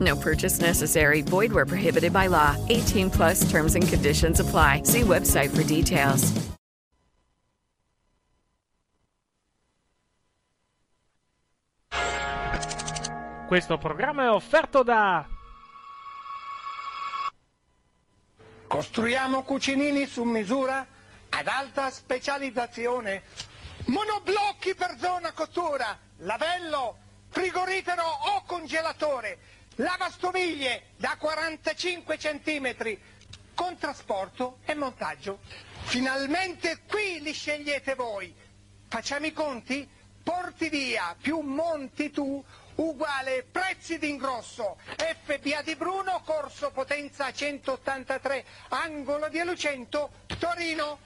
No purchase necessary. Void where prohibited by law. 18 plus terms and conditions apply. See website for details. Questo programma è offerto da Costruiamo cucinini su misura ad alta specializzazione. Monoblocchi per zona cottura, lavello, frigorifero o congelatore, lavastoviglie da 45 cm, con trasporto e montaggio. Finalmente qui li scegliete voi. Facciamo i conti? Porti via più monti tu uguale prezzi d'ingrosso. FBA di Bruno, corso potenza 183, angolo di Lucento, Torino.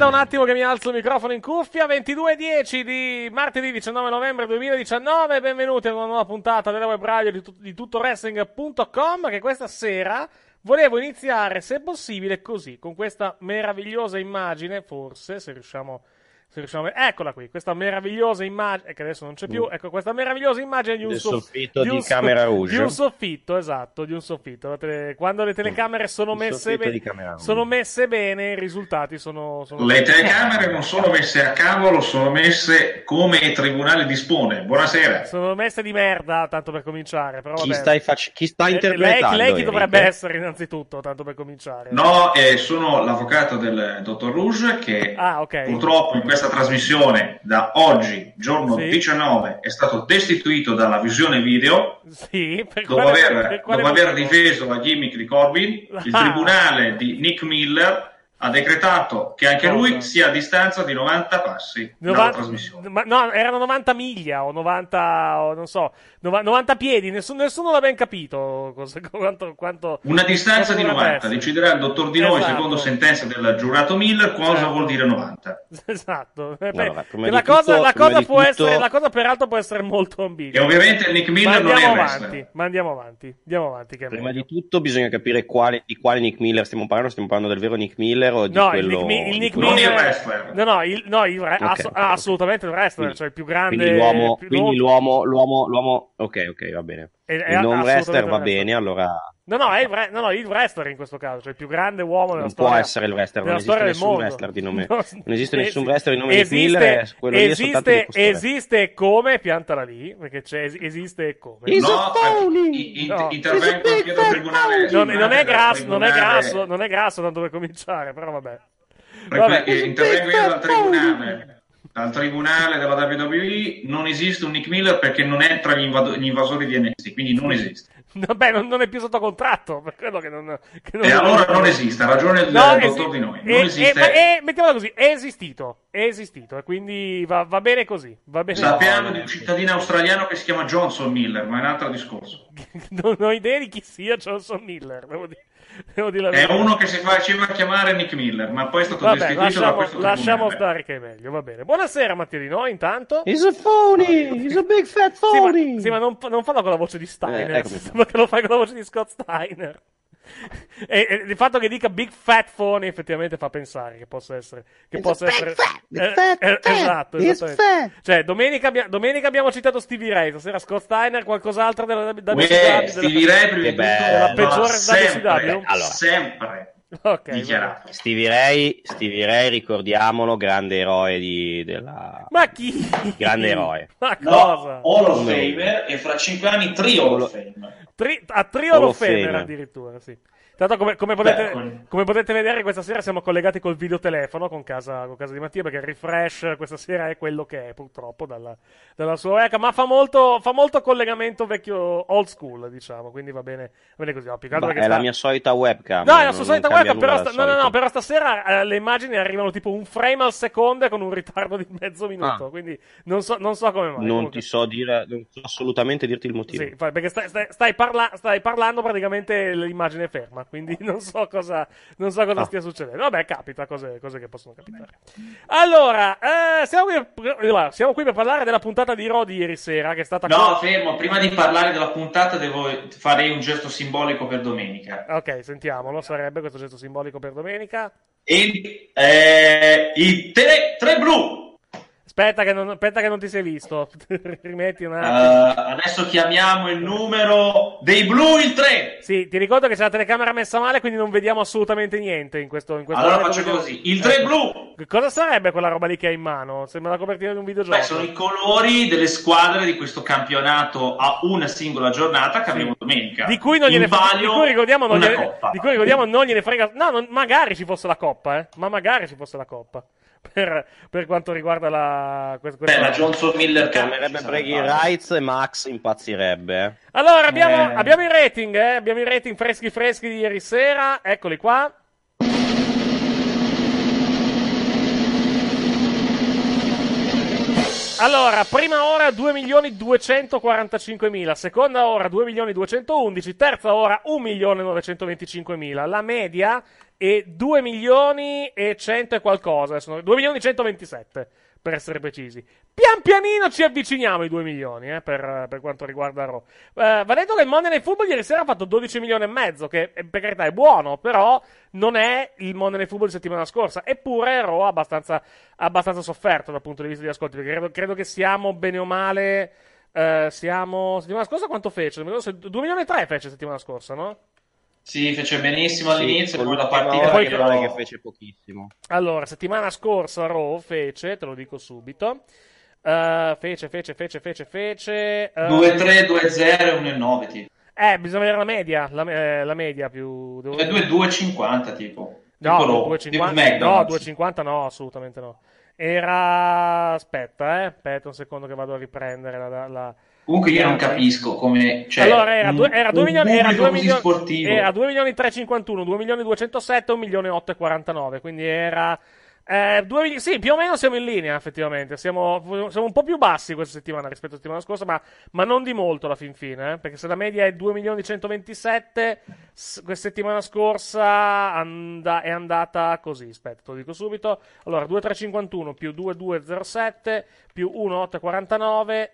Onda, un attimo che mi alzo il microfono in cuffia, 22.10 di martedì 19 novembre 2019, benvenuti ad una nuova puntata della web radio di, tut- di tuttoWrestling.com che questa sera volevo iniziare, se possibile, così, con questa meravigliosa immagine, forse, se riusciamo... Se riusciamo a... Eccola qui, questa meravigliosa immagine, che adesso non c'è più, ecco questa meravigliosa immagine di un, soff- soffitto di un so- Camera Rouge. Di un soffitto, esatto, di un soffitto. Tele- Quando le telecamere sono messe, be- di sono messe bene, i risultati sono... sono Le telecamere non sono messe a cavolo, sono messe come il tribunale dispone. Buonasera. Sono messe di merda, tanto per cominciare. Però Chi, stai fac- chi sta Eh, interpretando? Lei, lei chi dovrebbe essere innanzitutto, tanto per cominciare? No, eh, sono l'avvocato del dottor Rouge che Ah, ok. purtroppo in questa trasmissione da oggi, giorno Sì. 19, è stato destituito dalla visione video Sì, per dopo quale- aver, dopo aver difeso la gimmick di Corbin. Il Ah. tribunale di Nick Miller ha decretato che anche lui sia a distanza di 90 passi dalla 90 trasmissione. ma- no, erano 90 miglia o 90, o non so, nova- 90 piedi, nessuno, nessuno l'ha ben capito cosa- quanto, quanto Una distanza di quanto dovrebbe 90, essere. deciderà il dottor Di Noi, Esatto. secondo sentenza del giurato Miller, cosa Certo. vuol dire 90. Esatto. Eh, beh, la cosa, tutto- la cosa di può tutto- essere, la cosa peraltro può essere molto ambigua. E ovviamente Nick Miller non è avanti, wrestler. ma andiamo avanti, andiamo avanti. Prima meglio. di tutto bisogna capire quale- di quale Nick Miller stiamo parlando. Stiamo parlando del vero Nick Miller o di No, il quello... Il di Nick quello- Non il Miller- wrestler. No, no, il, no, il re- Ok, ass- ok, ah, ok. assolutamente il wrestler, Quindi- cioè il più grande. Quindi l'uomo, più- quindi l'uomo, l'uomo, l'uomo... Ok, ok, va bene. È- è il non wrestler va wrestler. bene, allora... No, no, è il, wre- no, no, il wrestler in questo caso, cioè il più grande uomo della Non storia. può essere il wrestler, non esiste nessun mondo. wrestler di nome- No, non esiste esi- nessun wrestler di nome esiste- Miller, esiste, esiste come, piantala lì, perché c'è, es- esiste come. Is- No, i- No. intervengo anche dal tribunale. Non, non è grasso, non è grasso, non è grasso tanto per cominciare, però vabbè. Vabbè. eh, intervengo io dal tribunale. Dal tribunale della WWE non esiste un Nick Miller perché non è tra gli, invado- gli invasori di NXT, quindi non esiste. Vabbè, non, non è più sotto contratto, per quello che non... Che non E allora non esiste, ha ragione il No, il esi- dottor Di Noi. Non e- esiste. ma- e- mettiamola così, è esistito, è esistito, e quindi va, va bene così, va bene Sappiamo di un cittadino australiano che si chiama Johnson Miller, ma è un altro discorso. non ho idea di chi sia Johnson Miller, devo dire, È verità. uno che si faceva chiamare Nick Miller, ma poi è stato Vabbè, destituito da lasciamo, questo lasciamo stare che è meglio, va bene. Buonasera Noi, intanto. He's a phony! He's a big fat Sì, ma, phony! sì, ma non, non fallo con la voce di Steiner, Eh, sembra che lo fai con la voce di Scott Steiner. E, e il fatto che dica Big Fat Phone effettivamente fa pensare che possa essere. Che It's possa essere fat, eh, fat, eh, fat, esatto, esattamente. Cioè, domenica, abbia- domenica abbiamo citato Stevie Ray, stasera Scott Steiner, qualcos'altro della, da Uè, Stevie Ray prima della peggiore sempre, WCW. Allora. sempre Ok, dichiarato. Stevie Ray, Stevie Ray, ricordiamolo, grande eroe di, della... Ma chi? Grande eroe. Ma No, cosa? Hall of No. Famer e fra 5 anni trio Hall of Fame. Tri- a Trio Fame. addirittura, sì. Tanto come, come potete, Beh, con- come potete vedere questa sera siamo collegati col videotelefono con casa, con casa di Mattia perché il refresh questa sera è quello che è purtroppo dalla, dalla sua webcam, ma fa molto, fa molto collegamento vecchio old school diciamo, quindi va bene, va bene così. No, più che è sta- la mia solita webcam. No, è la sua solita webcam, però, sta- no, no, no, però stasera eh, le immagini arrivano tipo un frame al secondo con un ritardo di mezzo minuto, Ah. quindi non so, non so come mai. Non comunque. ti so dire, non so assolutamente dirti il motivo. Sì, perché stai, stai- stai parla- stai parlando praticamente l'immagine ferma, quindi non so cosa, non so cosa Ah. stia succedendo. Vabbè, capita, cose, cose che possono capitare. Allora, eh, siamo, qui, per- siamo qui per parlare della puntata di Raw di ieri sera, che è stata... No, fermo, prima di parlare della puntata devo fare un gesto simbolico per domenica. Ok, sentiamolo, sarebbe questo gesto simbolico per domenica. E, eh, I tre, tre blu. Aspetta che non, aspetta che non ti sei visto. Rimetti un Eh, attimo. adesso chiamiamo il numero dei blu il 3. Sì, ti ricordo che c'è la telecamera messa male, quindi non vediamo assolutamente niente in questo, in questo Allora faccio così. Il 3 Ecco. blu. Cosa sarebbe quella roba lì che hai in mano? Sembra la copertina di un videogioco. Beh, sono i colori delle squadre di questo campionato a una singola giornata che avremo domenica. Di cui non gliene frega, di cui ricordiamo non una gliene, coppa. di cui ricordiamo non gliene frega. No, non- magari ci fosse la coppa, eh. Ma magari ci fosse la coppa. Per, per quanto riguarda la. quest- Beh, questa- la Johnson Miller Preghi sarà. Rights e Max impazzirebbe. Allora, abbiamo, Eh. abbiamo i rating, eh. Abbiamo i rating freschi freschi di ieri sera. Eccoli qua. Allora, prima ora 2.245.000, seconda ora 2.211.000, terza ora 1.925.000. La media è 2 milioni e 100 e qualcosa, adesso, 2 milioni e 127 per essere precisi. Pian pianino ci avviciniamo ai 2 milioni eh, per, per quanto riguarda Raw. Eh, va detto che il Monday Night Football ieri sera ha fatto 12 milioni e mezzo, che eh, per carità è buono, però non è il Monday Night Football di settimana scorsa. Eppure Raw ha abbastanza, abbastanza sofferto dal punto di vista di ascolti, perché credo, credo che siamo bene o male... eh, siamo... Settimana scorsa quanto fece? Non mi ricordo se- 2 milioni e 3 fece settimana scorsa, no? Sì, fece benissimo Sì, all'inizio, con poi la partita poi che, lo- che fece pochissimo. Allora, settimana scorsa Raw fece, te lo dico subito. eh, fece, fece, fece, fece, fece. eh, 2-3, 2-0 e 1-9 tipo. Eh, bisogna vedere la media. La, eh, la media più. devo- E 2-2-50 tipo. No, Tipo Raw, 2,50 tipo no, SmackDown. 2,50 no, assolutamente no. Era. Aspetta, eh. Aspetta un secondo che vado a riprendere la. la- Comunque io non capisco come... Cioè, allora era un- 2 era due un milioni, era pubblico due così milioni, sportivo. era 2 milioni 351, 2 milioni 207, 1 milione 849, quindi era eh, mili- sì, più o meno siamo in linea effettivamente, siamo, siamo un po' più bassi questa settimana rispetto alla settimana scorsa, ma, ma non di molto alla fin fine, eh, perché se la media è 2 milioni 127, s- questa settimana scorsa and- è andata così, aspetta, te lo dico subito, allora 2351 più 2207 più 1849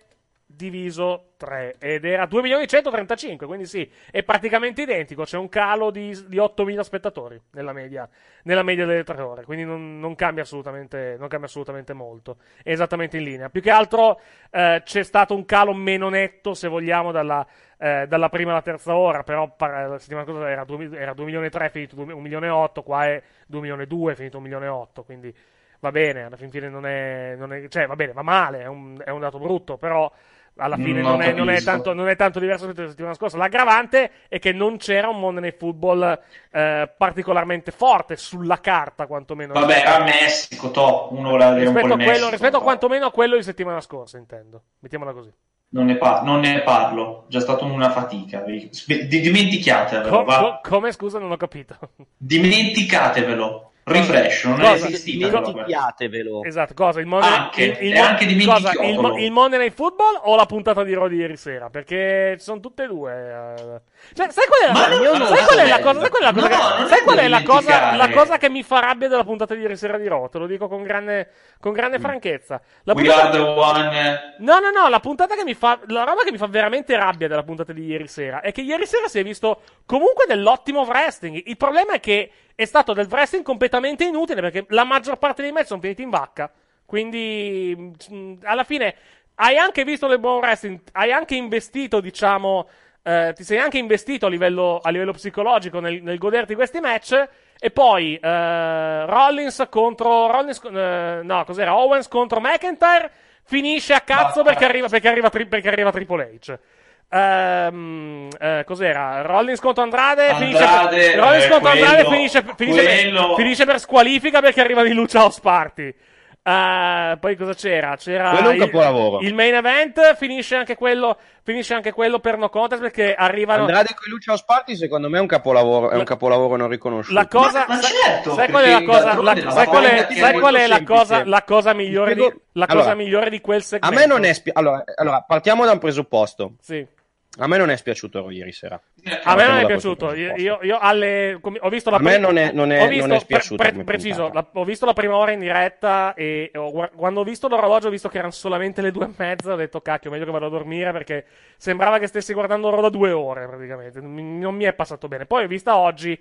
diviso 3 ed era 2 milioni e 135 quindi sì è praticamente identico c'è un calo di, di 8.000 spettatori nella media, nella media delle tre ore quindi non, non cambia assolutamente non cambia assolutamente molto è esattamente in linea. Più che altro eh, c'è stato un calo meno netto se vogliamo dalla, eh, dalla prima alla terza ora però par- la settimana scorsa era 2, era 2 milioni e 3 finito 2, 1 milione e 8 qua è 2 milioni e 2 finito 1 milione e 8 quindi va bene alla fin fine non è, non è cioè va bene va male è un, è un dato brutto però alla fine Non non è, non, è tanto, non è tanto diverso rispetto alla settimana scorsa. L'aggravante è che non c'era un Monday Night Football eh, particolarmente forte sulla carta, quantomeno. Vabbè, a Messico, top, uno voleva vedere un po' rispetto, quello, Messico. rispetto a quantomeno a quello di settimana scorsa, intendo. Mettiamola così. Non ne, par- non ne parlo, già stato una fatica. spe- di- dimenticatevelo, Co- va. co- come scusa, non ho capito. Dimenticatevelo. Refresh, non Cosa? è esistita. Dimentichiatevelo. Esatto, cosa? Il Monday, Anche, il, il anche cosa? Il, il Monday Night Football o la puntata di Raw di ieri sera? Perché ci sono tutte e due. eh. Cioè, sai qual è la, sai non qual è la cosa? Sai qual è la cosa, No, che, sai qual è la cosa, la cosa che mi fa rabbia della puntata di ieri sera di Raw? Te lo dico con grande, con grande franchezza. La We puntata- are the one. No, no, no, la puntata che mi fa. La roba che mi fa veramente rabbia della puntata di ieri sera è che ieri sera si è visto comunque dell'ottimo wrestling. Il problema è che è stato del wrestling completamente inutile perché la maggior parte dei match sono finiti in vacca. Quindi, mh, alla fine, hai anche visto del buon wrestling, hai anche investito, diciamo. eh, ti sei anche investito a livello, a livello psicologico nel, nel goderti questi match. E poi eh, Rollins contro. Rollins, eh, no, cos'era? Owens contro McIntyre. Finisce a cazzo perché arriva, perché arriva, perché arriva Triple H. Ehm, eh, cos'era? Rollins contro Andrade. Andrade, finisce, Rollins eh, contro Andrade quello- finisce, finisce, quello- per, finisce per squalifica perché arrivano i Lucha House Party. Eh, poi cosa c'era? C'era Quello il- capolavoro. Il, main event finisce anche quello, finisce anche quello per no contest perché arrivano. Andrade con i Lucia House Party secondo me è un capolavoro, è un capolavoro non riconosciuto. La cosa, Ma- ma sai, certo, sai qual è la cosa, d'altronde la- la sai qual è, sai qual la cosa, la cosa migliore di, la cosa allora, migliore di quel A segmento? me non è spia- allora, allora, partiamo da un presupposto. Sì. A me non è spiaciuto ieri sera. A me non è piaciuto. Io, io- io alle, ho visto la A me non è- non è- ho visto- non è spiaciuto pre- come preciso, la- ho visto la prima ora in diretta e ho quando ho visto l'orologio ho visto che erano solamente le due e mezza. Ho detto, cacchio, meglio che vado a dormire perché sembrava che stessi guardando l'oro da due ore praticamente. Non mi, non mi è passato bene. Poi ho vista oggi.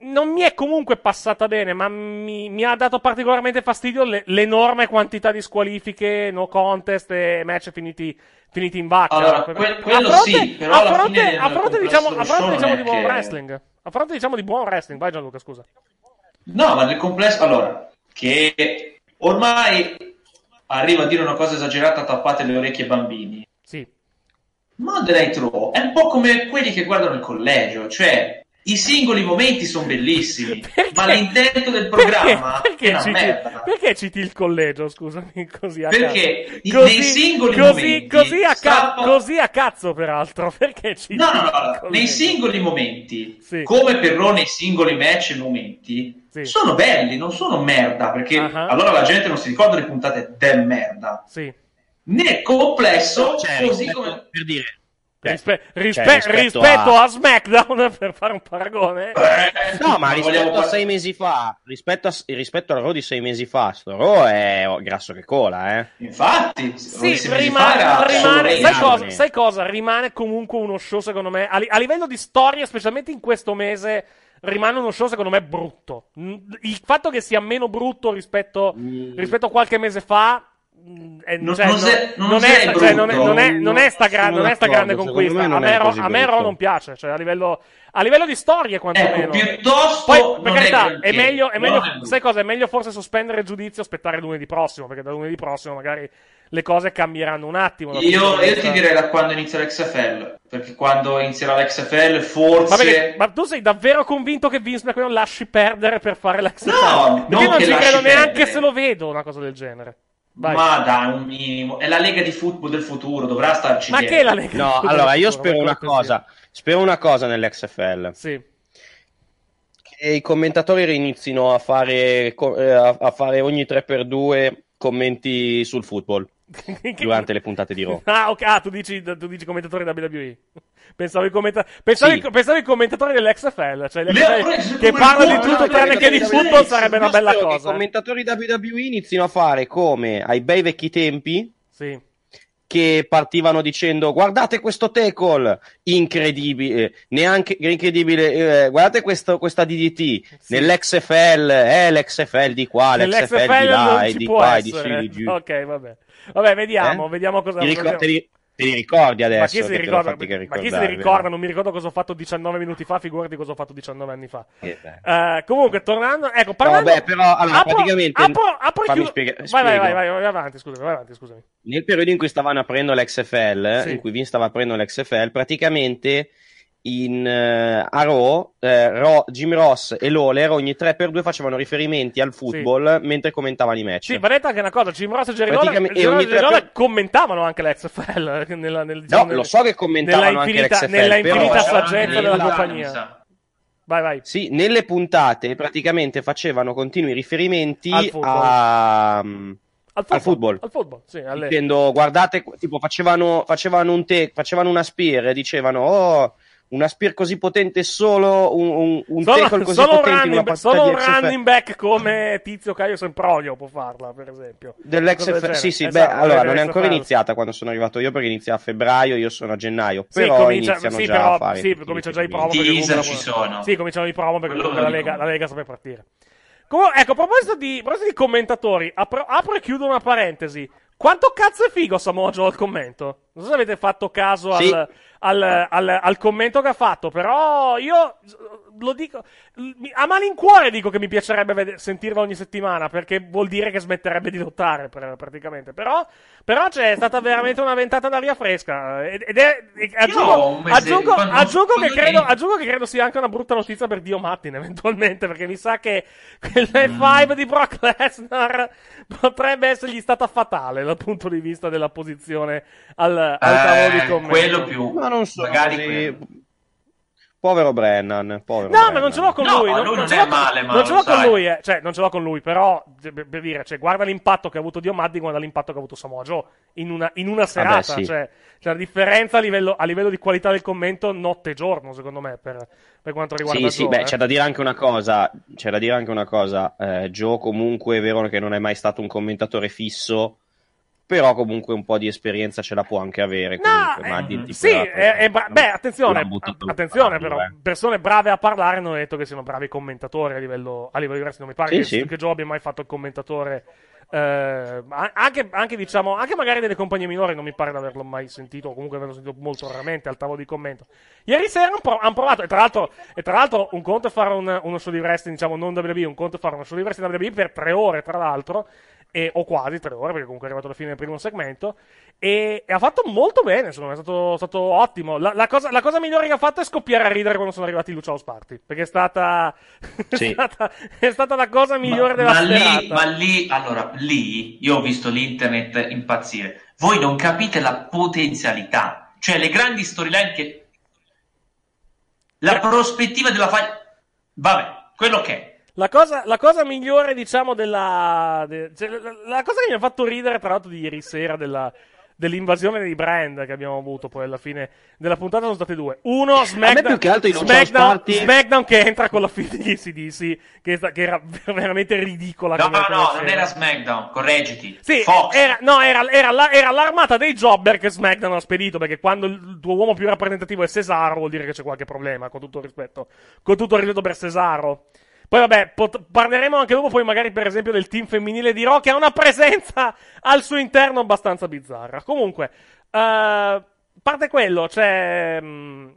Non mi è comunque passata bene, ma mi, mi ha dato particolarmente fastidio le- l'enorme quantità di squalifiche, no contest e match finiti, finiti in vacca. Allora, Per- que- quello a fronte, sì, però a fronte, a fronte, diciamo, a fronte diciamo di buon che- wrestling. A fronte diciamo di buon wrestling, vai Gianluca, scusa. No, ma nel complesso, allora, che ormai arrivo a dire una cosa esagerata, tappate le orecchie ai bambini. Sì. Monday Night Raw è un po' come quelli che guardano il collegio, cioè i singoli momenti sono bellissimi, ma l'intento del programma Perché, è una citi, merda. perché citi il collegio, scusami, così a Perché cazzo? Così- nei singoli così, momenti così a, ca- così a cazzo, peraltro, perché citi No, no, no, nei singoli momenti, Sì. come per Raw nei singoli match e momenti, Sì. sono belli, non sono merda, perché Ah. allora la gente non si ricorda le puntate del merda. Sì. Nel complesso, Cioè, così come... per dire Rispe- rispe- cioè, rispetto rispetto, a- a... SmackDown, per fare un paragone. No, ma rispetto a sei mesi fa, rispetto, a, rispetto al Raw di sei mesi fa, sto Raw è grasso che cola, eh. Infatti, Sì, rimane, rimane- sai, cosa, sai cosa? Rimane comunque uno show, secondo me, a, li- a livello di storia, specialmente in questo mese, rimane uno show, secondo me, brutto. Mm, Il fatto che sia meno brutto rispetto, rispetto a qualche mese fa... è- Non- è, è non è- brutto. non è- non è sta gra- Sono non è sta grande conquista. secondo A me me, Ro- a me brutto. non piace, cioè a livello, a livello di storie quantomeno. Ecco, piuttosto Poi, per è carità, è meglio, è meglio- è brutto. sai cosa? È meglio forse sospendere il giudizio e aspettare lunedì prossimo, perché da lunedì prossimo magari le cose cambieranno un attimo. Io, io ti direi da quando inizia l'XFL, perché quando inizierà l'XFL forse... Ma, perché- ma tu sei davvero convinto che Vince McMahon lasci perdere per fare la No, Perché non ci credo neanche se lo vedo una cosa del genere. Vai. Ma dai, un minimo. È la Lega di football del futuro, dovrà starci Ma che è la Lega? No, allora io spero per una cosa, spero una cosa nell'XFL, Sì. che i commentatori inizino a fare, eh, a, a fare ogni 3x2 commenti sul football durante le puntate di Raw. Ah, ok. Ah, tu dici, tu dici commentatori WWE. Pensavo i, commenta- pensavo, Sì. i- pensavo i commentatori dell'XFL, cioè gli Le ha XFL presi che parlano di tutto no, tranne che di football sarebbe una bella cosa. I commentatori WWE inizino a fare come ai bei vecchi tempi Sì. Che partivano dicendo guardate questo tackle incredibile neanche incredibile eh, guardate questo, questa DDT nell'XFL eh l'XFL di qua l'XFL di Nell'XFL là e ci di qua e di essere. e di giù Ok, vabbè. Vabbè, vediamo, Eh? vediamo cosa Ti ricor- vediamo. Te, li, ricordi adesso Ma chi se li ricorda? Ma chi se li ricorda? Non mi ricordo cosa ho fatto 19 minuti fa, figurati cosa ho fatto 19 anni fa. Eh, comunque, tornando, ecco, parlando... vabbè, però, allora, apro- praticamente- apro, apro fammi chiudo- spiega- vai, vai, vai, vai, vai avanti, scusami, vai avanti, scusami. nel periodo in cui stavano aprendo l'XFL, Sì. in cui Vince stava aprendo l'XFL, praticamente in, eh, a Raw, eh, Raw, Jim Ross e Lawler ogni 3x2 facevano riferimenti al football mentre commentavano i match. Sì, va detto anche una cosa, Jim Ross e Jerry Lawler, Jerry e ogni Lawler- tre per- commentavano anche l'XFL. Nella, nel, No, diciamo, lo so che commentavano nella anche infinita, l'XFL, Nella però- infinita C'era saggezza della compagnia. Vai, vai. Sì, nelle puntate praticamente facevano continui riferimenti Al football. a, mm, Al al football. Al football, sì. alle- Dicendo, guardate, tipo facevano, facevano un te, facevano una spear e dicevano, oh, una spear così potente solo un, un, un Solo, tackle così solo un potente in running, una solo un running back come Tizio Caio Sempronio può farla, per esempio. Dell'XFL, sì, sì, Esatto, beh, allora non è ancora iniziata quando sono arrivato io perché inizia a febbraio, io sono a gennaio, Sì, però comincia, iniziano sì, già però, a fare. sì, tutti i comincia già i promo. Teaser comunque- ci sono. Sì, cominciano i promo perché comunque la Lega, la Lega sta per partire. Comunque, ecco, a proposito di, a proposito di commentatori, apro, apro e chiudo una parentesi. Quanto cazzo è figo Samoa Joe al commento? Non so se avete fatto caso Sì. al, al, al- al commento che ha fatto, però io lo dico a malincuore dico che mi piacerebbe vede- sentirlo ogni settimana perché vuol dire che smetterebbe di lottare pr- praticamente. Però, però c'è stata veramente una ventata d'aria fresca ed ed è e aggiungo, mese- aggiungo, quando- aggiungo che credo, aggiungo che credo sia anche una brutta notizia per Dio Martin eventualmente perché mi sa che quell'F5 di Brock Lesnar potrebbe essergli stata fatale dal punto di vista della posizione al, al tavolo di Eh, commento. quello più. Ma non so, magari così-. Povero Brennan, povero No, ma Brennan. non ce l'ho con No, lui. lui non ce è male, ma non ce l'ho con lui, eh. Cioè, non ce l'ho con lui, però, per, dire, cioè, guarda l'impatto che ha avuto Dio Maddi, guarda l'impatto che ha avuto Samoa Joe in una, in una serata. sì. Cioè, cioè, la differenza a livello, a livello di qualità del commento notte e giorno, secondo me, per, per quanto riguarda Sì, sì, Joe. beh, eh. c'è da dire anche una cosa, c'è da dire anche una cosa, eh, Joe comunque è vero che non è mai stato un commentatore fisso, però comunque un po' di esperienza ce la può anche avere. Comunque, eh, Maddi è il tipo Sì, è- è bra- beh, attenzione, attenzione però, eh. persone brave a parlare hanno detto che siano bravi commentatori a livello, a livello di wrestling. Non mi pare Sì, che, sì. che Joe abbia mai fatto il commentatore, eh, anche, anche, diciamo, anche magari delle compagnie minori non mi pare di averlo mai sentito, o comunque averlo sentito molto raramente al tavolo di commento. Ieri sera hanno pro- hanno provato, e tra l'altro, e tra l'altro un conto è fare un- uno show di wrestling, diciamo, non WWE, un conto è fare uno show di wrestling WWE per tre ore, tra l'altro, e- o quasi tre ore, perché comunque è arrivato alla fine del primo segmento. E, e ha fatto molto bene, secondo me, è stato, stato ottimo. La, la cosa, la cosa migliore che ha fatto è scoppiare a ridere quando sono arrivati i Lucha House Party, perché è stata, Sì. è stata, è stata la cosa migliore della ma serata. lì, ma lì, allora, lì io ho visto l'internet impazzire. Voi non capite la potenzialità, cioè le grandi storyline che. La prospettiva della faglia. Vabbè, quello che è. La cosa, la cosa migliore, diciamo, della. de- cioè, la, la cosa che mi ha fatto ridere, tra l'altro, di ieri sera della- dell'invasione dei brand che abbiamo avuto poi alla fine della puntata sono state due. Uno, SmackDown, più che altro i Lucha SmackDown, SmackDown che entra con la fine di ACDC, che, che era veramente ridicola. No, come- no, no, non era SmackDown, correggiti. Sì, Fox. era, no, era, era la- era l'armata dei jobber che SmackDown ha spedito, perché quando il tuo uomo più rappresentativo è Cesaro, vuol dire che c'è qualche problema, con tutto il rispetto. Con tutto il rispetto per Cesaro. Poi vabbè, pot- parleremo anche dopo, poi magari per esempio del team femminile di Raw, che ha una presenza al suo interno abbastanza bizzarra. Comunque, eh, a parte quello, cioè... mh,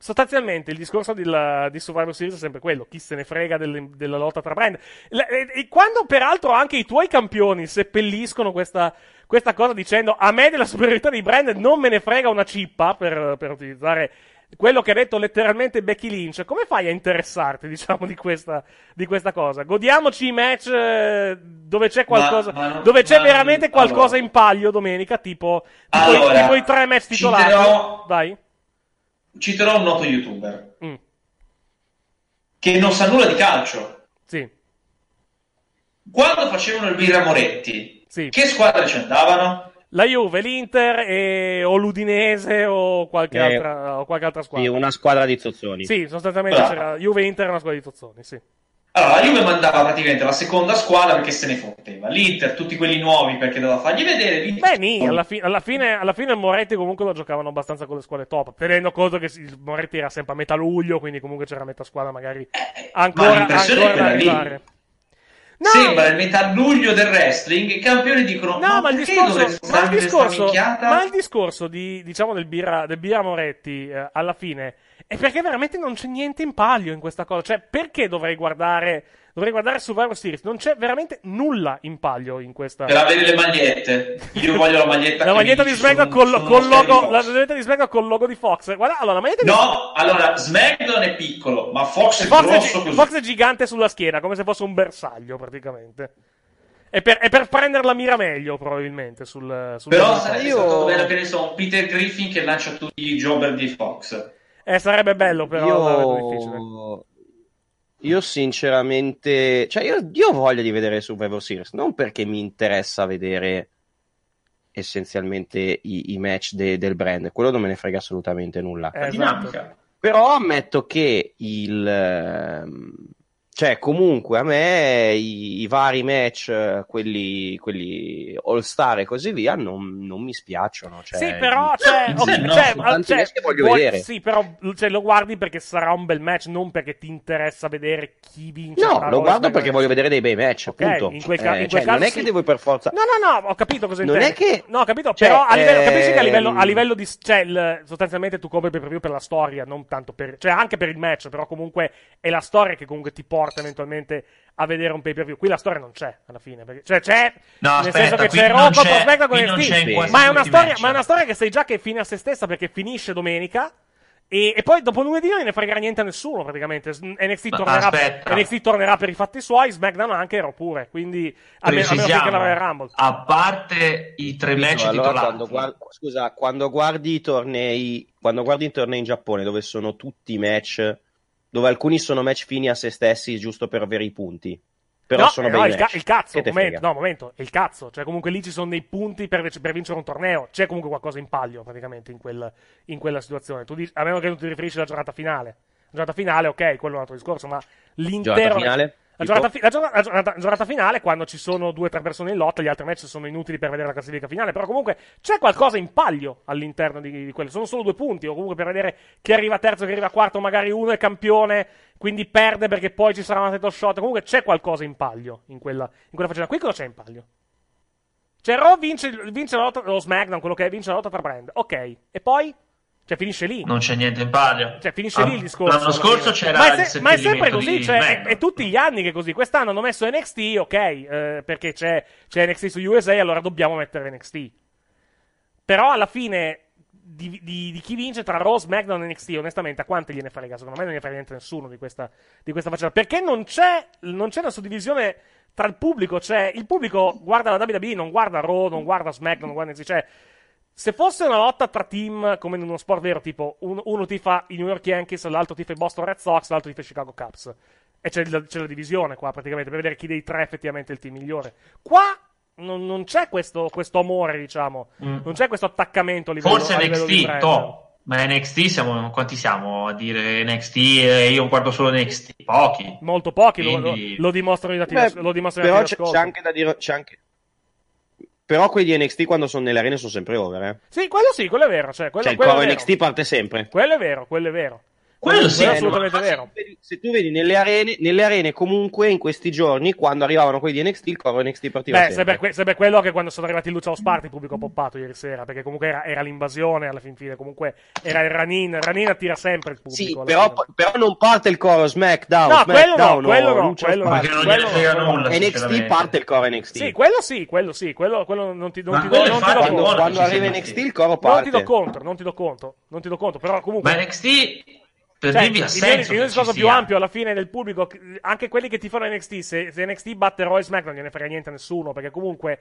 Sostanzialmente il discorso del- di Survivor Series è sempre quello, chi se ne frega delle- della lotta tra brand. Le- e, e quando peraltro anche i tuoi campioni seppelliscono questa, questa cosa dicendo a me della superiorità dei brand non me ne frega una cippa, per, per utilizzare quello che ha detto letteralmente Becky Lynch, come fai a interessarti, diciamo, di questa, di questa cosa? Godiamoci i match eh, dove c'è qualcosa, Ma- ma dove c'è ma- veramente qualcosa allora. in palio domenica, tipo, tipo, i- Allora, tipo i tre match titolati. citerò- Vai. Citerò un noto youtuber Mm. che non sa nulla di calcio. Sì. Quando facevano il Birra Moretti, Sì. che squadre ci andavano? La Juve, l'Inter e... o l'Udinese o qualche, Eh, altra, o qualche altra Sì, squadra. una squadra di zozzoni. Sì, sostanzialmente c'era Juve Inter e una squadra di Tozzoni, sì. Allora, la Juve mandava praticamente la seconda squadra perché se ne fotteva. L'Inter, tutti quelli nuovi perché doveva fargli vedere. l'Inter- Beh, nì, alla, fi- alla fine, alla fine Moretti comunque lo giocavano abbastanza con le squadre top, tenendo conto che il Moretti era sempre a metà luglio, quindi comunque c'era metà squadra magari ancora, Eh, ancora è da quella lì. No, Sembra il metà luglio del wrestling. I campioni dicono: No, ma il discorso, ma il discorso, minchiata?" ma il discorso di, diciamo, del birra, del birra Moretti eh, alla fine è perché veramente non c'è niente in palio in questa cosa. Cioè, perché dovrei guardare, dovrei guardare Survivor Series. Non c'è veramente nulla in palio in questa. Per avere le magliette. Io voglio la maglietta. La che maglietta di SmackDown col, col Sky logo, la maglietta di SmackDown col logo di Fox. Guarda, allora, la maglietta di No, allora SmackDown è piccolo, ma Fox è Fox è, grosso gi- così. Fox è gigante sulla schiena, come se fosse un bersaglio, praticamente. È per, è per prendere la mira meglio, probabilmente. Sul, sul Però sarebbe stato bello che ne so, un Peter Griffin che lancia tutti i jobber di Fox. Eh, sarebbe bello, però. la vedo difficile. Io... sinceramente, cioè io, io ho voglia di vedere Survivor Series, non perché mi interessa vedere essenzialmente i, i match de- del brand, quello non me ne frega assolutamente nulla. La dinamica. Però ammetto che il... ehm, Cioè, comunque a me i, i vari match, quelli, quelli all-star e così via, non, non mi spiacciono. Cioè, Sì, però, cioè, no, ok, no, cioè, cioè, voglio vuoi- vedere. Sì, però cioè, lo guardi perché sarà un bel match, non perché ti interessa vedere chi vince. No, lo guardo perché voglio vedere dei bei match, Ok, appunto. in quel ca- Eh, in cioè, quel caso non è sì. che devo per forza... No, no, no, ho capito cosa Non intendi. è che- No, ho capito, Cioè, però a livello, capisci che a ehm, livello, a livello di... Cioè, il- sostanzialmente tu compri per per la storia, non tanto per... Cioè, anche per il match, però comunque è la storia che comunque ti porta eventualmente a vedere un pay-per-view. Qui la storia non c'è, alla fine. perché- cioè, c'è... No, nel aspetta, senso che c'è Raw contro SmackDown con NXT. Ma è, una i storia, match. ma è una storia che sai già che è fine a se stessa perché finisce domenica... E, e poi dopo lunedì non ne fregherà niente a nessuno praticamente. NXT tornerà, aspetta. NXT tornerà per i fatti suoi, SmackDown anche Raw pure. Quindi a meno a meno finché la Rumble. a parte i tre match allora, titolati. quando guardi, scusa, quando guardi i tornei, quando guardi i tornei in Giappone dove sono tutti match, dove alcuni sono match fini a se stessi giusto per avere i punti, però no, sono eh, no, il, ca- il cazzo, momento, no, momento, il cazzo. Cioè, comunque lì ci sono dei punti per, per vincere un torneo. C'è comunque qualcosa in palio, praticamente, in, quel- in quella situazione. Tu dici, a meno che non ti riferisci alla giornata finale. La giornata finale, ok, quello è un altro discorso, ma l'intero. Giornata finale? La giornata, fi- la giornata- giornata- giornata finale, quando ci sono due o tre persone in lotta, gli altri match sono inutili per vedere la classifica finale. Però comunque c'è qualcosa in palio all'interno di, di quello. Sono solo due punti, o comunque per vedere chi arriva terzo, chi arriva quarto, magari uno è campione, quindi perde perché poi ci sarà una title shot. Comunque c'è qualcosa in palio in quella, in quella faccenda. Qui cosa c'è in palio? Cioè, Raw vince, vince la lotta, lo SmackDown, quello che è, vince la lotta tra brand. Ok, e poi? Cioè, finisce lì. Non c'è niente in palio. Cioè, finisce Ah, lì il discorso. L'anno scorso c'era ma è, se- ma è sempre così, cioè, è, è tutti gli anni che è così. Quest'anno hanno messo NXT, ok, eh, perché c'è, c'è NXT su USA, allora dobbiamo mettere NXT. Però alla fine di, di- di chi vince tra Raw, SmackDown e NXT, onestamente, a quante gliene frega? Secondo me non gliene frega niente nessuno di questa, di questa faccenda. Perché non c'è, non c'è una suddivisione tra il pubblico. Cioè, il pubblico guarda la WWE, non guarda Raw, non guarda SmackDown, non guarda NXT. Cioè, se fosse una lotta tra team come in uno sport vero, tipo un- uno tifa i New York Yankees, l'altro tifa i Boston Red Sox, l'altro tifa i Chicago Cubs. E c'è, il- c'è la divisione qua praticamente per vedere chi dei tre effettivamente è il team migliore. Qua non, non c'è questo, questo amore, diciamo. Mm. Non c'è questo attaccamento a livello, Forse a livello di NXT. Ma NXT siamo, quanti siamo a dire NXT? eh, io guardo solo NXT, pochi. Molto pochi lo, Quindi- lo- lo dimostrano i dati, Beh, lo dimostrano i però dati c'è, c'è anche da dire, c'è anche... Però quelli di NXT quando sono nelle arene sono sempre over, eh. Sì, quello sì, quello è vero. Cioè, quello, cioè il quello coro. NXT parte sempre. Quello è vero, quello è vero. Quello sì, è eh, assolutamente vero. Se tu vedi nelle arene, nelle arene comunque in questi giorni, quando arrivavano quelli di NXT, il coro NXT partiva Beh, sempre. se per, que- se per quello che quando sono arrivati il Luciano Sparti il pubblico ha poppato ieri sera, perché comunque era, era l'invasione alla fin fine, comunque era il Ranin, Ranin attira sempre il pubblico. Sì, però, però non parte il coro SmackDown, No, quello no, SmackDown quello no, quello no. Perché non quello no, nulla, NXT parte il coro NXT. Sì, quello sì, quello sì, quello, quello non ti, non ti do, quello non ti do è quando, arriva NXT il coro Non parte. ti do conto, non ti do conto, non ti do conto, però comunque... Ma NXT, per Cioè, dirvi ha senso. il discorso più sia. ampio alla fine del pubblico, anche quelli che ti fanno NXT, se, se NXT batte Roy SmackDown non gliene frega niente a nessuno, perché comunque,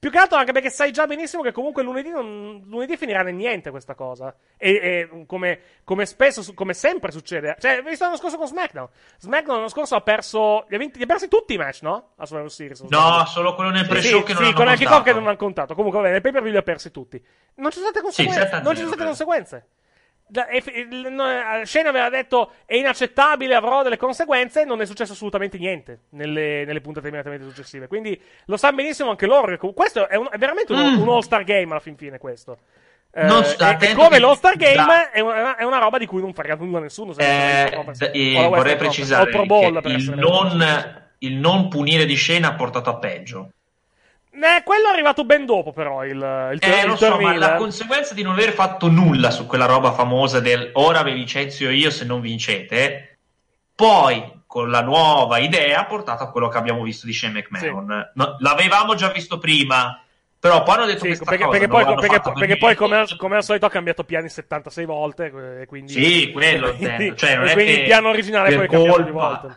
più che altro anche perché sai già benissimo che comunque lunedì, non, lunedì finirà nel niente questa cosa. E, e come, come spesso, come sempre succede, cioè, visto l'anno scorso con SmackDown? SmackDown l'anno scorso ha perso, li ha, vinti- li ha persi tutti i match, no? A Survivor Series. No, sbaglio. solo quello nel Sì, pre-show che non sì, hanno con il contato. che non hanno contato. Comunque, vabbè, nel pay per view li ha persi tutti. Non ci sono state conseguenze. 7 a non ci 0, sono state conseguenze. Eh, Shane aveva detto è inaccettabile, avrò delle conseguenze. Non è successo assolutamente niente nelle, nelle puntate immediatamente successive. Quindi lo sanno benissimo anche loro. Questo è, un- è veramente un, Mm. un all-star game alla fin fine. Questo. Eh, e- come che- l'all-star game è, una, è una roba di cui non frega nulla a nessuno. Eh, la eh, la vorrei precisare il Pro Bowl, non, il non punire di scena ha portato a peggio. Eh, quello è arrivato ben dopo, però. Il, il, Eh, il lo so, ma la eh. conseguenza di non aver fatto nulla su quella roba famosa del ora vi licenzio io se non vincete, poi con la nuova idea ha portato a quello che abbiamo visto di Shane McMahon. No, l'avevamo già visto prima, però poi hanno detto Sì, questa perché, cosa, perché poi, perché- perché poi come, al, come al solito ha cambiato piani 76 volte. Quindi, Sì, quello quindi. Cioè, non è quindi che il piano originale poi è cambiato colpa- volte.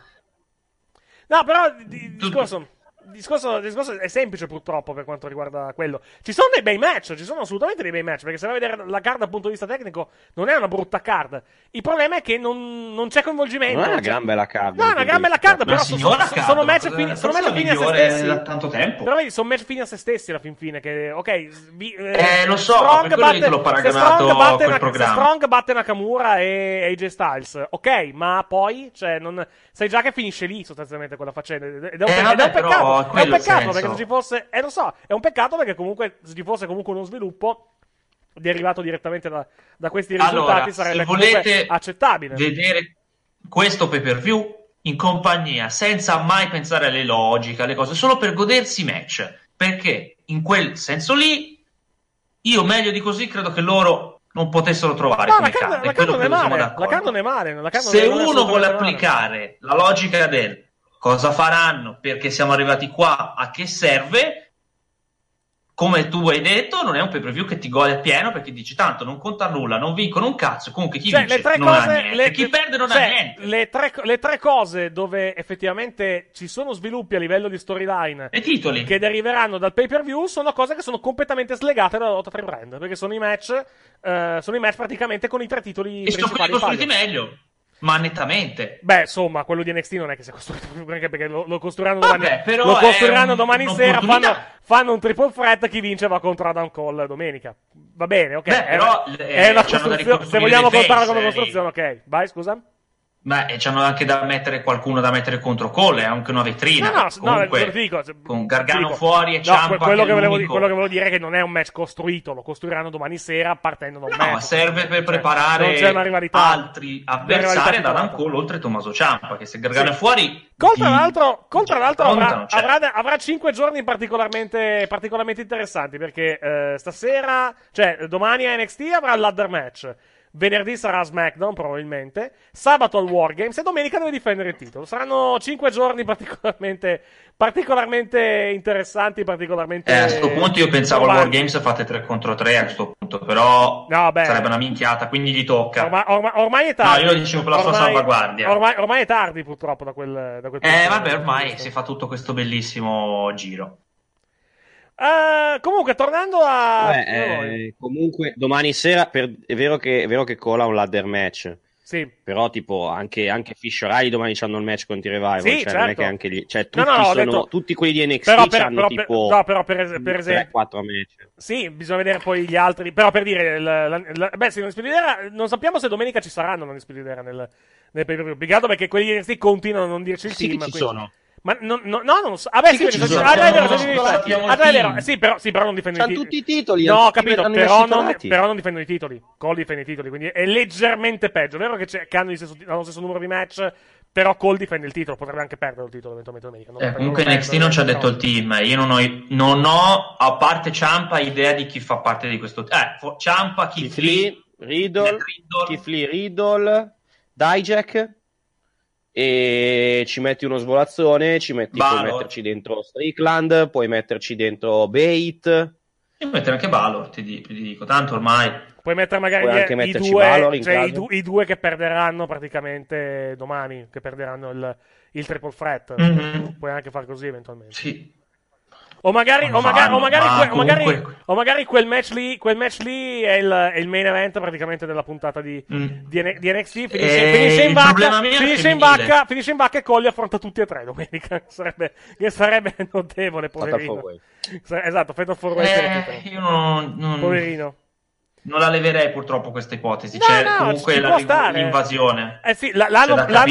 No, però di- di- discorso, discorso, discorso è semplice purtroppo per quanto riguarda quello. Ci sono dei bei match, ci sono assolutamente dei bei match, perché se vai a vedere la card dal punto di vista tecnico non è una brutta card. Il problema è che non, non c'è coinvolgimento. Non è una gran bella card. No, è una gran bella card, però so- so- signora so- card, sono match fini, sono match fini a se stessi. da tanto tempo. Però vedi, sono match fini a se stessi alla fin fine. Che, ok, vi- Eh, lo so, Strong batte- l'ho se paragonato Strong a batte quel se Strong batte Nakamura e AJ Styles, ok, ma poi cioè, non, sai già che finisce lì sostanzialmente quella faccenda. Ed è un, Eh, pe- ed è un vabbè, peccato. però È un quello è il peccato senso. perché se ci fosse, eh, lo so, è un peccato perché comunque se ci fosse comunque uno sviluppo derivato direttamente da, da questi risultati Allora, sarebbe comunque volete accettabile. vedere questo pay per view in compagnia, senza mai pensare alle logiche, alle cose, solo per godersi i match. Perché in quel senso lì, io meglio di così credo che loro non potessero trovare No, come la card, card, la card non è male. La card non è male. Se uno vuole assolutamente male. applicare la logica del cosa faranno, perché siamo arrivati qua, a che serve, come tu hai detto, non è un pay per view che ti gode appieno perché dici tanto non conta nulla, non vincono un cazzo. Comunque chi Cioè, vince tre non ha cose, niente, le- chi perde non cioè, ha niente. Le tre, le tre cose dove effettivamente ci sono sviluppi a livello di storyline E titoli. che deriveranno dal pay per view sono cose che sono completamente slegate dalla lotta tra i brand. Perché sono i match, eh, sono i match praticamente con i tre titoli E sono quelli costruiti meglio, ma nettamente. Beh, insomma, quello di NXT non è che sia costruito anche perché lo, lo costruiranno domani, Vabbè, però lo è costruiranno un- domani sera. Fanno, fanno un triple threat. Chi vince va contro Adam Cole domenica. Va bene, ok. Beh, è, però, una- eh, è una costruzione. Se vogliamo contarla come eh, costruzione, ok. Vai, scusa. Ma e c'hanno anche da mettere qualcuno da mettere contro Cole, è anche una vetrina. No, no, Comunque, no, dico, con Gargano dico. fuori e No, Ciampa que- quello, che volevo, quello che volevo dire è che non è un match costruito, lo costruiranno domani sera partendo da un No, match. ma serve per Cioè, preparare rivalità. altri avversari ad Adam. Cole oltre Tommaso Ciampa, che se Gargano Sì. è fuori... Cole, tra di- l'altro, Cole, tra l'altro avrà, cioè. avrà, avrà 5 giorni particolarmente, particolarmente interessanti perché eh, stasera, cioè domani a NXT avrà il ladder match. Venerdì sarà SmackDown, probabilmente. Sabato al Wargames e domenica deve difendere il titolo. Saranno 5 giorni particolarmente, particolarmente interessanti, particolarmente. Eh, a questo punto io pensavo al. Wargames fate 3 contro 3 a questo punto, però No, sarebbe una minchiata, quindi gli tocca. Ormai, ormai- ormai è tardi. No, io lo dicevo per la sua salvaguardia. Ormai, ormai è tardi, purtroppo, da quel, da quel punto Eh, vabbè, ormai si fa tutto questo bellissimo giro. Eh, comunque, tornando a. Beh, eh, comunque, domani sera per- è, vero che, è vero che Cole ha un ladder match. Sì. Però, tipo, anche, anche Fisher Riley domani hanno il match contro i Revival. Sì, cioè, non è certo. che anche lì. Cioè, No, tutti, no, no, ho sono, detto- tutti quelli di NXT Però per- hanno però per- tipo. no, però per, per esempio. 3-4 match. Sì, bisogna vedere poi gli altri. Però per dire, il- la- la- beh, sì, non non sappiamo se domenica ci saranno non Spididera nel, nel pay per view. Altro perché quelli di NXT continuano a non dirci il Sì, team. ci quindi- sono. Ma no, no, no, non lo so. Ah, beh, Sì sì, sono- sono. ah, è vero, Non sono lo ah, è vero. Sì, però, sì, però non difendono C'hanno i tutti titoli. i titoli. No, ho capito, però non, però non difendono i titoli. Cole difende i titoli, quindi è leggermente peggio. È vero che, c'è- che hanno, il stesso, hanno lo stesso numero di match, però Cole difende il titolo. Potrebbe anche perdere il titolo eventualmente domenica. Non- Eh, non comunque lo NXT perdono, non ci ha detto il team. Io non ho, non ho, a parte Ciampa, idea di chi fa parte di questo team. Eh, Ciampa, Keith Keith Lee, Lee, Riddle, Riddle. Keith Lee, Riddle, Dijak. E ci metti uno svolazzone, ci metti, puoi metterci dentro Strickland, puoi metterci dentro Bait. E mettere anche Valor, ti, di- ti dico. Tanto ormai... Puoi mettere magari Puoi anche i, metterci due, Valor in cioè i, du- i due che perderanno praticamente domani, che perderanno il, il triple threat. Mhm. Puoi anche far così eventualmente. Sì. O magari, o magari, o magari, ma que- o magari- o magari quel match lì, quel match lì è il, è il main event praticamente della puntata di, Mm. di, N- di NXT. Finisce, Eh, finisce in vacca, finisce in vacca, finisce in vacca e Colli affronta tutti e tre domenica. Sarebbe, che sarebbe notevole, Fatal poverino. Esatto, way per il Eh, io non, non, Poverino. Non la leverei purtroppo questa ipotesi. No, C'è no, comunque ci la- può stare. l'invasione. Eh sì, la- l'hanno, praticamente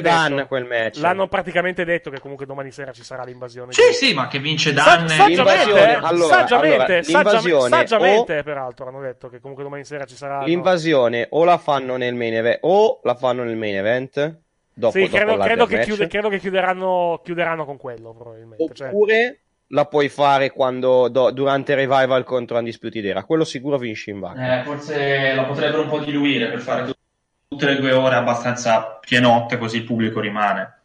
detto. Dan quel match. L'hanno praticamente detto che comunque domani sera ci sarà l'invasione. Sì, di- sì, ma che vince Sa- Dan... saggiamente, L'invasione, eh, allora, saggiamente, allora, saggia- l'invasione saggiamente, peraltro, hanno detto che comunque domani sera ci sarà. L'invasione o la fanno nel main event o la fanno nel main event dopo, Sì, dopo credo, credo che, chiude- credo che chiuderanno, chiuderanno con quello, probabilmente. Cioè, oppure la puoi fare quando do- durante il revival contro Undisputed Era quello sicuro finisce in vacca Eh, forse la potrebbero un po' diluire per fare tutte le due ore abbastanza pienotte, così il pubblico rimane.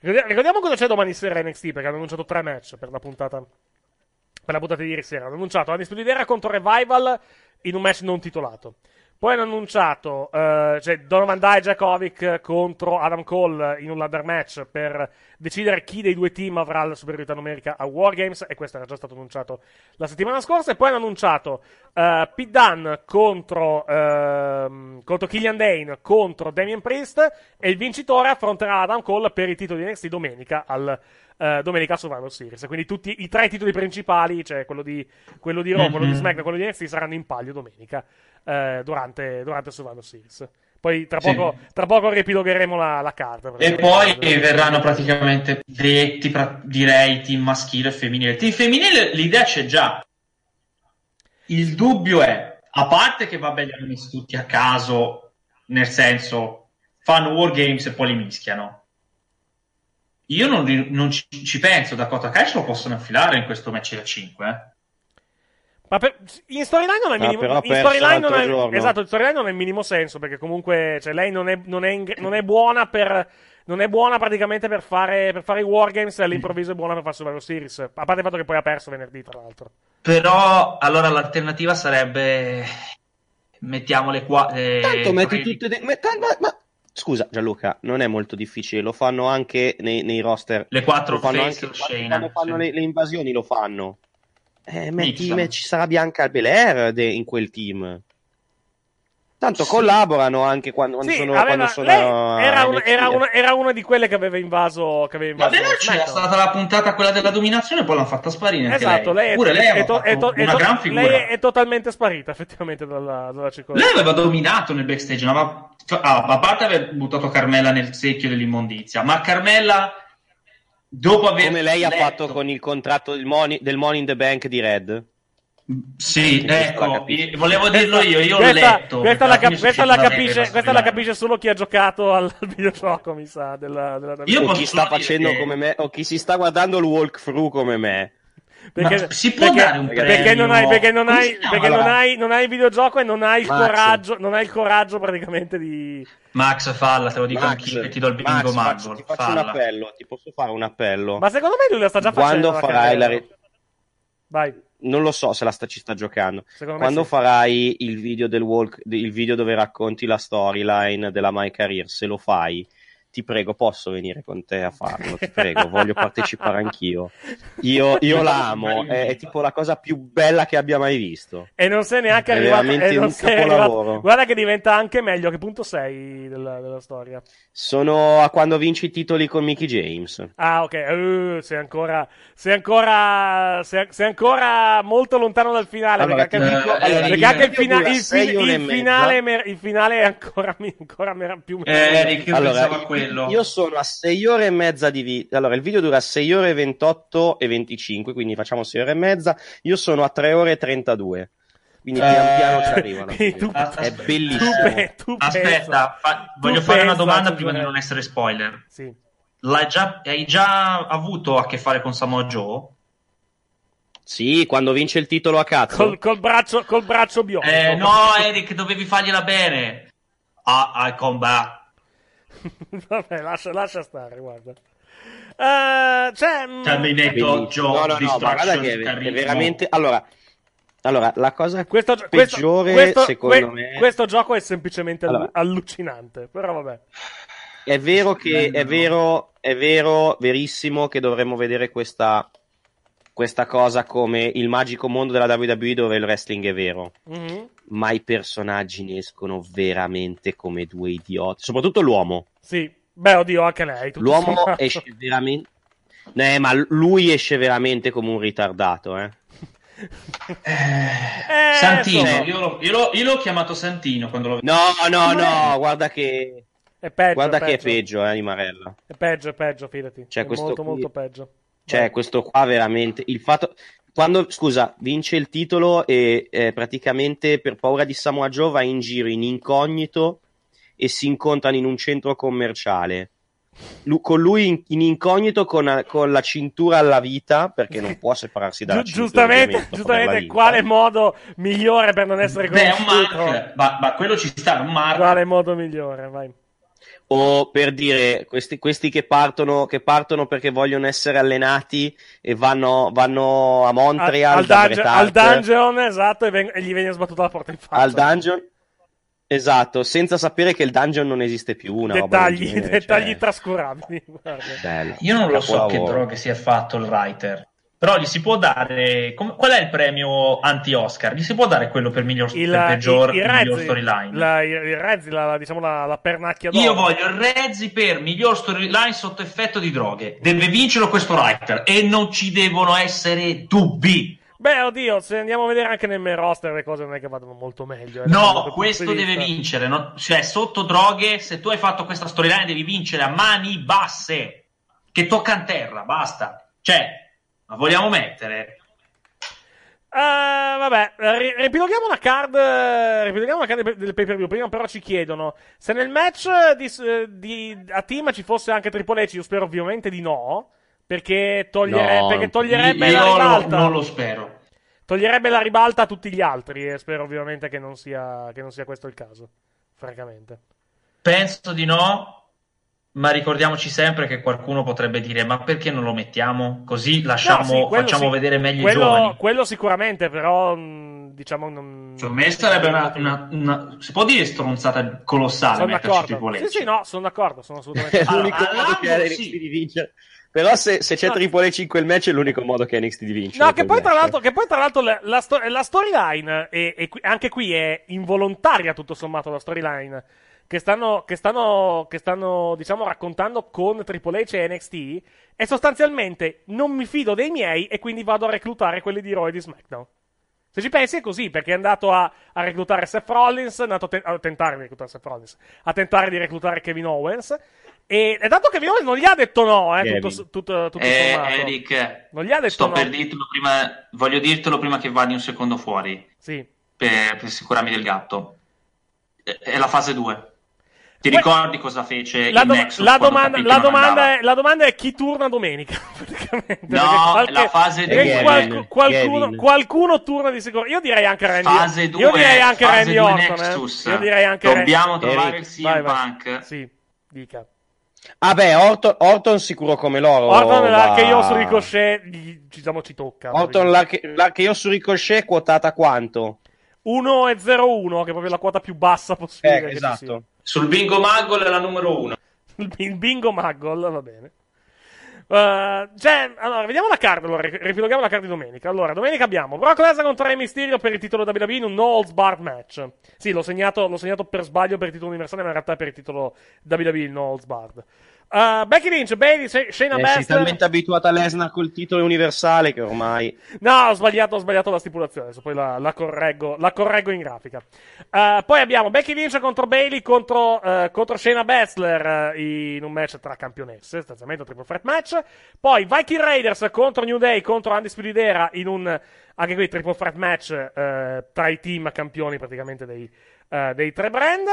Ricordi- Ricordiamo cosa c'è domani sera NXT, perché hanno annunciato tre match per la puntata. Per la puntata di ieri sera. Hanno annunciato Undisputed Era contro Revival in un match non titolato. Poi hanno annunciato eh, cioè Donovan Dijakovic contro Adam Cole in un ladder match per decidere chi dei due team avrà la superiorità numerica a Wargames e questo era già stato annunciato la settimana scorsa e poi hanno annunciato eh, Pete Dunne contro, ehm, contro Killian Dane contro Damian Priest e il vincitore affronterà Adam Cole per i titoli di NXT domenica al eh, domenica Survivor Series. Quindi tutti i tre titoli principali, cioè quello di, quello di Raw, quello di Mhm. SmackDown e quello di NXT, saranno in palio domenica eh, durante, durante Survivor Series. Poi tra Sì. poco, tra poco riepilogheremo la, la carta. E poi verranno praticamente detti, direi, team maschile e femminile. Team femminile l'idea c'è già. Il dubbio è, a parte che vabbè li hanno messi tutti a caso, nel senso, fanno wargames e poi li mischiano. Io non, non ci, ci penso, Dakota ce lo possono infilare in questo match da 5. Ma per- in storyline non ha il Ah, minimo, perso storyline non giorno. esatto, in storyline non ha il minimo senso perché comunque cioè, lei non è, non è in non è buona per non è buona praticamente per fare, per fare i wargames e all'improvviso è buona per fare Survivor Series. A parte il fatto che poi ha perso venerdì, tra l'altro. Però allora l'alternativa sarebbe mettiamole qua. eh, Tanto metti quelli- tutte. de- ma, ma- ma- Scusa, Gianluca, non è molto difficile. Lo fanno anche nei, nei roster. Le quattro Lo fanno face anche Shayna, quando fanno sì. le, le invasioni, lo fanno. Eh, metti, ci sarà Bianca Belair de- in quel team. Tanto collaborano anche quando, quando Sì, sono, aveva- quando sono era, una, NXT. era, una, era una di quelle che aveva invaso. Che aveva Ma invaso Belair c'era stata la puntata quella della dominazione, poi l'hanno fatta sparire. Esatto, lei, lei. Pure lei è to- è to- è una to- gran figura. lei è, totalmente sparita effettivamente dalla, dalla circolazione. Lei aveva dominato nel backstage, aveva- ah, a parte aver buttato Carmella nel secchio dell'immondizia, ma Carmella dopo aver Come lei ha letto- fatto con il contratto del Money, del money in the Bank di Red. Sì, ecco, volevo dirlo io, io ho questa, letto. questa la, cap- questa la capisce, questa la capisce solo chi ha giocato al, videogioco, mi sa. Della, della Io o chi sta dire facendo che- come me, o chi si sta guardando il walkthrough come me. Perché, Ma si può perché- dare un perché premio? non hai, perché non hai, chiama perché non hai, non hai il videogioco e non hai il Max. coraggio, non hai il coraggio praticamente di. Max, falla, te lo dico Max, anch'io, che ti do il Max, bingo faccio- mago. ti faccio un Falla. appello, ti posso fare un appello. Ma secondo me lui la sta già facendo. Quando farai la re- Vai. non lo so se la sta, ci sta giocando. Secondo Quando sì. farai il video del walk, il video dove racconti la storyline della My Career, se lo fai, ti prego, posso venire con te a farlo? Ti prego, voglio partecipare anch'io. Io, io la amo, è, è tipo la cosa più bella che abbia mai visto. E non sei neanche È arrivato. veramente e non un capolavoro. arrivato- Guarda che diventa anche meglio. Che punto sei della, della storia? Sono a quando vinci i titoli con Mickey James. Ah, ok. Uh, sei ancora. Sei ancora. Sei, sei ancora molto lontano dal finale. Allora, perché ti anche, dico- perché allora, anche il, il fina- il, il mezza. finale, mer- il finale è ancora, ancora mer- più Eric, io allora, pensavo a io- quello. Io sono a 6 ore e mezza di video. Allora, il video dura 6 ore e 28 e 25, quindi facciamo 6 ore e mezza. Io sono a 3 ore e 32. Quindi pian Eh, piano ci arrivano. tu- È Aspetta. bellissimo. Tu, pe- tu Aspetta, fa- tu voglio fare una domanda prima di non essere spoiler. Sì. L'hai già, hai già avuto a che fare con Samoa Joe? Sì, quando vince il titolo a cazzo. Col, col braccio, col braccio biondo. Eh, no, Eric, dovevi fargliela bene. Ah, I come back. Vabbè, lascia, lascia stare, guarda. Eh, c'è. mm, Terminator Bellissimo. Joe, No, no, no, guarda che è, veramente. Allora, allora, la cosa questo, gio- questo- peggiore, questo- secondo que- me. questo gioco è semplicemente Allora. allucinante. Però vabbè. È vero che è vero, è vero, verissimo che dovremmo vedere questa, questa cosa come il magico mondo della WWE dove il wrestling è vero. Mhm. Ma i personaggi ne escono veramente come due idioti. Soprattutto l'uomo. Sì. Beh, oddio, anche lei. tutto L'uomo sommato. esce veramente. Eh, ma lui esce veramente come un ritardato, eh. Eh, Santino, insomma, io, l'ho, io l'ho- io l'ho chiamato Santino quando l'ho No, no, no, guarda che. È peggio. Guarda è che è peggio. eh, di Marella. È peggio, è peggio, fidati. Cioè, è molto, qui- molto peggio. Cioè, Vai. questo qua veramente. Il fatto. Quando, scusa, vince il titolo e eh, praticamente per paura di Samoa Joe va in giro in incognito e si incontrano in un centro commerciale. lu- con lui in, in incognito con, con la cintura alla vita, perché non può separarsi dalla cintura. giustamente, giustamente quale modo migliore per non essere Beh, conosciuto? mark, ma, ma quello ci sta, un mark. Quale modo migliore, vai. O per dire, questi, questi che, partono, che partono perché vogliono essere allenati e vanno, vanno a Montreal al, da dungeon, al dungeon, esatto, e, veng- e gli viene sbattuta la porta in faccia. al dungeon. Esatto, senza sapere che il dungeon non esiste più. Una dettagli, genere, dettagli cioè, trascurabili. bello. Io non lo so che si è fatto il writer. Però gli si può dare. com- qual è il premio anti-Oscar? Gli si può dare quello per miglior Il, per peggior, il, il miglior Rezzi, storyline? la, il, il Rezzi, la, la- diciamo la, la pernacchia d'oro. Io voglio il Rezzi per miglior storyline sotto effetto di droghe. Deve vincerlo questo writer e non ci devono essere dubbi. Beh, oddio, se andiamo a vedere anche nel main roster le cose non è che vadano molto meglio. eh, No, questo deve vista. vincere. no? Cioè, sotto droghe, se tu hai fatto questa storyline, devi vincere a mani basse. Che tocca a terra, basta. Cioè, ma vogliamo mettere? Eh, vabbè, ri- riepiloghiamo una card. Riepiloghiamo una card del pay per view. Prima, però, ci chiedono se nel match di, di- a team ci fosse anche Triple H. Io spero ovviamente di no. Perché, togliere- No, perché toglierebbe Io la lo- ribalta. non lo spero. Toglierebbe la ribalta a tutti gli altri. E spero ovviamente che non sia, che non sia questo il caso. Francamente. Penso di no, ma ricordiamoci sempre che qualcuno potrebbe dire: Ma perché non lo mettiamo? Così lasciamo, No, sì, facciamo sì. vedere meglio quello, i giovani. Quello sicuramente, però, mh, diciamo, non... Per me sarebbe una, una- una- si può dire stronzata colossale Sono metterci d'accordo. Triple. Sì, sì, no, sono d'accordo, sono assolutamente È d'accordo. l'unico Allora, modo che ha sì. di vincere. Però se, se c'è No. Triple H in quel match è l'unico modo che NXT di vincere. No, che poi, l'altro, che poi tra l'altro la, la sto- la storyline, e, anche qui è involontaria tutto sommato la storyline, che stanno, che stanno, che stanno, diciamo, raccontando con Triple H e NXT, è sostanzialmente non mi fido dei miei e quindi vado a reclutare quelli di e di SmackDown. Se ci pensi è così, perché è andato a, a reclutare Seth Rollins, è andato a, te- a tentare di reclutare Seth Rollins, a tentare di reclutare Kevin Owens, e, e dato che Kevin Owens non gli ha detto no, eh, Kevin. tutto, tutto, tutto Eh, sommato. Eric, Non gli ha detto sto no. per dirtelo prima, voglio dirtelo prima che vadi un secondo fuori Sì. per, per assicurarmi del gatto. È, è la fase 2. Ti ricordi cosa fece La, il do- Nexus la domanda, la, domanda è, la domanda è chi turna domenica. praticamente, No, qualche- la fase perché due. qualcu- qualcuno, Kevin. qualcuno turna di sicuro. Io direi anche Randy Fase Io 2, direi anche fase Randy 2 Orton. Nexus. Eh. Io direi anche Dobbiamo Randy- trovare Eric, il CM vai, vai. Punk. Sì, dica. Ah, beh, Orton, Orton sicuro come loro. Orton va- l'Arche io su Ricochet, gli- diciamo, ci tocca. Orton l'Arche l'Arche io su Ricochet quotata quanto? 1 e 0-1, che è proprio la quota più bassa possibile. Eh, esatto. Sul bingo Magol è la numero 1. Il bin- bingo Maggol, va bene. Uh, cioè, allora, vediamo la card. Allora, ri- ripiloghiamo la card di domenica. Allora, domenica abbiamo Brock Lesnar contro Rey Mysterio per il titolo WWE in un no holds barred match. Sì, l'ho segnato, l'ho segnato per sbaglio per il titolo universale, ma in realtà è per il titolo WWE no holds barred. Uh, Becky Lynch, Bailey, Sh- Shayna Eh, sei Baszler. talmente abituata a Lesnar col titolo universale che ormai... No, ho sbagliato, ho sbagliato la stipulazione. Adesso poi la, la correggo, la correggo in grafica. Uh, poi abbiamo Becky Lynch contro Bailey contro, uh, contro Shayna Baszler uh, in un match tra campionesse, sostanzialmente un triple threat match. Poi Viking Raiders contro New Day contro Undisputed Era in un anche qui triple threat match uh, tra i team campioni praticamente dei, uh, dei tre brand.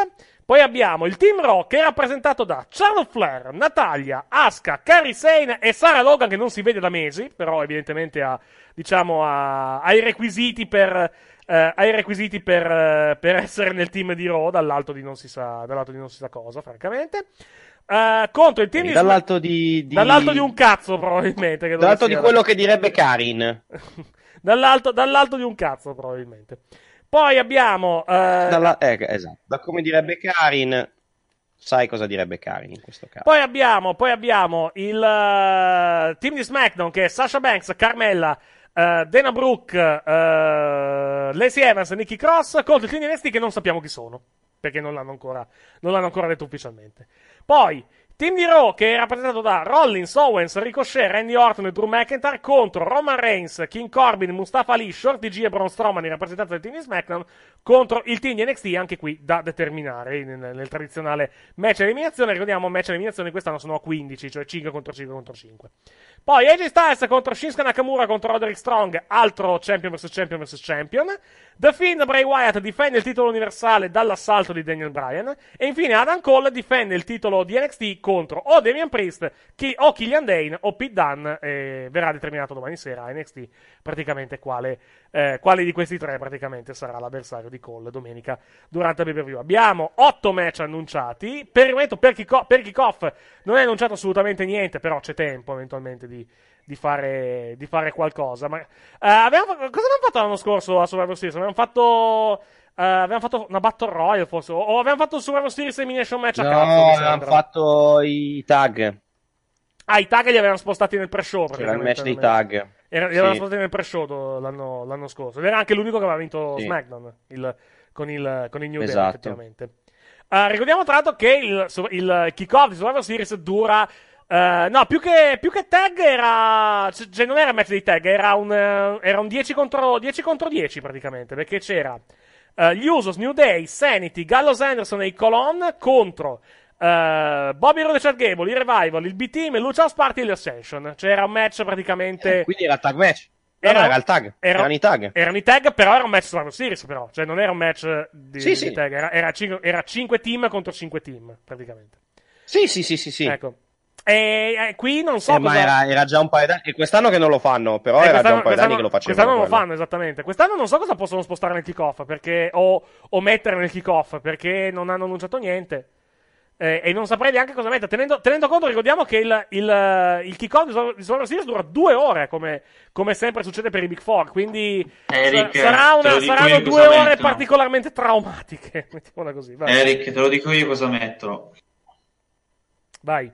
Poi abbiamo il Team che è rappresentato da Charlotte Flair, Natalia, Asuka, Kairi Sane e Sarah Logan che non si vede da mesi, però evidentemente ha, diciamo, ha, ha i requisiti per... eh, ha i requisiti per, eh, per essere nel team di Raw, dall'alto di non si sa, dall'alto di non si sa cosa, francamente. Eh, contro il team di Dall'alto di, di- dall'alto di un cazzo, probabilmente. dall'alto di quello che direbbe Karin. dall'alto, dall'alto di un cazzo, probabilmente. Poi abbiamo. eh, Dalla- eh, esatto. Da come direbbe Karin, sai cosa direbbe Karin in questo caso. Poi abbiamo, poi abbiamo il eh, team di SmackDown che è Sasha Banks, Carmella, eh, Dana Brooke, eh, Lacey Evans Nikki Cross contro team di NXT che non sappiamo chi sono. Perché non l'hanno ancora, non l'hanno ancora detto ufficialmente. Poi, team di Raw che è rappresentato da Rollins, Owens, Ricochet, Randy Orton e Drew McIntyre contro Roman Reigns, King Corbin, Mustafa Ali, Shorty G e Braun Strowman in rappresentanza del team di SmackDown contro il team di NXT, anche qui da determinare nel, nel tradizionale match eliminazione. Ricordiamo, match eliminazione quest'anno sono a 15, cioè 5 contro 5 contro 5. Poi AJ Styles contro Shinsuke Nakamura contro Roderick Strong, altro champion vs champion vs champion. The Fiend Bray Wyatt difende il titolo universale dall'assalto di Daniel Bryan. E infine Adam Cole difende il titolo di NXT contro o Damian Priest chi, o Killian Dane o Pete Dunne. E verrà determinato domani sera a NXT praticamente quale, eh, quale di questi tre praticamente sarà l'avversario di Cole domenica durante il pay per view. Abbiamo otto match annunciati. Per il momento per, kick- per kickoff non è annunciato assolutamente niente, però c'è tempo eventualmente di di fare, di fare qualcosa. Ma, eh, abbiamo, cosa abbiamo fatto l'anno scorso a Survivor Series? Abbiamo fatto. eh, abbiamo fatto una Battle Royale forse. O, o abbiamo fatto un Survivor Series Elimination Match a No, cazzo. mi abbiamo sembra. fatto i tag. Ah, i tag li avevano spostati nel pre-show. C'era il match dei tag. Era, li Sì. spostati nel pre-show l'anno, l'anno scorso. Ed era anche l'unico che aveva vinto Sì. SmackDown il- con, il, con il New Day, Esatto. effettivamente. Eh, ricordiamo tra l'altro che il, il kick-off di Survivor Series dura. eh, no, più che, più che tag era. c- Cioè, non era match di tag, era un, eh, era un 10 contro 10 contro 10 praticamente. Perché c'era eh, gli Usos, New Day, Sanity, Gallows Anderson e i Colon contro eh, Bobby Roode e Gable, il Revival, il B-Team, Lucha House Party e l'Ascension. Cioè, era un match praticamente. Quindi era tag match. No, era il tag. Erano i tag. Erano i tag, però era un match Survivor Series, però. Cioè, non era un match di, Sì, di sì. tag. Era, era, cinque, era cinque team contro 5 team, praticamente. Sì, sì, sì, sì, sì. Ecco. E eh, qui non so Eh, ma era, era già un paio d'anni. E quest'anno che non lo fanno, però Eh, era già un paio d'anni che lo facevano. Quest'anno non lo fanno, esattamente. Quest'anno non so cosa possono spostare nel kickoff, perché... O, o mettere nel kickoff, perché non hanno annunciato niente. Eh, e non saprei neanche cosa mettere. Tenendo, tenendo conto, ricordiamo che il, il, il kickoff di Survivor- Series dura due ore, come, come sempre succede per i Big Four. Quindi Eric, sa- sarà una- saranno due ore mettono. particolarmente traumatiche. Mettiamola così. Vai. Eric, te lo dico io cosa mettono. Vai.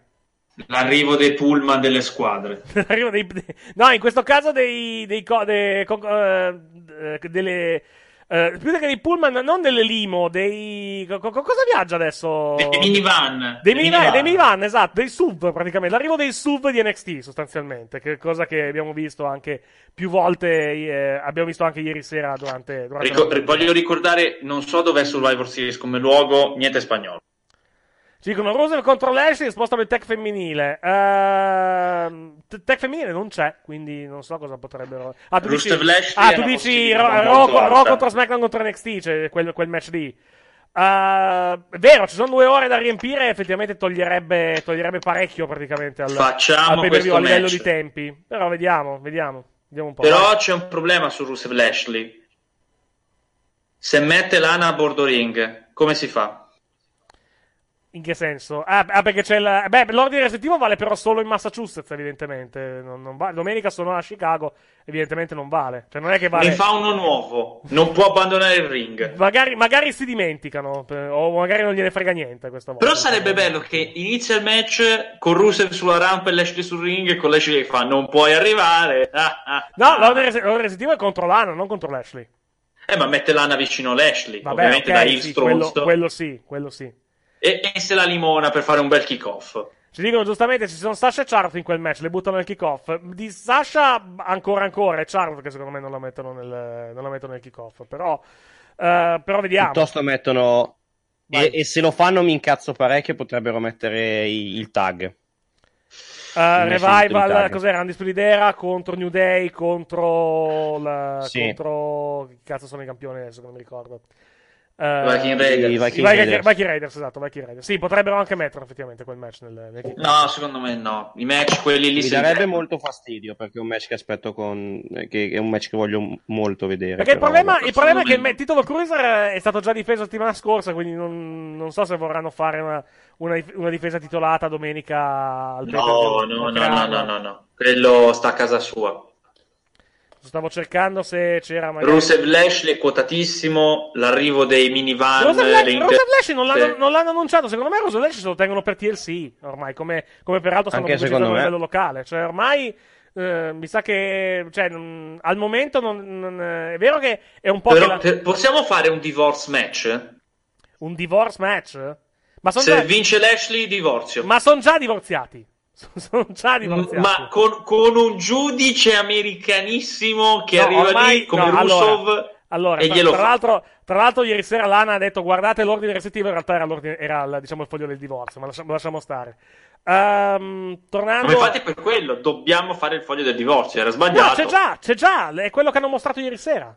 L'arrivo dei pullman delle squadre. Arriva dei- dei- no, in questo caso dei, dei dei eh, eh, delle eh, più che dei pullman, non delle limo, dei co- co- cosa viaggia adesso? Dei minivan. Dei Dei minivan, dei minivan, esatto, dei sub praticamente, l'arrivo dei sub di NXT sostanzialmente, che cosa che abbiamo visto anche più volte, eh, abbiamo visto anche ieri sera durante, durante Rico- voglio ricordare, non so dov'è Survivor Series come luogo, niente spagnolo. Ci dicono Rusev contro Lashley spostano il tech femminile. Ehm, t- tech femminile non c'è, quindi non so cosa potrebbero. Ah, tu dici, Rusev Lashley ah, tu dici Ro- Raw alta. Raw contro SmackDown contro NXT, cioè quel, quel match lì. Eh, è vero, ci sono due ore da riempire. Effettivamente toglierebbe, toglierebbe parecchio praticamente al, Facciamo al a livello match. di tempi. Però vediamo, vediamo. Vediamo un po'. Però c'è un problema su Rusev Lashley. Se mette Lana a bordo ring, come si fa? In che senso? Ah, ah, perché c'è il. Beh, l'ordine restrittivo vale però solo in Massachusetts, evidentemente. Non, non va- Domenica sono a Chicago, evidentemente non vale. Cioè, non è che vale. Ne fa uno nuovo, non può abbandonare il ring. Magari, magari si dimenticano, o magari non gliene frega niente questa volta. Però sarebbe bello che inizia il match con Rusev sulla rampa e Lashley sul ring e con Lashley che fa non puoi arrivare. Ah, ah. No, l'ordine rest- l'ordine restrittivo è contro Lana, non contro Lashley. Eh, ma mette Lana vicino a Lashley, Vabbè, ovviamente ok, da heel sì, quello, quello sì, quello sì. E, e se la limona per fare un bel kick-off. Ci dicono giustamente ci sono Sasha e Charlotte in quel match, le buttano nel kickoff. Di Sasha ancora ancora e Charlotte che secondo me non la mettono nel, non la mettono nel kickoff. Però, eh, però vediamo. Piuttosto mettono. E, e se lo fanno mi incazzo parecchio, potrebbero mettere i- il tag. Di Revival, tag. cos'era? Undisputed Era contro New Day, contro la, Sì. contro che cazzo sono i campioni adesso che non mi ricordo. Eh, Viking Raiders. i Viking Viking, Raiders. Viking Raiders, esatto, Viking Raiders. Sì, potrebbero anche mettere effettivamente quel match nel, nel. No, secondo me no. I match quelli lì Mi darebbe molto fastidio perché è un match che aspetto con. che è un match che voglio molto vedere. Perché il però, problema, vabbè. il problema è che il titolo Cruiser è stato già difeso la settimana scorsa, quindi non, non so se vorranno fare una, una, una difesa titolata domenica al No, no, no, no, no, no, no. Quello sta a casa sua. Stavo cercando se c'era magari... Rusev Lashley è quotatissimo. L'arrivo dei minivan. Rusev le Lash- inter- Rusev Lashley non l'hanno, Sì. non l'hanno annunciato. Secondo me Rusev Lashley se lo tengono per TLC ormai, come, come peraltro stanno Anche pubblicizzando a secondo me. livello locale. Cioè, ormai eh, mi sa che cioè, non- al momento non, non- è vero che è un po' che Però la- per- possiamo fare un divorce match? un divorce match. Ma sono Se già, vince Lashley, divorzio. ma son già divorziati. Sono già divorziati. Ma con, con un giudice americanissimo che No, arriva ormai- lì come no, Russov. allora, Allora, E tra, tra l'altro, tra l'altro ieri sera Lana ha detto guardate l'ordine restrittivo, in realtà era, l'ordine- era il, diciamo, il foglio del divorzio, ma lasciamo, lo lasciamo stare. Ehm, tornando... Ma infatti per quello dobbiamo fare il foglio del divorcio, era No, sbagliato. c'è già, c'è già, è quello che hanno mostrato ieri sera.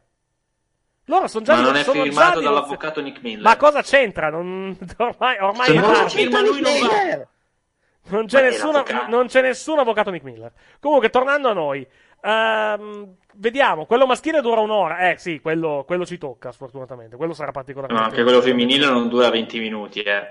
Loro sono già ma non è firmato dall'avvocato Nick Miller. Ma cosa c'entra? Non- ormai ormai Se è non firma lui non va. Non c'è, nessuno, non c'è nessun avvocato Nick Miller. Comunque, tornando a noi, ehm, vediamo. Quello maschile dura un'ora. Eh sì, quello, quello ci tocca, sfortunatamente. Quello sarà particolarmente. anche quello femminile non dura 20 minuti, eh.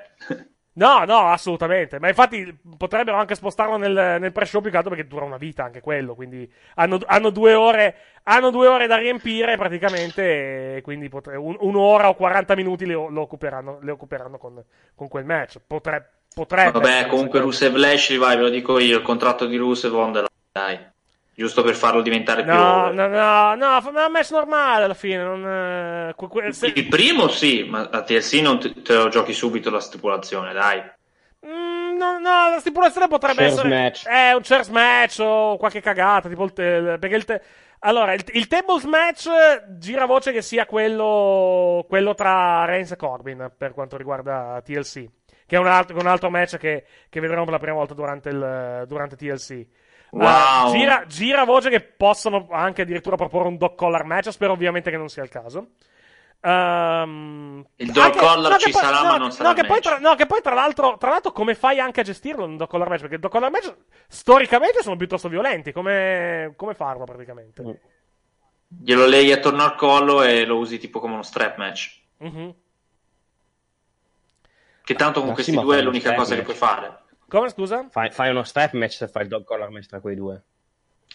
No, no, assolutamente. Ma infatti potrebbero anche spostarlo nel, nel pre-show più che altro perché dura una vita anche quello. Quindi hanno, hanno due, ore, hanno due ore da riempire praticamente. Quindi potre- un- un'ora o 40 minuti le, lo occuperanno, le occuperanno con, con quel match. Potre- potrebbe. Vabbè, comunque Rusev Lashley, vai, ve lo dico io, il contratto di Rusev on the line, dai. Giusto per farlo diventare più No, over. no, no, no, fa- ma è un match normale alla fine. Non, eh, se- Il primo sì, ma a TLC non te, te lo giochi subito la stipulazione, dai. Mm, no, no, la stipulazione potrebbe Chairs essere. match. Eh, un chairs match o qualche cagata. Tipo il. te- perché il. te- allora, il, il tables match gira voce che sia quello, quello tra Reigns e Corbin per quanto riguarda TLC. Che è un altro, un altro match che, che vedremo per la prima volta durante, il, durante TLC. Wow. Eh, gira, gira voce che possono anche addirittura proporre un dog collar match. Spero ovviamente che non sia il caso. Ehm, Il dog anche- collar no, ci poi- sarà, no, ma non sarà no, che poi tra, no, che poi tra l'altro, tra l'altro, come fai anche a gestirlo un dog collar match? Perché il dog collar match storicamente sono piuttosto violenti. Come, come farlo praticamente? Glielo leghi attorno al collo e lo usi tipo come uno strap match. Mhm. Che tanto con Ma questi sì, due è l'unica cosa che match. puoi fare. Come scusa? Fai, fai uno step match se fai il dog collar match tra quei due.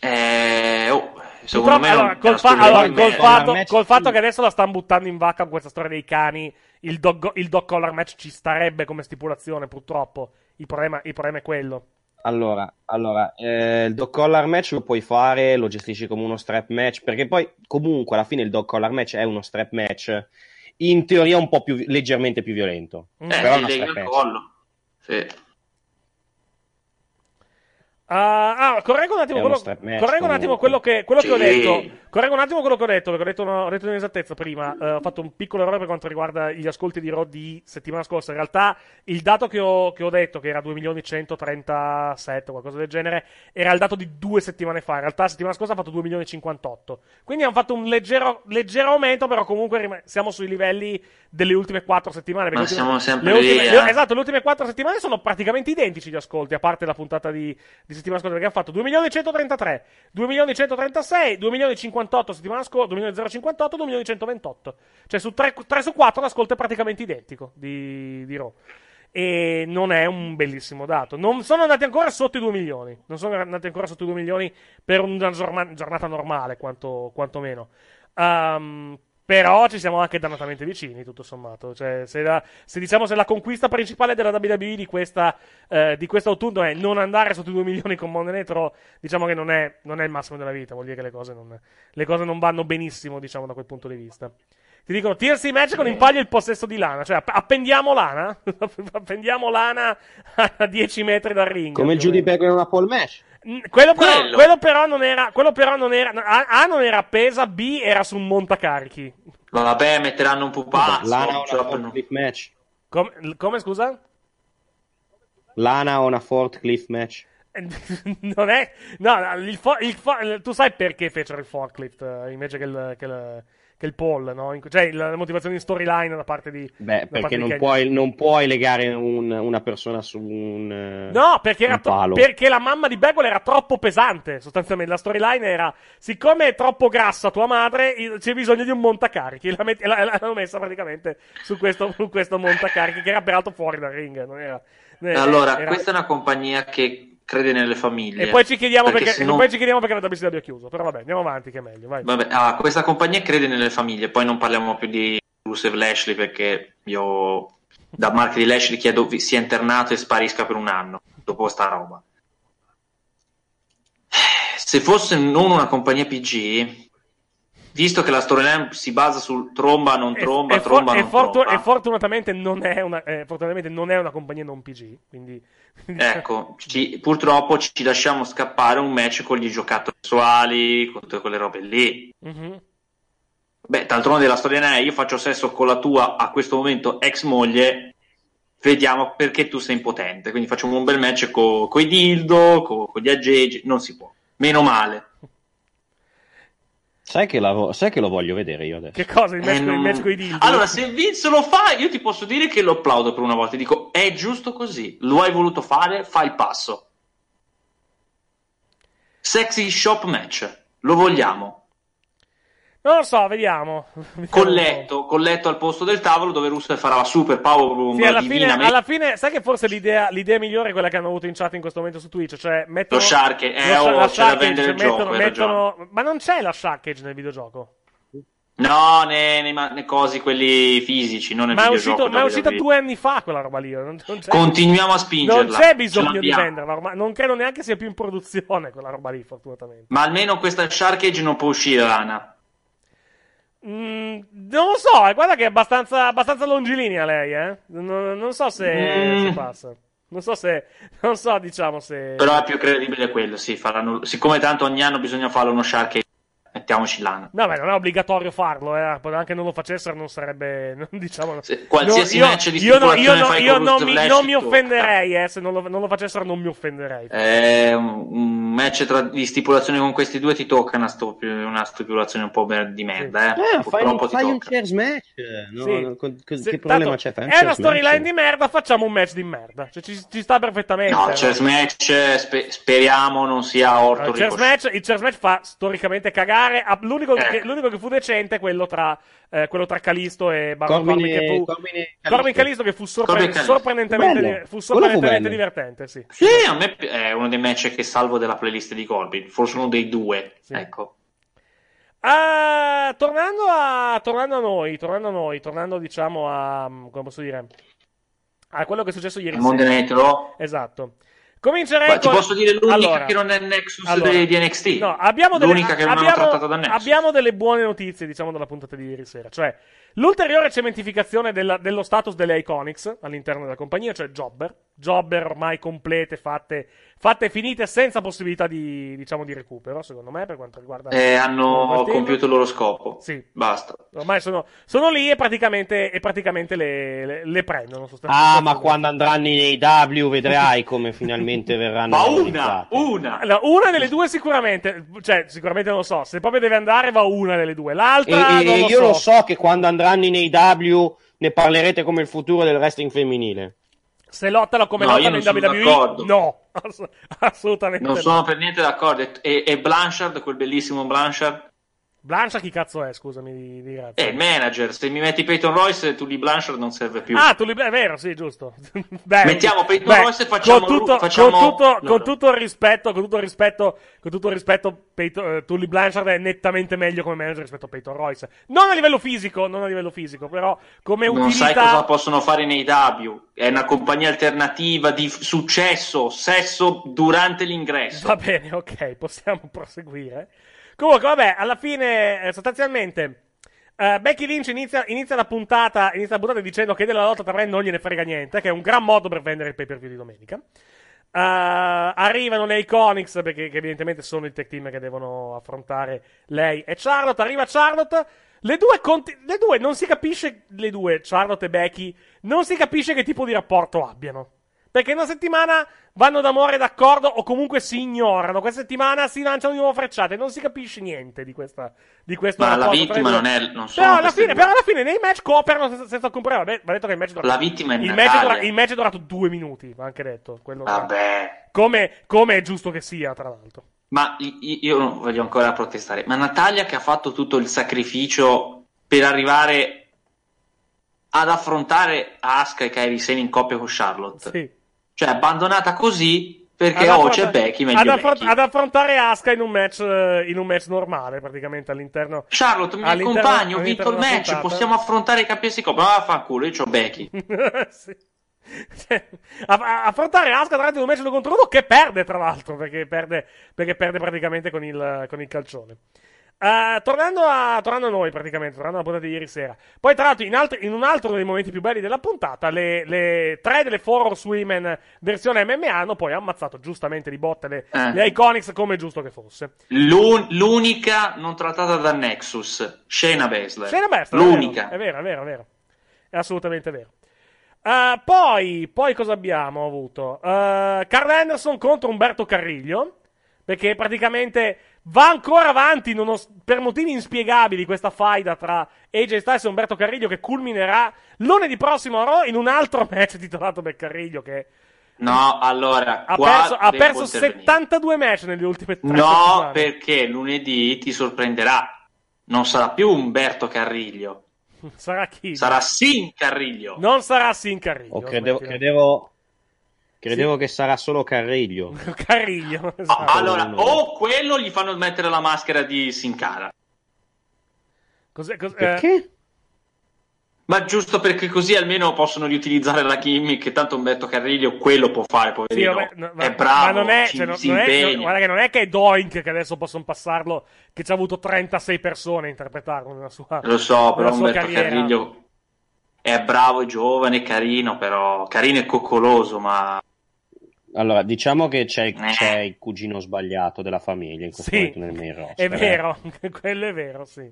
Eh, oh, secondo me allora, col, fa- allora, col fatto, col fatto che adesso la stanno buttando in vacca con questa storia dei cani, il dog, il dog collar match ci starebbe come stipulazione, purtroppo. Il problema, il problema è quello. Allora, allora eh, il dog collar match lo puoi fare, lo gestisci come uno strap match, perché poi comunque alla fine il dog collar match è uno strap match, in teoria un po' più leggermente più violento. Eh, però strap al match. collo. Sì. Ah, ah, correggo un attimo, quello, correggo un attimo quello, che, quello che ho Sì. detto. Correggo un attimo quello che ho detto, perché ho detto, una- ho detto un'esattezza prima. Eh, ho fatto un piccolo errore per quanto riguarda gli ascolti di Raw di settimana scorsa. In realtà, il dato che ho, che ho detto, che era 2 milioni 137 o qualcosa del genere, era il dato di due settimane fa. In realtà, la settimana scorsa ha fatto 2 milioni 58. Quindi hanno fatto un leggero, leggero aumento, però comunque rim- siamo sui livelli delle ultime 4 settimane. Ma le ultime- siamo sempre le ultime- lì, le- eh. esatto, le ultime 4 settimane sono praticamente identici gli ascolti, a parte la puntata di, di settimana scorsa, perché hanno fatto 2 milioni 133, 2 milioni 136, 2 milioni 58 settimana scorsa, 2 milioni 058, 2 milioni 128. Cioè su 3, su 4 l'ascolto è praticamente identico di, di Raw. E non è un bellissimo dato. Non sono andati ancora sotto i 2 milioni. Non sono andati ancora sotto i 2 milioni per una giornata normale, quanto, quantomeno. Ehm, però ci siamo anche dannatamente vicini, tutto sommato. Cioè, se, la- se diciamo se la conquista principale della WWE di, questa, eh, di questo autunno è non andare sotto i 2 milioni con Raw, diciamo che non è, non è il massimo della vita. Vuol dire che le cose non, le cose non vanno benissimo, diciamo, da quel punto di vista. Ti dicono TLC match con in palio il possesso di Lana. Cioè, app- appendiamo Lana? appendiamo Lana a 10 metri dal ring. Come il Judy. Bagwell in una pole match. Quello però, Quello. quello però non era. Quello però non era. A, A non era appesa, B era su un montacarichi. Vabbè, metteranno un pupazzo. Lana o una aprono- forklift match. Come, come scusa? Lana o una forklift match. non è. No, il fo- il fo- tu sai perché fecero il forklift eh, invece che il, che il, che il pole, no? In- cioè la, motivazione di storyline da parte di. Beh, perché di non Kenny. puoi, non puoi legare un- una persona su un. No, perché, era un tro- palo. perché la mamma di Bagwell era troppo pesante. Sostanzialmente, la storyline era: siccome è troppo grassa tua madre, c'è bisogno di un montacarichi. La met- la- l'hanno messa praticamente su questo, su questo montacarichi, che era peraltro fuori dal ring. Non era, non era- Allora, era- questa è una compagnia che crede nelle famiglie. E poi ci chiediamo perché, e non- poi ci chiediamo perché la WCW ha chiuso. Però vabbè, andiamo avanti, che è meglio. Vai. Vabbè, ah, questa compagnia crede nelle famiglie, poi non parliamo più di Rusev Lashley perché io da Mark di Lashley chiedo sia internato e sparisca per un anno dopo sta roba. Se fosse non una compagnia PG, visto che la storyline si basa sul tromba, non E- tromba, e, for- tromba, e non fortu- tromba. e fortunatamente, non è una, eh, fortunatamente non è una compagnia non PG. Quindi, Ecco, ci- purtroppo ci lasciamo scappare un match con gli giocattoli sessuali, con tutte quelle robe lì. Mhm. Beh, d'altronde la storia è io faccio sesso con la tua a questo momento ex moglie, vediamo perché tu sei impotente. Quindi facciamo un bel match con i dildo, con gli aggeggi, non si può. Meno male. Sai che, la- sai che lo voglio vedere io adesso. Che cosa? Il match, Eh, non- match con i dildi? Allora, se Vince lo fa, io ti posso dire che lo applaudo per una volta. Dico, è giusto così. Lo hai voluto fare, fai il passo. Sexy shop match. Lo vogliamo. Non lo so, vediamo. Vediamo Con un po'. letto, con letto al posto del tavolo dove Russo farà la super power room Sì, alla fine, alla fine, sai che forse l'idea, l'idea migliore è quella che hanno avuto in chat in questo momento su Twitch, cioè mettono Lo Shark- eh, lo oh, la c'è da Sharkage, vendere il mettono- gioco, mettono- ma non c'è la Sharkage nel videogioco. No, nei, ma- nei cosi quelli fisici, non nel Ma è, videogioco. uscito, ma è uscita due anni fa quella roba lì. Non, non Continuiamo a spingerla. non c'è bisogno di venderla, ormai. non credo neanche sia più in produzione quella roba lì, fortunatamente. Ma almeno questa Shark Age non può uscire, Lana. Mm, non lo so, eh, guarda che è abbastanza, abbastanza longilinea lei, eh. Non, non so se, Mm. se passa. Non so se, non so, diciamo se. Però è più credibile quello, sì. Faranno... Siccome tanto ogni anno bisogna fare uno Shark mettiamoci Lana. No, beh, non è obbligatorio farlo, eh. Anche non lo facessero, non sarebbe. non- diciamo. qualsiasi no, io- match di io, no, io, stipulazione no, io non, mi, non mi offenderei, eh. Se non lo, non lo facessero, non mi offenderei. Eh, un match tra- di stipulazione con questi due ti tocca una, stup- una stipulazione un po' di merda, eh. Eh, fai, un, ti fai un chairs match. No, Sì. no, con- con- Se- che problema c'è? Fai un È una chairs storyline di merda, facciamo un match di merda. Cioè, ci, ci sta perfettamente. No, eh. chess match spe- speriamo non sia orto il chess match fa storicamente cagare. Ah, L'unico, Eh. che, l'unico che fu decente è quello tra, eh, quello tra Calisto e Baron Corbin Corbin. e- Che fu, Corbin. Corbin Calisto che fu sorpre- sorprendentemente, fu fu sorprendentemente bello. divertente. Sì. Sì, a me è uno dei match che salvo della playlist di Corbin, forse uno dei due. Ecco. Ah, tornando, a, tornando a noi, tornando a noi, tornando diciamo a. come posso dire? A quello che è successo ieri Il Monday sera. Night Raw. Esatto. Comincerei Ma ti con... posso dire l'unica Allora, che non è Nexus allora, di, di NXT. No, abbiamo delle, l'unica che non abbiamo, hanno trattato da Nexus. abbiamo delle buone notizie, diciamo, dalla puntata di ieri sera. Cioè, l'ulteriore cementificazione della- dello status delle Iconics all'interno della compagnia, cioè Jobber. Jobber ormai complete, fatte, fatte e finite, senza possibilità di, diciamo, di recupero, secondo me, per quanto riguarda... Eh, hanno compiuto il loro scopo. Sì. Basta. Ormai sono, sono lì e praticamente, e praticamente le, le- le prendono. Ah, ma quando andranno in AW vedrai come finalmente verranno Ma una, una. Allora, una delle due sicuramente, cioè sicuramente non lo so, se proprio deve andare va una delle due, l'altra e- non e lo io so. lo so che quando andranno in AW ne parlerete come il futuro del wrestling femminile. Se lottano come No, lottano io in non sono WWE, d'accordo. no, ass- assolutamente Non no. sono per niente d'accordo. E, e Blanchard, quel bellissimo Blanchard, Blanchard chi cazzo è, scusami di, di il manager. Se mi metti Peyton Royce, tu lì Blanchard non serve più. Ah, tu li... è vero, sì, giusto. Beh, Mettiamo Peyton beh, Royce e facciamo- con tutto, facciamo con tutto, con tutto il rispetto, con tutto il rispetto, con tutto il rispetto, Peyton, eh, Tully Blanchard è nettamente meglio come manager rispetto a Peyton Royce. Non a livello fisico, non a livello fisico, però come non utilità. sai cosa possono fare in AW. È una compagnia alternativa di successo, sesso durante l'ingresso. Va bene, ok, possiamo proseguire. Comunque, vabbè, alla fine, eh, sostanzialmente, eh, Becky Lynch inizia, inizia la puntata, inizia la puntata dicendo che della lotta tra Brand non gliene frega niente, che è un gran modo per vendere il pay per view di domenica. Eh, arrivano le Iconics, perché evidentemente sono il tech team che devono affrontare lei e Charlotte. Arriva Charlotte. Le due, conti- le due non si capisce, le due, Charlotte e Becky, non si capisce che tipo di rapporto abbiano. Perché una settimana vanno d'amore d'accordo o comunque si ignorano. Questa settimana si lanciano di nuovo frecciate. Non si capisce niente di, questa, di questo Ma la rapporto i vittima non è. Non Però alla, fine, però alla fine nei match cooperano senza, senza alcun problema. Beh, va detto che il match è durato, La vittima è il match, dura- il match è durato due minuti, va anche detto. Quello Vabbè. come, come è giusto che sia, tra l'altro. Ma io voglio ancora protestare. Ma Natalia che ha fatto tutto il sacrificio per arrivare ad affrontare Asuka e Kairi Sane in coppia con Charlotte. Sì. Cioè, abbandonata così perché Ad affronta- c'è Becky, meglio ad, affron- Becky. ad affrontare Asuka in un match, eh, in un match normale, praticamente all'interno. Charlotte, mi all'interno- accompagni, ho vinto il match, puntata. possiamo affrontare i campionati di coppia. Ma vaffanculo, io c'ho Becky. Sì. Cioè, affrontare Asuka ad un match uno contro uno che perde, tra l'altro, perché perde, perché perde praticamente con il, con il calcione. Eh, tornando, a, tornando a noi, praticamente, tornando alla puntata di ieri sera. Poi, tra l'altro, in, altri- in un altro dei momenti più belli della puntata, le, le tre delle Four Horsewomen versione MMA hanno poi ammazzato giustamente di botte le, Eh. le Iconics come giusto che fosse. L'un- l'unica non trattata da Nexus, Shayna Baszler. Shayna Baszler, L'unica. È vero, è vero, è vero. È assolutamente vero. Eh, poi, poi cosa abbiamo avuto? Eh, Carl Anderson contro Umberto Carriglio. Perché praticamente va ancora avanti nonos- per motivi inspiegabili questa faida tra AJ Styles e Umberto Carriglio che culminerà lunedì prossimo a Raw in un altro match titolato per Carriglio che No, allora, ha qua perso, ha perso intervenire. 72 match nelle ultime tre No, settimane. perché lunedì ti sorprenderà. Non sarà più Umberto Carriglio, Sarà chi? sarà Sin Carriglio. Non sarà Sin Carriglio. O credevo, smettila. Credevo, credevo che sarà solo Carriglio. Carriglio. Ah, esatto. allora, o quello gli fanno mettere la maschera di Sin Cara. Cos'è- cos- eh, Perché? Ma giusto perché così almeno possono riutilizzare la gimmick, che tanto Umberto Carriglio quello può fare, Sì, poverino. vabbè, no, ma, è bravo, ma non è, ci- cioè, non- si non è- guarda che non è che è Doink che adesso possono passarlo, che ci ha avuto 36 persone a interpretarlo nella sua Lo so, però Umberto carriera. Carriglio è bravo, è giovane, carino, però carino e coccoloso, ma Allora, diciamo che c'è, Eh. c'è il cugino sbagliato della famiglia in questo Sì, momento nel main roster. È eh. vero, quello è vero, sì.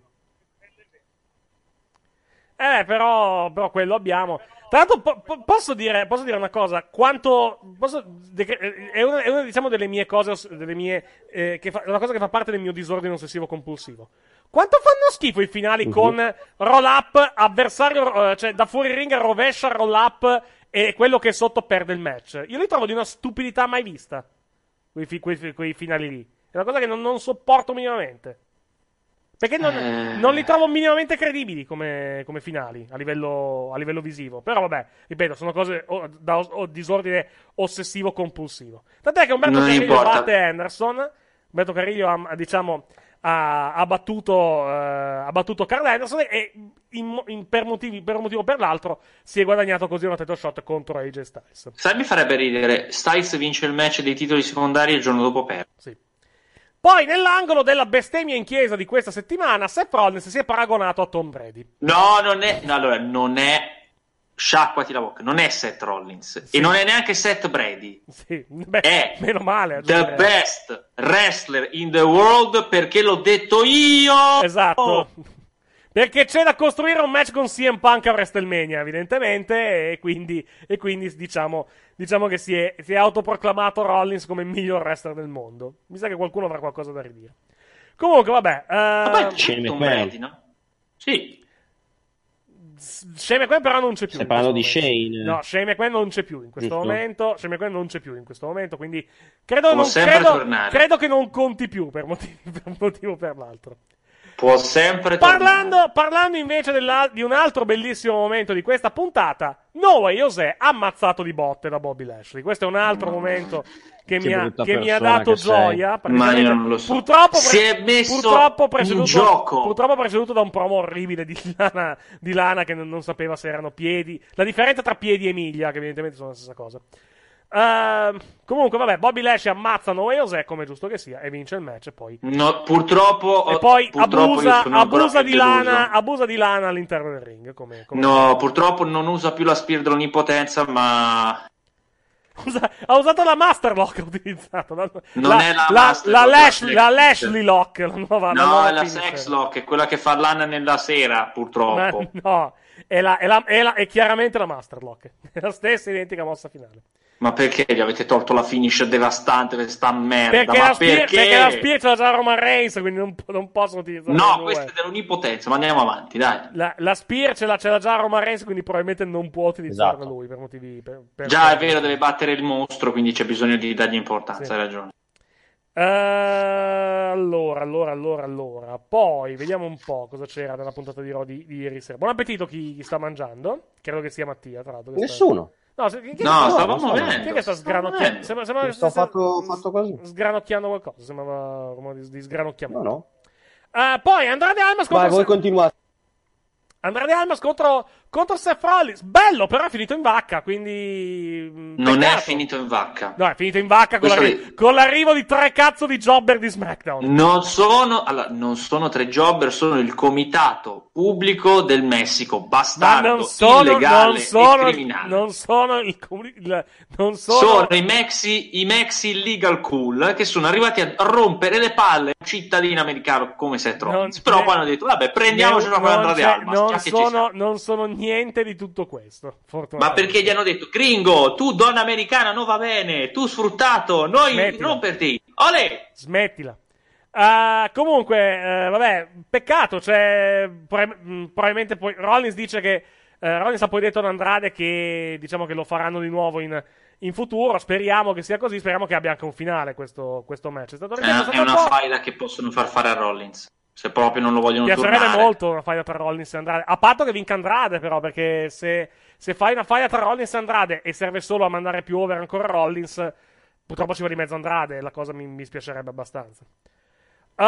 Eh, però, però quello abbiamo. Tra l'altro, po- po- posso, dire, posso dire una cosa? Quanto. Posso, de- è, una, è una, diciamo, delle mie cose. Delle mie, eh, che fa, è una cosa che fa parte del mio disordine ossessivo compulsivo. Quanto fanno schifo i finali Mhm. con roll up, avversario, eh, cioè da fuori ring rovescia roll up e quello che è sotto perde il match? Io li trovo di una stupidità mai vista. Quei, fi- quei fi- quei finali lì. È una cosa che non, non sopporto minimamente. Perché non, Eh. non li trovo minimamente credibili come, come finali a livello, a livello visivo. Però vabbè, ripeto, sono cose o- da os- o- disordine ossessivo compulsivo. Tant'è che Umberto Non Carriglio importa. batte Anderson. Umberto Carriglio ha, diciamo, ha, ha battuto, eh, ha battuto Carl Anderson e in in- per, motivi, per un motivo o per l'altro si è guadagnato così una title shot contro AJ Styles. sai mi farebbe ridere, Styles vince il match dei titoli secondari e il giorno dopo perde. Sì. Poi, nell'angolo della bestemmia in chiesa di questa settimana, Seth Rollins si è paragonato a Tom Brady. No, non è. no, allora, non è. Sciacquati la bocca, non è Seth Rollins e non è neanche Seth Brady. Sì, beh, È meno male. The aggiungerei. best wrestler in the world perché l'ho detto io. Esatto. Perché c'è da costruire un match con CM Punk a WrestleMania, evidentemente, e quindi, e quindi diciamo, diciamo che si è, si è autoproclamato Rollins come il miglior wrestler del mondo. Mi sa che qualcuno avrà qualcosa da ridire. Comunque, vabbè. Ma poi Uh, c'è. Brady, no? Sì. Shane McMahon però non c'è più. Stai parlando di. Shane? No, Shane McMahon non c'è più in questo Giusto. momento. Shane McMahon non c'è più in questo momento, quindi credo, non, credo, credo che non conti più per, motivi, per un motivo o per l'altro. Può sempre tornare. Parlando, parlando invece della- di un altro bellissimo momento di questa puntata, Noah José ammazzato di botte da Bobby Lashley. Questo è un altro momento che, Che mi ha, che mi ha dato gioia. Ma io non lo so. Purtroppo, Si è messo purtroppo in gioco. Purtroppo preceduto da un promo orribile di Lana, di Lana che non, non sapeva se erano piedi. La differenza tra piedi e miglia, che evidentemente sono la stessa cosa. Ehm, comunque, vabbè, Bobby Lashley ammazza Noah José, come è giusto che sia, e vince il match. E poi No, purtroppo. e poi purtroppo abusa, abusa, di lana, abusa di lana all'interno del ring. Come, come- No, purtroppo non usa più la Spear dell'onnipotenza, ma. Usa- ha usato la Masterlock. Ha utilizzato la, Non è la la, la Lash- la la Lashley Lock. La nuova, la No, nuova è la finisher. sex lock, è quella che fa l'ana nella sera, Ma purtroppo. no, è, la- è la- è la- è chiaramente la Masterlock. È la stessa identica mossa finale. Ma perché gli avete tolto la finish devastante per sta merda? Perché, Ma la Spear, perché? perché la l'ha già Roman Reigns, quindi non, non possono utilizzare le No, due. questa è dell'onnipotenza, ma andiamo avanti, dai. La, la Spear ce l'ha, ce l'ha già Roman Reigns, quindi probabilmente non può utilizzarla Esatto. lui per motivi. Per, per- Già è vero, deve battere il mostro, quindi c'è bisogno di dargli importanza, Sì. hai ragione. Eh, allora, allora, allora, allora. Poi vediamo un po' cosa c'era nella puntata di Raw di, ieri sera. Buon appetito chi, chi sta mangiando. Credo che sia Mattia, tra l'altro. che sta- Nessuno. No, se- chi No, sta- stavamo vedendo, che sta sgranocchiando? Sembra, sto fatto, fatto così. sgranocchiando qualcosa. Sembrava rumore di, di No, sgranocchiamento. no. Eh, poi Andrade Almas Vai, contro, voi continuate. Andrade Almas contro, contro Seth Rollins. Bello, però è finito in vacca, quindi... mm, Non è peccato. finito in vacca. No, è finito in vacca con, l'arri- con l'arrivo di tre cazzo di jobber di SmackDown. Non sono, allora, non sono tre jobber, sono il comitato pubblico del Messico, Ma bastardo, non sono, illegale non sono, e criminale. non sono il, il- non sono, Sono i Mexi, i Mexi Illegal Cool che sono arrivati a rompere le palle a un cittadino americano come Seth Rollins. Però poi hanno detto, vabbè, prendiamocela con c'è- Almas. non sono, non sono niente di tutto questo. Ma perché gli hanno detto, gringo, tu donna americana non va bene, tu sfruttato, noi Smettila. non per te. Olè! Smettila. Ah, comunque, eh, vabbè, peccato. Cioè, prob- mh, probabilmente poi Rollins dice che. eh, Rollins ha poi detto ad Andrade che diciamo che lo faranno di nuovo in, in futuro. Speriamo che sia così. Speriamo che abbia anche un finale questo, questo match. È stato È, ripeto, è una faida che possono far fare a Rollins. Se proprio non lo vogliono Mi piacerebbe molto una faida tra Rollins e Andrade. A patto che vinca Andrade, però, perché se, se fai una faida tra Rollins e Andrade e serve solo a mandare più over ancora Rollins, purtroppo ci va di mezzo Andrade. La cosa mi, mi spiacerebbe abbastanza. Uh,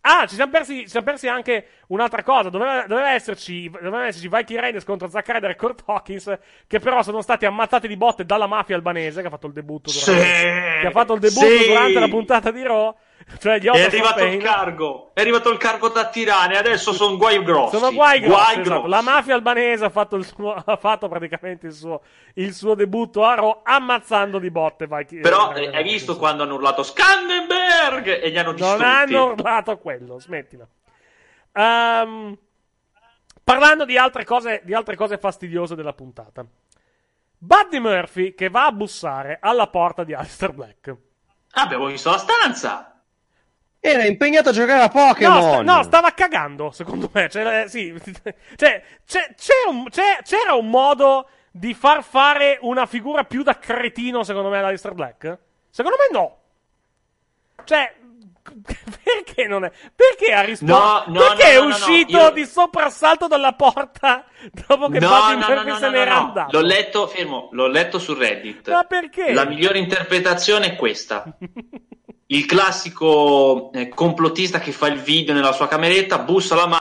ah, ci siamo persi, ci siamo persi anche un'altra cosa. Doveva, doveva esserci, dovevano esserci Viking Raiders contro Zack Ryder e Kurt Hawkins, che però sono stati ammazzati di botte dalla mafia albanese, che ha fatto il debutto durante, Sì, che ha fatto il debutto sì. durante la puntata di Raw. Cioè, È arrivato il cargo, è arrivato il cargo da tirare, adesso sono guai grossi. Sono guai grossi, esatto. grossi. La mafia albanese ha fatto, il suo, ha fatto praticamente il suo, il suo debutto a Raw ammazzando di botte. Viking- Però eh, eh, hai visto quando hanno urlato Scandenberg e gli hanno Non distrutti. hanno urlato quello, smettila. Ehm, parlando di altre, cose, di altre cose fastidiose della puntata. Buddy Murphy che va a bussare alla porta di Aleister Black. Abbiamo visto la stanza. Era impegnato a giocare a No, Pokémon. sta- no, stava cagando, secondo me. Cioè, eh, sì. Cioè, c'è- c'era, un, c'è- c'era un modo di far fare una figura più da cretino, secondo me, ad Aleister Black? Secondo me no. Cioè, perché non è? Perché ha risposto? No, no, perché no, è uscito io- di soprassalto dalla porta dopo che no, Murphy no, se no, n'era andato? L'ho letto, fermo, l'ho letto su Reddit. Ma perché? La migliore interpretazione è questa. Il classico eh, complottista che fa il video nella sua cameretta, bussa la mano.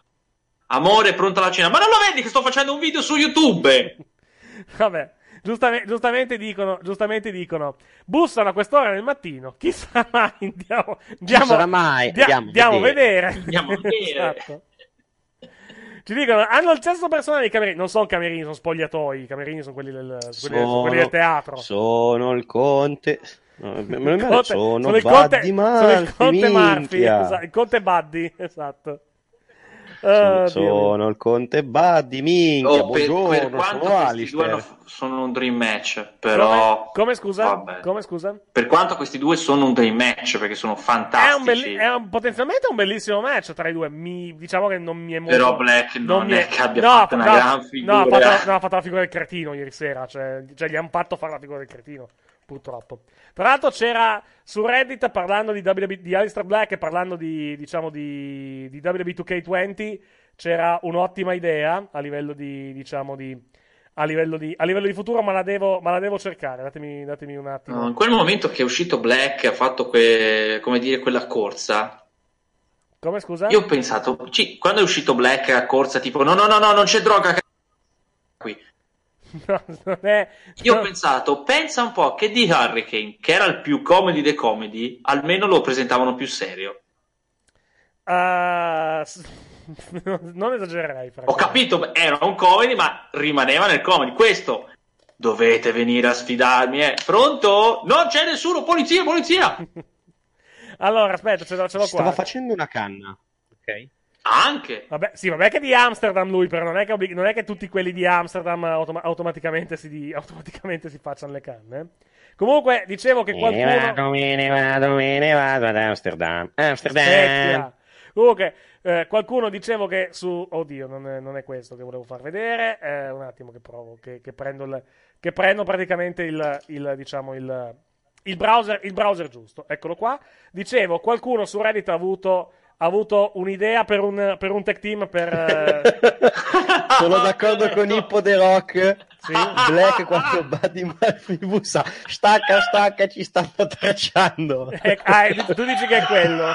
Amore, pronta la cena. Ma non lo vedi che sto facendo un video su YouTube? Vabbè, giustame- giustamente, dicono, giustamente dicono, bussano a quest'ora del mattino, chi sarà mai? Andiamo, andiamo, sarà mai? dia- Andiamo a andiamo a vedere. vedere. Andiamo a vedere. Esatto. Ci dicono, hanno il cesso personale i camerini, non sono camerini, sono spogliatoi, i camerini sono quelli del, quelli, sono quelli del teatro. Sono il conte. No, me conte- sono, sono il conte, Buddy sono il conte Murphy, minchia. esatto, il conte Buddy, esatto. Sono, Ah, sono il conte Buddy, minchia, Oh, per, buongiorno, per sono quanto questi due sono un dream match, però... Come, come scusa? Come scusa? Per quanto questi due sono un dream match, perché sono È, un fantastici. belli- è un- potenzialmente un bellissimo match tra i due. Mi- diciamo che non mi è molto. Però Black non mi è che abbia no, fatto una no, gran No, ha figura. fatto, no, ha fatto la figura del cretino ieri sera. Cioè, cioè, gli hanno fatto fare la figura del cretino. Purtroppo. Tra l'altro, c'era su Reddit parlando di, WB, di Alistair Black e parlando di, diciamo, di, di WB2K20. C'era un'ottima idea a livello di, diciamo, di. A livello, di, a livello di futuro, ma la devo, ma la devo cercare. Datemi, datemi un attimo. No, in quel momento che è uscito Black ha fatto que- come dire, quella corsa, Come scusa? io ho pensato, ci- quando è uscito Black a corsa, tipo no, no, no, no, non c'è droga qui. No, non è. Io no. ho pensato, pensa un po' che di Hurricane, che era il più comedy dei comedy, almeno lo presentavano più serio. S- non esagererei. Ho capito, era un comedy, ma rimaneva nel comedy. Questo dovete venire a sfidarmi, eh. Pronto? Non c'è nessuno, polizia, polizia! Allora, aspetta, ce l'ho, ce l'ho Stava qua. facendo una canna. Ok. Anche. Vabbè, sì, vabbè che è di Amsterdam lui, però non è che, obblig- non è che tutti quelli di Amsterdam automa- automaticamente, si di- automaticamente si facciano le canne. eh. Comunque, dicevo che Me ne qualcuno... vado, me ne vado, me ne vado ad Amsterdam. Amsterdam. Specchia. Comunque, eh, qualcuno dicevo che su. Oddio, non è, non è questo che volevo far vedere. Eh, un attimo che provo. Che, che prendo, il, che prendo praticamente il, il, diciamo, il, il, browser, il browser giusto. Eccolo qua. Dicevo, qualcuno su Reddit ha avuto, ha avuto un'idea per un, per un tech team per. eh, Sono d'accordo con Hippo The Rock. Sì. Black quando Buddy Murphy bussa. Stacca, stacca, ci stanno tracciando. eh, ah, tu dici che è quello.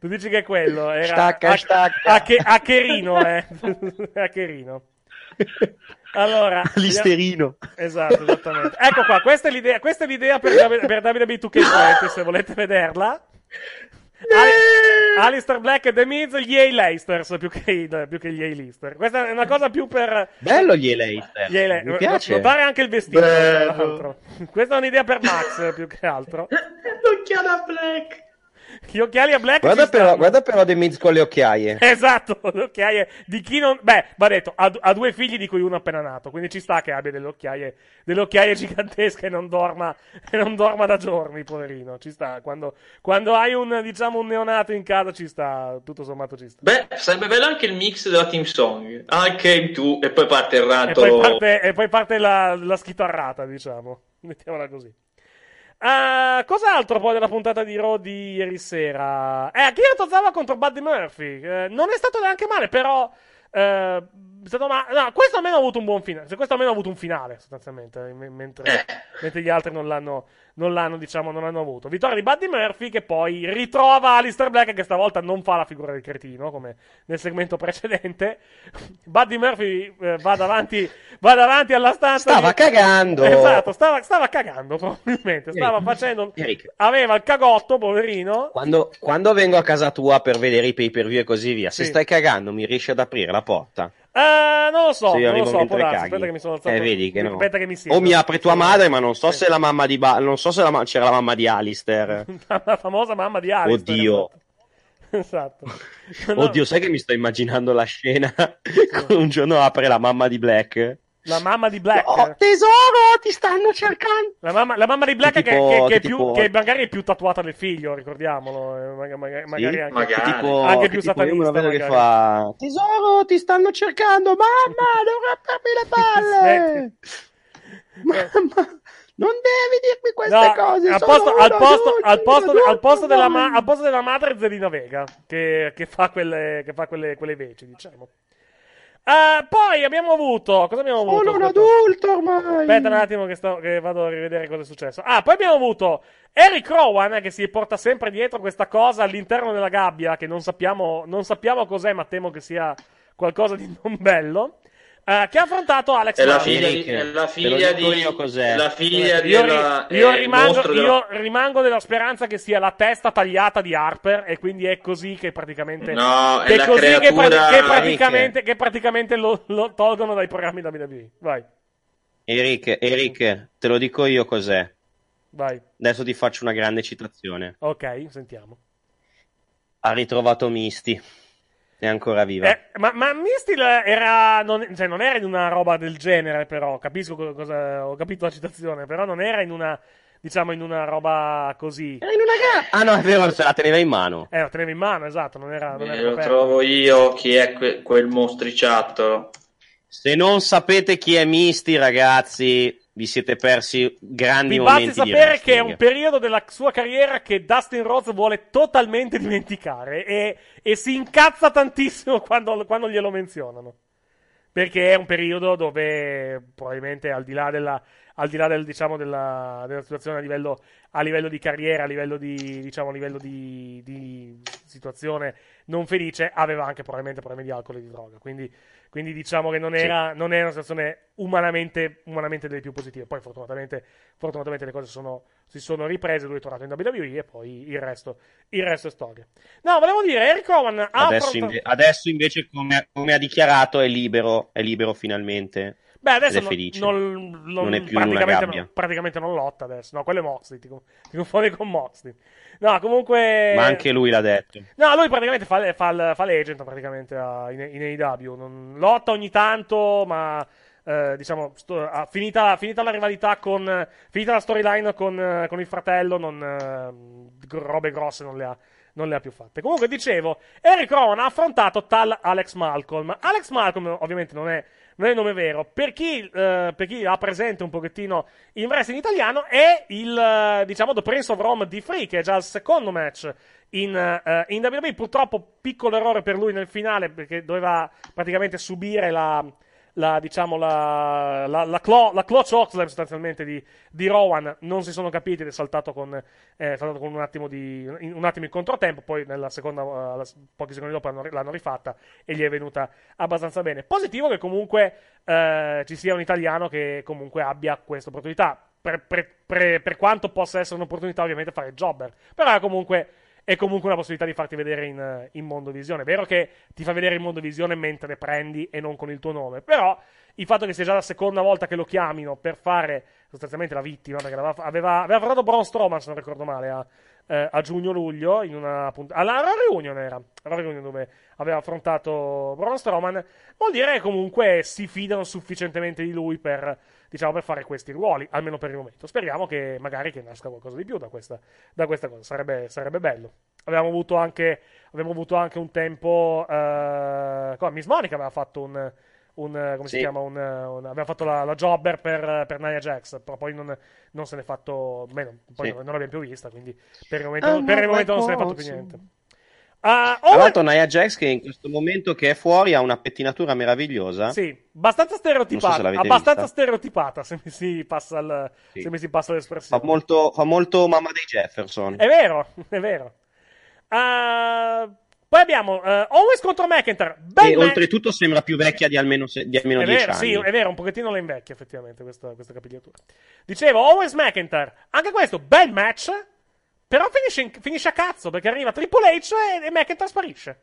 Tu dici che è quello? Era Stacca, a, stacca. A, che, a Cherino, eh. a Cherino. Allora, Listerino. Esatto, esattamente. Ecco qua, questa è l'idea, questa è l'idea per, per WWE 2K20, se volete vederla. Ali- Alistair Black e The Miz, gli A-Listers più che, i- più che gli A-Lister. Questa è una cosa più per... Bello gli Leicester. Gli A- Mi piace. Notare anche il vestito, tra Bello. l'altro. Questa è un'idea per Max, più che altro. L'occhiale a Black. Gli occhiali a Black Guarda però, guarda però The Miz con le occhiaie. Esatto, le occhiaie di chi non... Beh, va detto, ha, ha due figli di cui uno appena nato, quindi ci sta che abbia delle occhiaie, delle occhiaie gigantesche e non dorma, e non dorma da giorni, poverino. Ci sta, quando, quando hai un, diciamo, un neonato in casa ci sta, tutto sommato ci sta. Beh, sarebbe bello anche il mix della team song. I came to e poi parte il E rantolo. poi parte, e poi parte la, la schitarrata, diciamo. Mettiamola così. Ah, cos'altro poi della puntata di Raw di ieri sera? Eh, Akira Tozawa contro Buddy Murphy. Eh, non è stato neanche male, però. è stato ma- no, questo almeno ha avuto un buon finale. Cioè, questo almeno ha avuto un finale, sostanzialmente. m- mentre, mentre gli altri non l'hanno, non l'hanno, diciamo, non l'hanno avuto. Vittoria di Buddy Murphy che poi ritrova Alistair Black, che stavolta non fa la figura del cretino, come nel segmento precedente. Buddy Murphy eh, va, davanti, va davanti alla stanza. Stava di- cagando. Esatto, stava, stava cagando probabilmente. Stava facendo. Eric. Aveva il cagotto, poverino. Quando, quando vengo a casa tua per vedere i pay per view e così via, se Sì. stai cagando, mi riesci ad aprire la porta? Eh, non lo so, Se io non lo so. Può darsi. Aspetta che mi sono alzato. Eh, vedi che no. Aspetta che mi siedo. O mi apre tua Sì. madre, ma non so se la mamma di ba- non so se la ma- c'era la mamma di Alistair. La famosa mamma di Alistair. Oddio. Esatto. No, Oddio, sai che mi sto immaginando la scena? Con un giorno apre la mamma di Black. La mamma di Black. Oh, tesoro, ti stanno cercando. La mamma, la mamma di Black Che che, tipo- che- che è più, tipo- che magari è più tatuata del figlio, ricordiamolo. eh, maga- maga- magari, anche, magari. Tipo, anche che più tipo, io me satanista. vedo che magari. fa Tesoro, ti stanno cercando, mamma, devi rompermi le palle. mamma, non devi dirmi queste No, cose. al posto, al, posto, adulto, al, posto, un al, posto della ma- al posto della madre Zelina Vega che, che fa quelle, che fa quelle, quelle veci, diciamo. Ah, poi abbiamo avuto. Cosa abbiamo avuto? Sono un adulto ormai. Aspetta un attimo che, sto- che vado a rivedere cosa è successo. Ah, poi abbiamo avuto Eric Rowan eh, che si porta sempre dietro questa cosa all'interno della gabbia che non sappiamo, non sappiamo cos'è, ma temo che sia qualcosa di non bello. Eh, che ha affrontato Alex È la figlia di, è la figlia di io cos'è. la figlia Io, ri- della io è il rimango, della- io rimango della speranza che sia la testa tagliata di Harper e quindi è così che praticamente No, è la così che, pra- che praticamente, che praticamente lo, lo tolgono dai programmi WWE. Vai, Eric, Eric, te lo dico io cos'è. vai. Adesso ti faccio una grande citazione. Ok, sentiamo. Ha ritrovato Misty. È ancora viva. Eh, ma, ma Misty era non, cioè, non era in una roba del genere, però capisco co- cosa ho capito la citazione, però non era in una diciamo in una roba così. Era in una gara. Ah no, è vero, se la teneva in mano. Eh, lo teneva in mano, esatto, non era, non Eh, era lo coperto. trovo io chi è que- quel mostriciattolo. Se non sapete chi è Misty, ragazzi, vi siete persi grandi basti momenti di sapere che è un periodo della sua carriera che Dustin Rhodes vuole totalmente dimenticare e, e si incazza tantissimo quando, quando glielo menzionano. Perché è un periodo dove probabilmente al di là della, al di là del, diciamo, della, della situazione a livello, a livello di carriera, a livello di, diciamo, a livello di, di situazione non felice, aveva anche probabilmente problemi di alcol e di droga. Quindi, quindi diciamo che non era, non era una situazione umanamente, umanamente delle più positive. Poi fortunatamente, fortunatamente le cose sono, si sono riprese, lui è tornato in WWE e poi il resto, il resto è storia. No, volevo dire, Eric ha Adesso, affrontato- inve- adesso invece, come, come ha dichiarato, è libero, è libero finalmente. Beh, adesso ed è non, felice. non- non- Non è più in una praticamente, non, praticamente non lotta adesso. No, quello è Moxley. Ti, con- ti confondi con Moxley. No, comunque. Ma anche lui l'ha detto. No, lui praticamente fa, fa, fa l'agent praticamente a- in, in AEW. Non, lotta ogni tanto, ma. eh, diciamo, sto- ah, finita, finita la rivalità con. Finita la storyline con, eh, con il fratello, non, eh, robe grosse non le ha. Non le ha più fatte. Comunque, dicevo, Eric Rowan ha affrontato tal Alex Malcolm. Alex Malcolm, ovviamente, non è, non è il nome vero. Per chi, eh, per chi ha presente un pochettino il wrestling italiano, è il, eh, diciamo, The Prince of Rome di Free, che è già il secondo match in, eh, in WWE. Purtroppo, piccolo errore per lui nel finale, perché doveva praticamente subire la, la, diciamo, la, la, la, clo, la clutch Oxley sostanzialmente di, di Rowan. Non si sono capiti ed è saltato con, eh, saltato con un, attimo di, un attimo in controtempo, poi nella seconda, uh, pochi secondi dopo l'hanno, l'hanno, rifatta e gli è venuta abbastanza bene. Positivo che comunque eh, ci sia un italiano che comunque abbia questa opportunità, per, per, per, per quanto possa essere un'opportunità ovviamente fare jobber, però comunque è comunque una possibilità di farti vedere in, in Mondovisione. È vero che ti fa vedere in Mondovisione mentre prendi e non con il tuo nome, però il fatto che sia già la seconda volta che lo chiamino per fare sostanzialmente la vittima, perché aveva, aveva, aveva affrontato Braun Strowman, se non ricordo male, a, eh, a giugno-luglio, in una puntata, alla, alla reunion era, alla reunion dove aveva affrontato Braun Strowman, vuol dire che comunque si fidano sufficientemente di lui per diciamo, per fare questi ruoli, almeno per il momento. Speriamo che magari che nasca qualcosa di più da questa, da questa cosa, sarebbe, sarebbe bello. Abbiamo avuto anche, abbiamo avuto anche un tempo, eh, Miss Monica aveva fatto un, un, come sì. si chiama, un, un, aveva fatto la, la jobber per, per Nia Jax, però poi non, non se n'è fatto, beh, poi sì. non, non, l'abbiamo più vista, quindi per il momento, ah, per il momento non se n'è fatto più niente. Uh, Tra l'altro Nia Jax che in questo momento che è fuori ha una pettinatura meravigliosa. Sì, abbastanza stereotipata. So abbastanza vista. stereotipata se mi si passa, il, sì. se mi si passa l'espressione. Fa molto, fa molto mamma dei Jefferson. È vero, è vero. Uh, poi abbiamo uh, Owens contro McIntyre. Bel e match. oltretutto sembra più vecchia di almeno, se, di almeno è 10 vero, anni. Sì, è vero, un pochettino la invecchia effettivamente questa, questa capigliatura. Dicevo, Owens McIntyre. Anche questo, bel match però finisce, in, finisce, a cazzo perché arriva Triple H e, e McIntyre sparisce.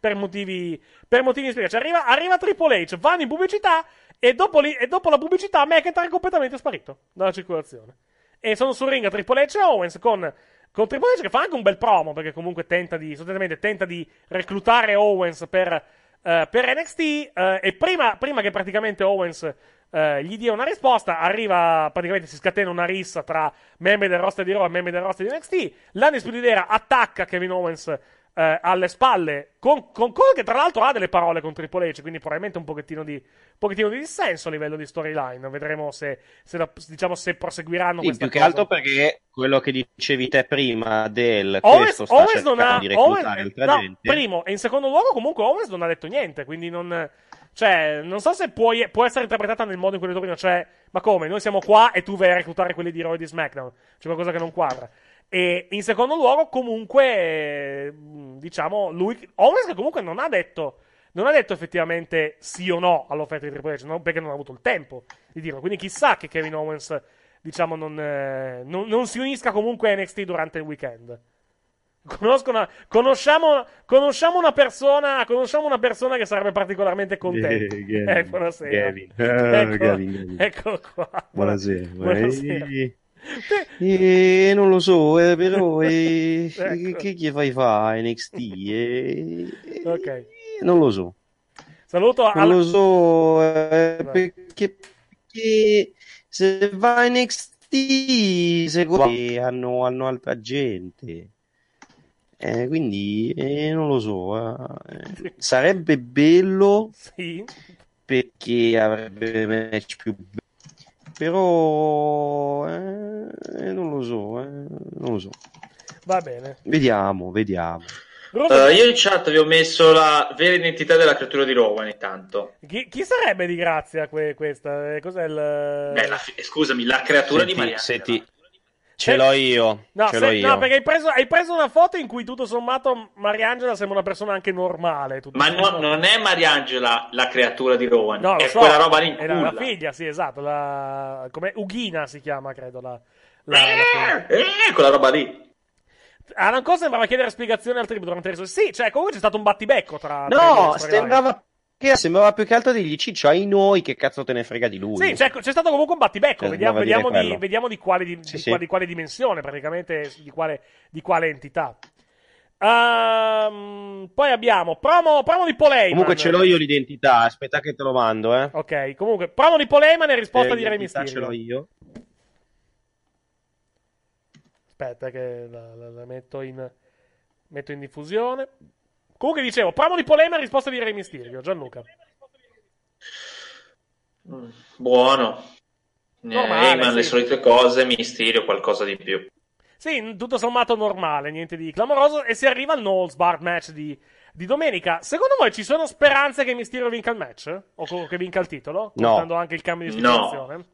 Per motivi, per motivi spiegati. Arriva, arriva Triple H, vanno in pubblicità e dopo, li, e dopo la pubblicità McIntyre è completamente sparito dalla circolazione. E sono sul ring Triple H e Owens con, con Triple H che fa anche un bel promo perché comunque tenta di, tenta di reclutare Owens per, uh, per NXT uh, e prima, prima che praticamente Owens Uh, gli dia una risposta, arriva praticamente si scatena una rissa tra membri del roster di Raw e membri del roster di NXT. L'Undisputed attacca Kevin Owens uh, alle spalle con, con quello che tra l'altro ha delle parole con Triple H, quindi probabilmente un pochettino di, pochettino di dissenso a livello di storyline. Vedremo se, se, la, diciamo, se proseguiranno sì, questa più cosa. che altro perché quello che dicevi te prima del Owens, questo sta Owens non ha, di reclutare Owens, no, primo e in secondo luogo comunque Owens non ha detto niente, quindi non cioè, non so se puoi, può essere interpretata nel modo in cui hai detto prima. Cioè, ma come? Noi siamo qua e tu vai a reclutare quelli di e di SmackDown. C'è qualcosa che non quadra. E in secondo luogo, comunque, diciamo, lui. Owens che comunque non ha detto. Non ha detto effettivamente sì o no all'offerta di Triple H, no? perché non ha avuto il tempo di dirlo. Quindi chissà che Kevin Owens, diciamo, non, eh, non, non si unisca comunque a NXT durante il weekend. Una, conosciamo, conosciamo, una persona, conosciamo una persona che sarebbe particolarmente contenta. Eh, Gavin, eh, buonasera. Gavin. Oh, ecco, Gavin, Gavin. Eccolo qua. Buonasera. buonasera. Eh, eh, non lo so, eh, però eh, Ecco. che gli fai fare NXT? Eh, Ok. non lo so. Saluto Non alla... lo so, eh, Vai. perché, perché se va in NXT secondo me hanno, hanno altra gente. Eh, quindi eh, non lo so. eh. Sarebbe bello Sì. perché avrebbe match più belli. Però eh, non lo so, eh, non lo so. Va bene. Vediamo, vediamo. Eh, io in chat vi ho messo la vera identità della creatura di Rowan intanto. chi, chi sarebbe di grazia que- questa? Eh, Cos'è il... Beh, la fi- scusami, la creatura di Senti, Maria. senti, ce l'ho io. No, ce se- l'ho io. no, perché hai preso, hai preso una foto in cui tutto sommato Mariangela sembra una persona anche normale. tutto Ma no- non è Mariangela la creatura di Rowan, No, è so, quella roba lì è la, la figlia, sì, esatto. La... Come Ughina si chiama, credo. La, la-. Eh, eh, quella roba lì. Alan Cole sembrava chiedere spiegazioni al tribù durante le sue. Sì, cioè, comunque c'è stato un battibecco tra. No, sembrava, che, sembrava più che altro dirgli Ciccio, hai noi, che cazzo te ne frega di lui. Sì, c'è, c'è stato comunque un battibecco. Cioè, vediamo, vediamo di, vediamo di quale, di, Sì, sì. qua- di quale dimensione, praticamente, di quale, di quale entità. Ehm, poi abbiamo promo, promo di Paul Heyman. Comunque ce l'ho io l'identità, aspetta che te lo mando, eh. Ok, comunque, promo di Paul Heyman e risposta Eh, di l'identità Mysterio. ce l'ho io. Aspetta che la, la- la metto, in, metto in diffusione. Comunque dicevo, promo di Heyman e risposta di Rey Mysterio. Gianluca. Buono. Eh, Normale, Heyman, le sì. solite cose, Mysterio, qualcosa di più. Sì, tutto sommato normale, niente di clamoroso. E si arriva al Knowles Bar match di, di domenica. Secondo voi ci sono speranze che Mysterio vinca il match? O che vinca il titolo? No. Contando anche il cambio di No. situazione?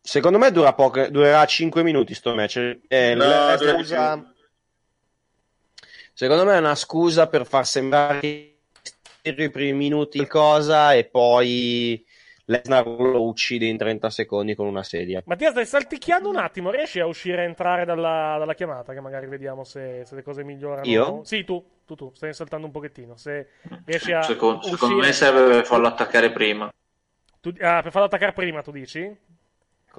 Secondo me dura poco, durerà 5 minuti sto match. È No, di scusa- Secondo me è una scusa per far sembrare i primi minuti qualcosa e poi Lesnar lo uccide in 30 secondi con una sedia. Mattia, stai salticchiando un attimo. Riesci a uscire e entrare dalla, dalla chiamata? Che magari vediamo se, se le cose migliorano. Io? Sì, tu, tu, tu. Stai saltando un pochettino. Se riesci a. Secondo, secondo uscire- me serve per farlo attaccare prima. tu- ah, per farlo attaccare prima, tu dici?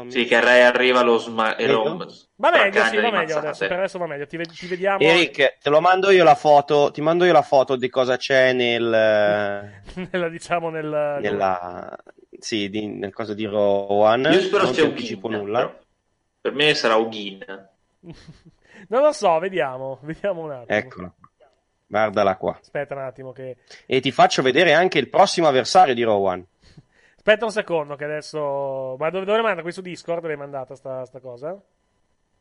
Sì, che Ray arriva lo sma- e lo? Va meglio, sì, va meglio adesso. Per adesso va meglio. Ti, ve- ti vediamo. Eric, te lo mando io la foto, ti mando io la foto di cosa c'è nel nella, diciamo, nel. nella sì, di, nel coso di Rowan. Io spero non un anticipo Gin, nulla. però. Per me sarà Ugin. Non lo so, vediamo. Vediamo un attimo. Eccola. Guardala qua. Aspetta un attimo che. E ti faccio vedere anche il prossimo avversario di Rowan. Aspetta un secondo che adesso... Ma dove, dove le manda? Qui su Discord l'hai mandata sta, sta cosa?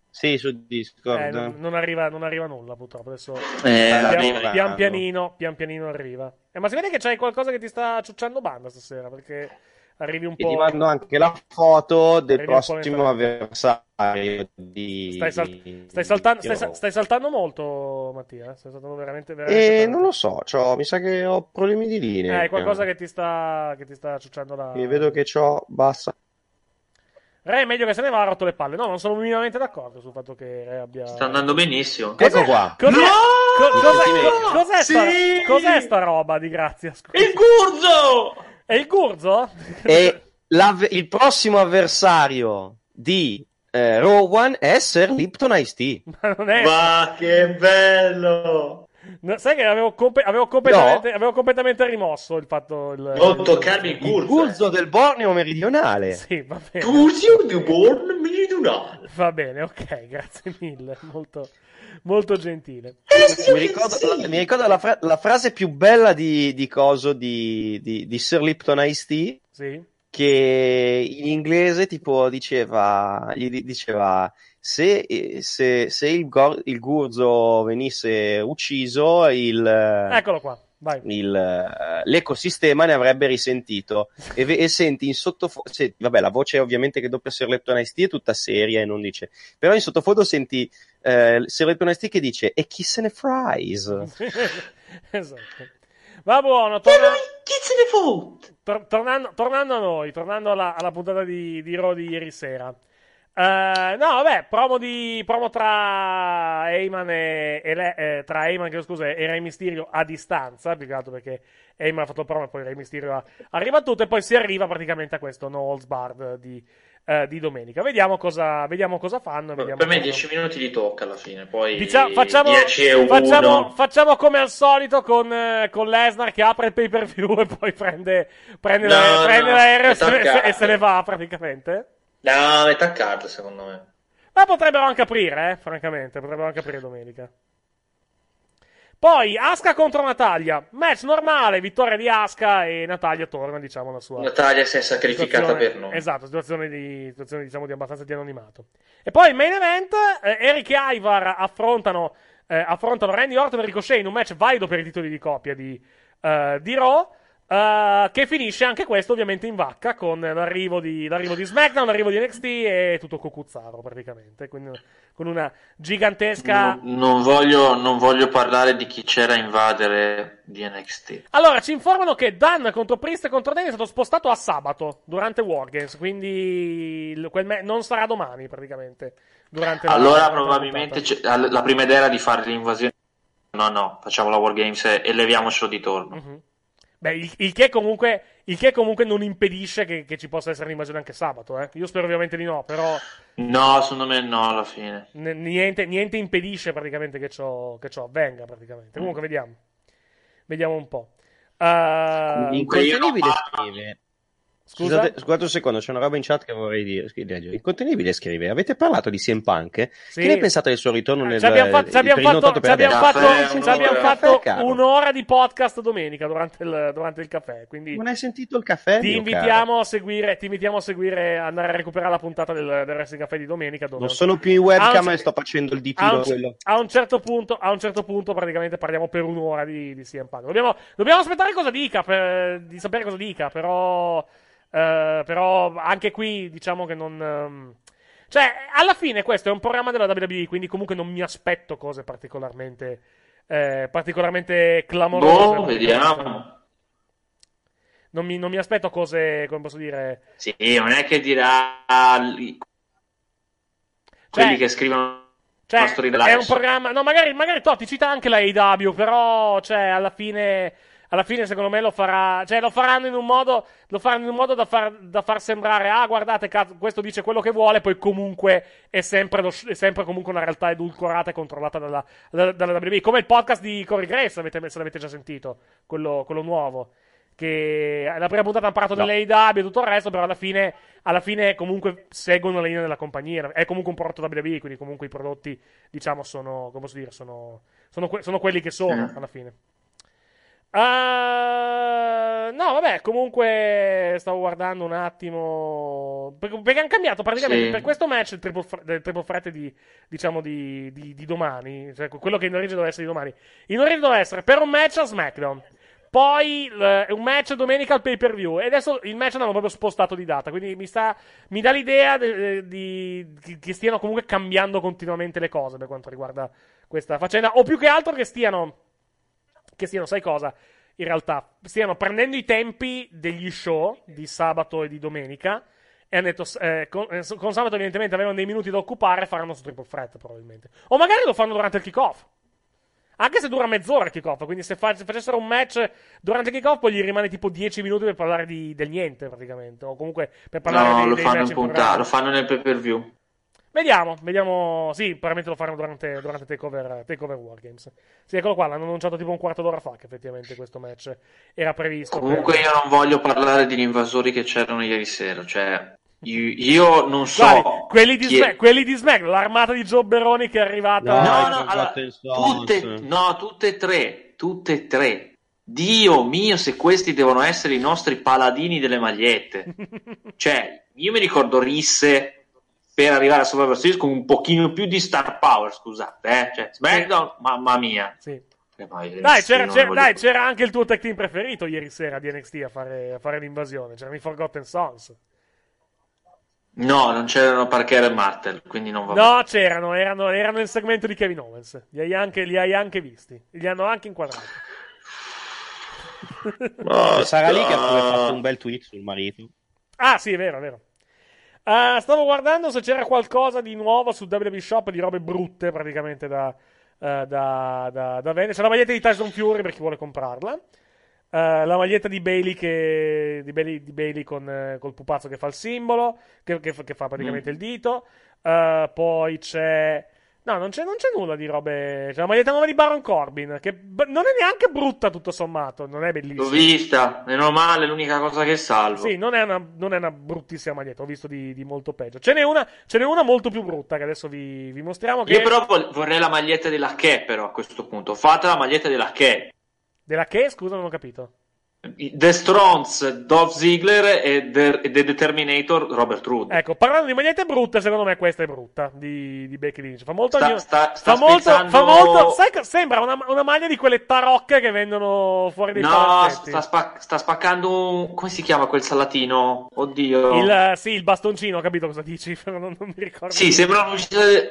Sì, su Discord. Eh, non, non arriva, non arriva nulla purtroppo. Adesso Eh, pian, arriva. pian pianino, pian pianino arriva. Eh, ma si vede che c'hai qualcosa che ti sta ciucciando banda stasera perché arrivi un E po'. ti mando anche la foto del prossimo avversario di... Stai, sal- stai saltando, stai, stai saltando molto, Mattia. Stai saltando veramente, veramente E tanto. non lo so, c'ho- mi sa che ho problemi di linea. Eh, è qualcosa che ti sta, che ti sta ciucciando la. E vedo che c'ho bassa. Re è meglio che se ne va, ha rotto le palle. No, non sono minimamente d'accordo sul fatto che Re abbia. Sta andando benissimo. Ecco qua. Cos'è, No! co- cos'è, No! cos'è sta, Sì! cos'è sta roba di grazia? Scusa. Il Gurzo! È il Gurzo? E il prossimo avversario di eh, Rowan è Sir Lipton Ice Tea. Ma non è. Ma che bello! No, sai che avevo, compe- avevo completamente, avevo completamente rimosso il fatto. Il, Non toccarmi il Il Gurzo. Gurzo del Borneo meridionale. Sì, va bene. Gurzo di Born meridionale. Va bene, ok, grazie mille. Molto, molto gentile. Mi ricordo, la, mi ricordo la, fra- la frase più bella di, di coso di, di, di Sir Lipton Ice Tea Sì. che in inglese tipo diceva, gli di- diceva se, eh, se, se il, gor- il Gurzo venisse ucciso il, Eccolo qua. Il, eh, l'ecosistema ne avrebbe risentito e, ve- e senti in sottofondo vabbè la voce ovviamente che doppia Sir Lepton Ice è tutta seria e non dice però in sottofondo senti eh, Sir Lepton Ice che dice e chi se ne fries esatto. Va buono, torna- Chi se ne fotte? tor- tornando, tornando a noi, tornando alla, alla puntata di, di Raw di ieri sera. Eh, no, vabbè, promo, di, promo tra Eyman e, e le- eh, tra Eyman, chiedo scusa, e Rey Mysterio a distanza, più che altro perché Eyman ha fatto il promo e poi Rey Mysterio ha- arriva tutto e poi si arriva praticamente a questo No Holds Barred di, eh, di domenica. Vediamo cosa, vediamo cosa fanno. Vediamo Per me cosa- 10 minuti li tocca alla fine, poi Diciamo- facciamo, 10 1. facciamo, facciamo come al solito con, eh, con Lesnar che apre il pay per view e poi prende, prende, No, la- no, prende l'aereo e se, e se ne va praticamente. No, metà card secondo me. Ma potrebbero anche aprire, eh, francamente. Potrebbero anche aprire domenica. Poi Asuka contro Natalia. Match normale, vittoria di Asuka e Natalia torna, diciamo, alla sua. Natalia si è sacrificata per noi. Esatto, situazione di, situazione, diciamo, di abbastanza di anonimato. E poi il main event, eh, Eric e Ivar affrontano, eh, affrontano Randy Orton e Ricochet in un match valido per i titoli di coppia di, eh, di Raw. Eh, che finisce anche questo ovviamente in vacca con l'arrivo di, l'arrivo di SmackDown, l'arrivo di NXT e tutto Cocuzzaro praticamente. Quindi, con una gigantesca. Non, non voglio, non voglio parlare di chi c'era a invadere di NXT. Allora, ci informano che Dan contro Priest e contro Dane è stato spostato a sabato durante Wargames, quindi me- non sarà domani praticamente. Durante Allora la probabilmente la prima idea era di fare l'invasione. No, no, facciamo la Wargames e, e leviamocelo di torno. Mhm. Beh, il, il che comunque, il che comunque non impedisce che, che ci possa essere l'invasione anche sabato. Eh. Io spero ovviamente di no, però No, secondo me no alla fine. n- niente, niente impedisce praticamente che ciò, che ciò avvenga. Praticamente. Comunque, vediamo. Vediamo un po'. Uh, Incontenibile scrive Scusa? Scusate, scusate un secondo, c'è una roba in chat che vorrei dire. leggere. Incontenibile scrive: Avete parlato di CM Punk? Sì. Che ne pensate del suo ritorno nel Ci abbiamo, fatto- il ci abbiamo fatto, ci abbiamo fatto- Caffè, ci abbiamo un'ora. fatto Caffè, un'ora di podcast domenica durante il, durante il caffè. Quindi Non hai sentito il caffè? ti invitiamo, a seguire, ti invitiamo a seguire, andare a recuperare la puntata del, del Wrestling Caffè di domenica. Non sono più in webcam e sto facendo il a ditino un, quello. a un certo punto, a un certo punto, praticamente parliamo per un'ora di, di CM Punk. Dobbiamo, dobbiamo aspettare cosa dica, per- di sapere cosa dica, però, eh, però anche qui diciamo che non. ehm, cioè, alla fine questo è un programma della WWE, quindi comunque non mi aspetto cose particolarmente, eh, particolarmente clamorose. Boh, vediamo. Non mi, non mi aspetto cose, come posso dire, Sì, non è che dirà quelli Cioè- che scrivono Cioè, è un programma. No, magari, magari Totti cita anche la AW, però, cioè, alla fine. Alla fine, secondo me, lo farà. Cioè, lo faranno in un modo. Lo faranno in un modo da far, da far sembrare. Ah, guardate, cazzo, questo dice quello che vuole. Poi, comunque, è sempre, lo- è sempre comunque una realtà edulcorata e controllata dalla, dalla, dalla WWE. Come il podcast di Corey Grace, avete, se l'avete già sentito. Quello, quello nuovo. Che la prima puntata hanno parlato No. dell'AW e tutto il resto, però alla fine, alla fine comunque seguono la linea della compagnia. È comunque un prodotto WWE, quindi comunque i prodotti, diciamo, sono, come posso dire, sono, sono, que- sono quelli che sono, Sì. alla fine. Ah, no, vabbè, comunque stavo guardando un attimo. Perché, hanno cambiato praticamente Sì. per questo match il triple, fr- del triple threat di, diciamo, di, di- di domani, cioè quello che in origine doveva essere di domani. In origine doveva essere per un match a SmackDown. Poi eh, un match domenica al pay per view. E adesso il match l'hanno proprio spostato di data. Quindi mi, sta, mi dà l'idea de- di, di- che stiano comunque cambiando continuamente le cose per quanto riguarda questa faccenda. O più che altro che stiano. Che stiano, sai cosa? In realtà, stiano prendendo i tempi degli show di sabato e di domenica. E hanno detto, eh, con, eh, con sabato evidentemente avevano dei minuti da occupare, faranno su triple threat probabilmente. O magari lo fanno durante il kickoff. Anche se dura mezz'ora il kickoff, quindi se, fa- se facessero un match durante il kickoff, poi gli rimane tipo 10 minuti per parlare di, del niente, praticamente. O comunque per parlare No, dei, lo fanno in puntata, lo fanno nel pay per view. Vediamo, vediamo. Sì, probabilmente lo faranno durante, durante Takeover, Takeover Wargames. Sì, eccolo qua, l'hanno annunciato tipo un quarto d'ora fa che effettivamente questo match era previsto. Comunque per- io non voglio parlare degli invasori che c'erano ieri sera, cioè io, io non so Guardi, quelli, di chi è- Smack, quelli di Smack, l'armata di Joe Beroni che è arrivata. No, No, no, allora, tutte, no, tutte e tre, tutte e tre. Dio mio, se questi devono essere i nostri paladini delle magliette. Cioè, io mi ricordo Risse per arrivare a Survivor Series con un pochino più di star power, scusate, eh? Cioè, SmackDown, mamma mia. Sì. Eh, Dai, c'era, c'era- dai, c'era anche il tuo tag team preferito ieri sera di NXT a fare, a fare l'invasione. C'erano i Forgotten Sons. No, non c'erano Parker e Martel, quindi non va bene. No, c'erano, erano, erano nel segmento di Kevin Owens. Li hai anche, li hai anche visti. Li hanno anche inquadrati. Sarà lì che ha fatto un bel tweet sul marito. Ah, sì, è vero, è vero. Ah, stavo guardando se c'era qualcosa di nuovo su WWE Shop di robe brutte praticamente da, eh, da, da, da vendere. C'è la maglietta di Tyson Fury per chi vuole comprarla. Eh, la maglietta di Bailey, che, di Bailey, di Bailey con, eh, col pupazzo che fa il simbolo, che, che fa- che fa praticamente il dito. Eh, poi c'è. No, non c'è, non c'è nulla di robe. C'è la maglietta nuova di Baron Corbin, che b- non è neanche brutta tutto sommato. Non è bellissima. L'ho vista, meno male, l'unica cosa che salvo. Sì, non è una, non è una bruttissima maglietta, ho visto di, di molto peggio. Ce n'è, una, ce n'è una molto più brutta che adesso vi, vi mostriamo. Che Io però vorrei la maglietta della Che, però, a questo punto. Fate la maglietta della Che. Della che? Scusa, non ho capito. The Strongs, Dolph Ziggler e The, The Determinator, Robert Roode. Ecco, parlando di magliette brutte, secondo me questa è brutta di, di Becky Lynch. Fa molto. Sta- sta- sta fa, molto spezzando- fa molto. Sai, sembra una, una maglia di quelle tarocche che vendono fuori dei No, sta, spa- sta spaccando un... come si chiama quel salatino? Oddio. Il, sì, il bastoncino, ho capito cosa dici, però non, non mi ricordo. Sì, sembra,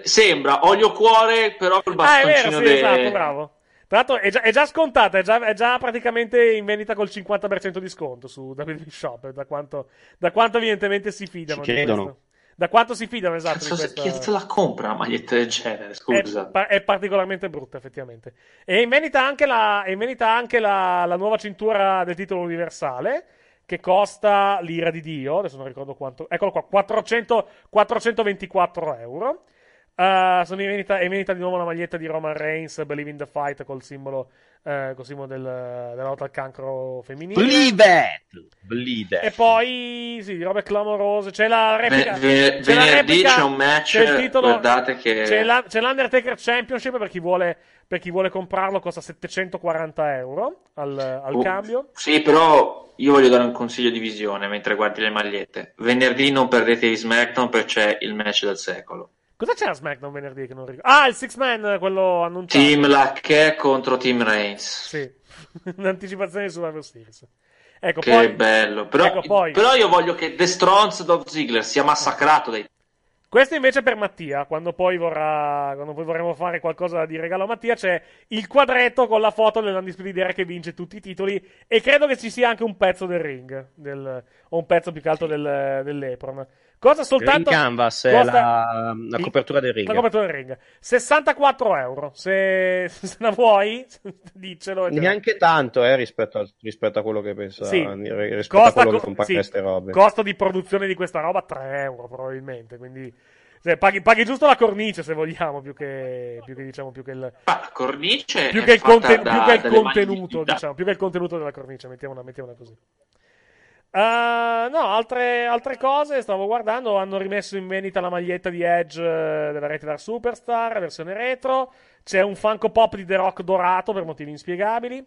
sembra olio cuore, però col Ah, è bastoncino vero, sì, de- esatto, bravo. Tra l'altro è già, è già scontata, è già, è già praticamente in vendita col 50% di sconto su WWE Shop, da quanto, da quanto evidentemente si fidano Ci credono. questo. Da quanto si fidano, esatto, Cazzo, questa... chi se la compra una maglietta del genere? È, Scusa. pa- è particolarmente brutta, effettivamente. E è in vendita anche la, è in vendita anche la, la nuova cintura del titolo universale, che costa l'ira di Dio, adesso non ricordo quanto, eccolo qua, 400 424 euro. Uh, sono in vendita, è in vendita di nuovo la maglietta di Roman Reigns, Believe in the Fight, col simbolo, eh, col simbolo del, della lotta al cancro femminile. Believe it! Believe it. E poi, sì, di robe clamorose. C'è la replica. Ve- ve- c'è la venerdì replica, c'è un match, c'è il titolo, guardate che- C'è, la- c'è l'Undertaker Championship per chi vuole, per chi vuole comprarlo, costa 740 euro al, al Oh, cambio. Sì, però io voglio dare un consiglio di visione mentre guardi le magliette. Venerdì non perdetevi SmackDown perché c'è il match del secolo. Cosa c'era a SmackDown venerdì che non ricordo? Ah, il Six Man, quello annunciato. Team Lacche contro Team Reigns. Sì, un'anticipazione di Survivor Series. Ecco, Che poi... bello. Però, ecco, poi... però io voglio che The Strons Dolph Ziggler sia massacrato dai Questo invece per Mattia, quando poi, vorrà, quando poi vorremmo fare qualcosa di regalo a Mattia, c'è il quadretto con la foto dell'Undisputed che vince tutti i titoli e credo che ci sia anche un pezzo del ring, del, o un pezzo più che altro del, dell'Epron. Cosa soltanto... Ring canvas è costa- la, la copertura del ring. La copertura del ring. 64 euro. Se, se la vuoi, diccelo. Neanche tanto eh, rispetto, a, rispetto a quello che pensa Sì. rispetto a Costa, quello che co- compra sì, queste robe. costo di produzione di questa roba 3 euro probabilmente. Quindi cioè, paghi, paghi giusto la cornice se vogliamo, più che, più che diciamo più che il, La cornice più è che il, conten- da- più che il contenuto, diciamo, più che il contenuto della cornice, mettiamola, mettiamola così. Uh, no, altre, altre cose, stavo guardando, hanno rimesso in vendita la maglietta di Edge eh, della Rete Dark Superstar, versione retro, c'è un Funko Pop di The Rock dorato per motivi inspiegabili,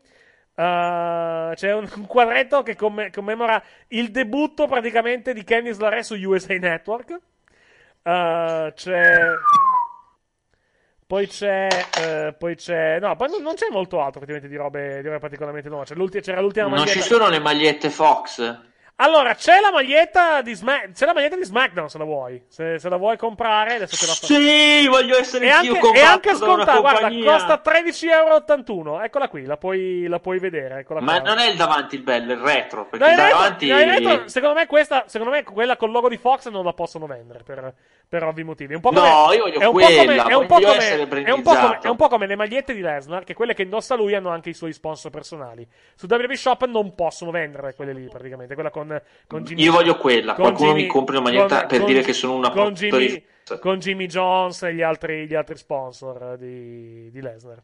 Uh, c'è un, un quadretto che comm- commemora il debutto praticamente di Kenny Slaré su USA Network. Uh, c'è. Poi c'è. eh, poi c'è. No, poi non, non c'è molto altro effettivamente di robe, di robe particolarmente nuove. C'era l'ultima Non maglietta. ci sono le magliette Fox. Allora, c'è la maglietta di Smack- c'è la maglietta di SmackDown se la vuoi. Se, se la vuoi comprare, adesso te la sto. Sì, voglio essere anch'io anche, e combatto anche scontata, guarda, costa 13,81€. Eccola qui, la puoi, la puoi vedere. Eccola Ma qua. non è il davanti il bello, è il retro. Perché il retro- davanti. no, in retro, secondo me questa, secondo me quella col logo di Fox non la possono vendere per, per ovvi motivi. È un po' come, No, io voglio è un po' quella, come, è un po' come- è un po' come, è un po' come le magliette di Lesnar, che quelle che indossa lui hanno anche i suoi sponsor personali. Su WWE Shop non possono vendere quelle lì, praticamente. Quella con, con Jimmy Io voglio quella. Qualcuno Jimmy- mi compri una maglietta con- per con- dire che sono una con Jimmy, con Jimmy Jones e gli altri, gli altri sponsor di, di Lesnar.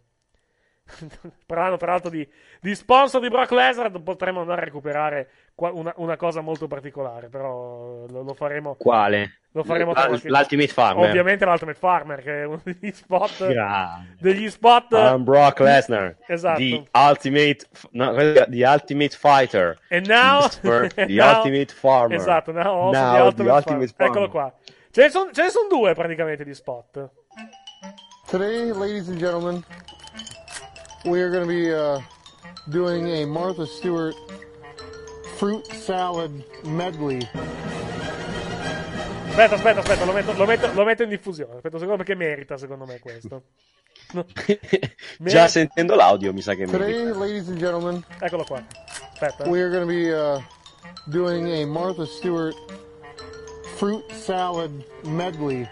Parlando peraltro di, di sponsor di Brock Lesnar, potremmo andare a recuperare una, una cosa molto particolare, però lo, lo faremo. Quale? Lo faremo L- tra qualche- L'Ultimate Farmer. Ovviamente l'Ultimate Farmer, che è uno degli spot. Grande. Degli spot. I'm Brock Lesnar. Esatto. The Ultimate, no, the ultimate Fighter. And now. The now- Ultimate Farmer. Esatto, now Now the the Ultimate, Ultimate Farmer. Eccolo qua. Ce ne sono son due praticamente di spot. Today, ladies and gentlemen, we are going to be uh, doing a Martha Stewart fruit salad medley. Aspetta, aspetta, aspetta, lo metto, lo metto- lo metto in diffusione. Aspetta un secondo perché merita, secondo me, questo. No. Già sentendo l'audio mi sa che Today, ladies and gentlemen, Eccolo qua. Aspetta. we are going to be uh, doing a Martha Stewart fruit salad medley.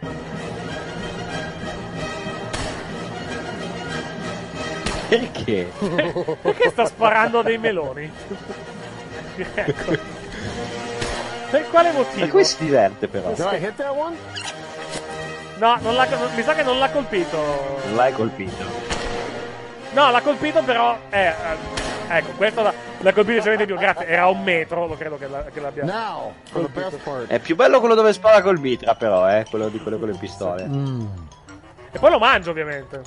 Perché? Perché sta sparando dei meloni? ecco. Per quale motivo? Ma come si diverte però? Did I hit that one? No, non l'ha- non- mi sa che non l'ha colpito. Non l'hai colpito. No, l'ha colpito però... Eh, eh, ecco, questo l'ha, l'ha colpito decisamente più. Grazie, era un metro, lo credo che, la- che l'abbia... Now. È più bello quello dove spara col mitra però, eh, quello di quello con le pistole. E poi lo mangio, ovviamente.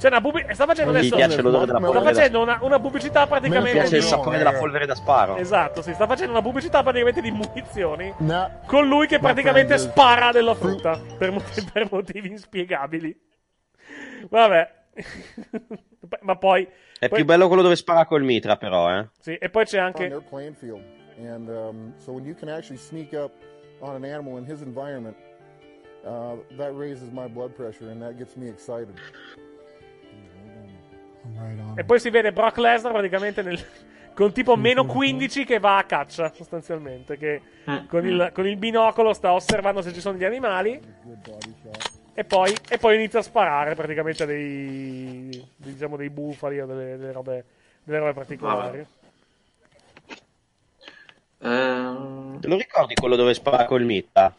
C'è una pubblicità. Sta facendo Mi adesso. piace l'odore della Sta polvere da facendo una, una pubblicità Mi praticamente. piace il di- sapore della polvere da sparo. Esatto, sì, sta facendo una pubblicità praticamente di munizioni. Now, Con lui che praticamente is- spara della frutta. Per, mo- per motivi inspiegabili. Vabbè. Ma poi. È poi- più bello quello dove spara col mitra però, eh. Sì, e poi c'è anche. And um, so when you can actually sneak up on an animal in his environment, uh, that raises my blood pressure and that gets me excited. E poi si vede Brock Lesnar praticamente nel- con tipo meno 15 che va a caccia, sostanzialmente. Che con il, con il binocolo sta osservando se ci sono gli animali. E poi, e poi inizia a sparare praticamente a dei. diciamo dei bufali o delle, delle robe. delle robe particolari. Ehm, lo ricordi quello dove spara col?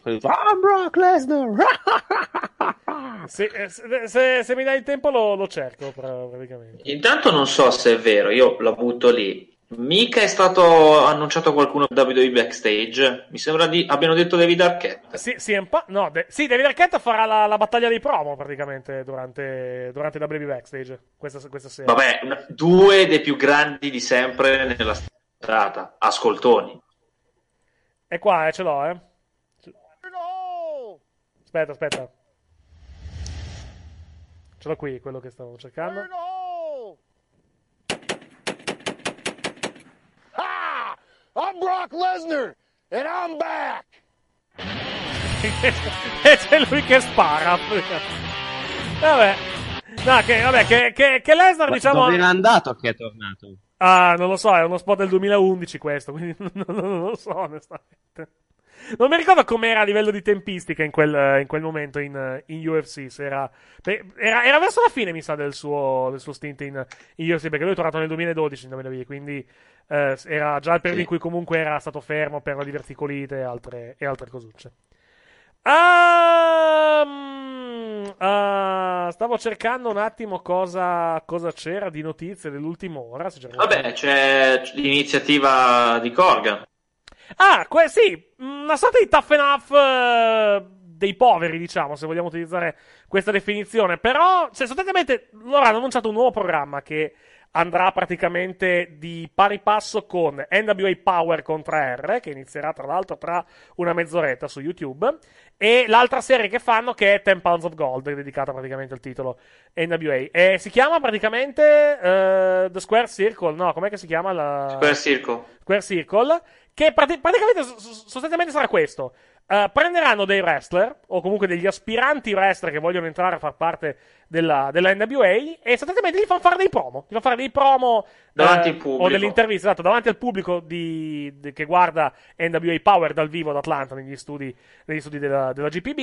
Quello- Ah, Brock Lesnar! Se, eh, se- se- se mi dai il tempo lo, lo cerco pra- praticamente. Intanto non so se è vero, io la butto lì. Mica è stato annunciato qualcuno da WWE backstage? Mi sembra di abbiano detto David Arquette. Sì, sì, un po'. No, de- sì, David Arquette farà la, la battaglia dei promo praticamente durante, durante la WWE Backstage questa, questa sera. Vabbè, una- due dei più grandi di sempre nella strada, ascoltoni. È qua, eh, ce l'ho, eh. Aspetta, aspetta. Ce l'ho qui, quello che stavo cercando. Ha! I'm Brock Lesnar, and I'm back. e c'è lui che spara. Vabbè. No, che, vabbè, che, che, che Lesnar, diciamo. Dove era andato che è tornato? Ah, non lo so, è uno spot del 2011 questo, quindi non, non- lo so onestamente. Non mi ricordo com'era a livello di tempistica in quel, in quel momento in, in UFC. Era, era, era verso la fine, mi sa, del suo, del suo stint in, in UFC, perché lui è tornato nel 2012 in WWE, quindi eh, era già il periodo Sì. in cui comunque era stato fermo per la diverticolite e altre, e altre cosucce. Ehm, ah, stavo cercando un attimo cosa, cosa c'era di notizie dell'ultima ora. se Vabbè, c'è l'iniziativa di Corgan. Ah, que- sì, una sorta di tough enough eh, dei poveri, diciamo, se vogliamo utilizzare questa definizione. Però, cioè, sostanzialmente, loro hanno annunciato un nuovo programma che andrà praticamente di pari passo con NWA Power contro R, che inizierà tra l'altro tra una mezz'oretta su YouTube, e l'altra serie che fanno che è 10 Pounds of Gold, dedicata praticamente al titolo NWA. E si chiama praticamente eh, The Square Circle, no, com'è che si chiama la... Square Circle. Square Circle, che prati- praticamente sostanzialmente sarà questo. Eh, prenderanno dei wrestler, o comunque degli aspiranti wrestler che vogliono entrare a far parte della, della NWA, e sostanzialmente gli fanno fare dei promo. Gli fanno fare dei promo Davanti eh, al pubblico. O delle interviste, esatto, davanti al pubblico di- di- che guarda NWA Power dal vivo ad Atlanta, negli studi, negli studi della, della GPB.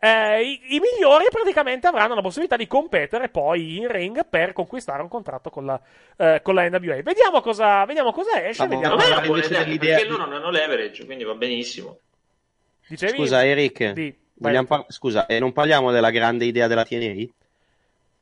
Eh, i, i migliori praticamente avranno la possibilità di competere poi in ring per conquistare un contratto con la, eh, con la NWA. Vediamo cosa, vediamo cosa esce. Ma vediamo Non è una buona idea, perché loro non hanno leverage, quindi va benissimo. Dicevi? Scusa, Eric. Di- vogliamo par- Scusa, e non parliamo della grande idea della TNA?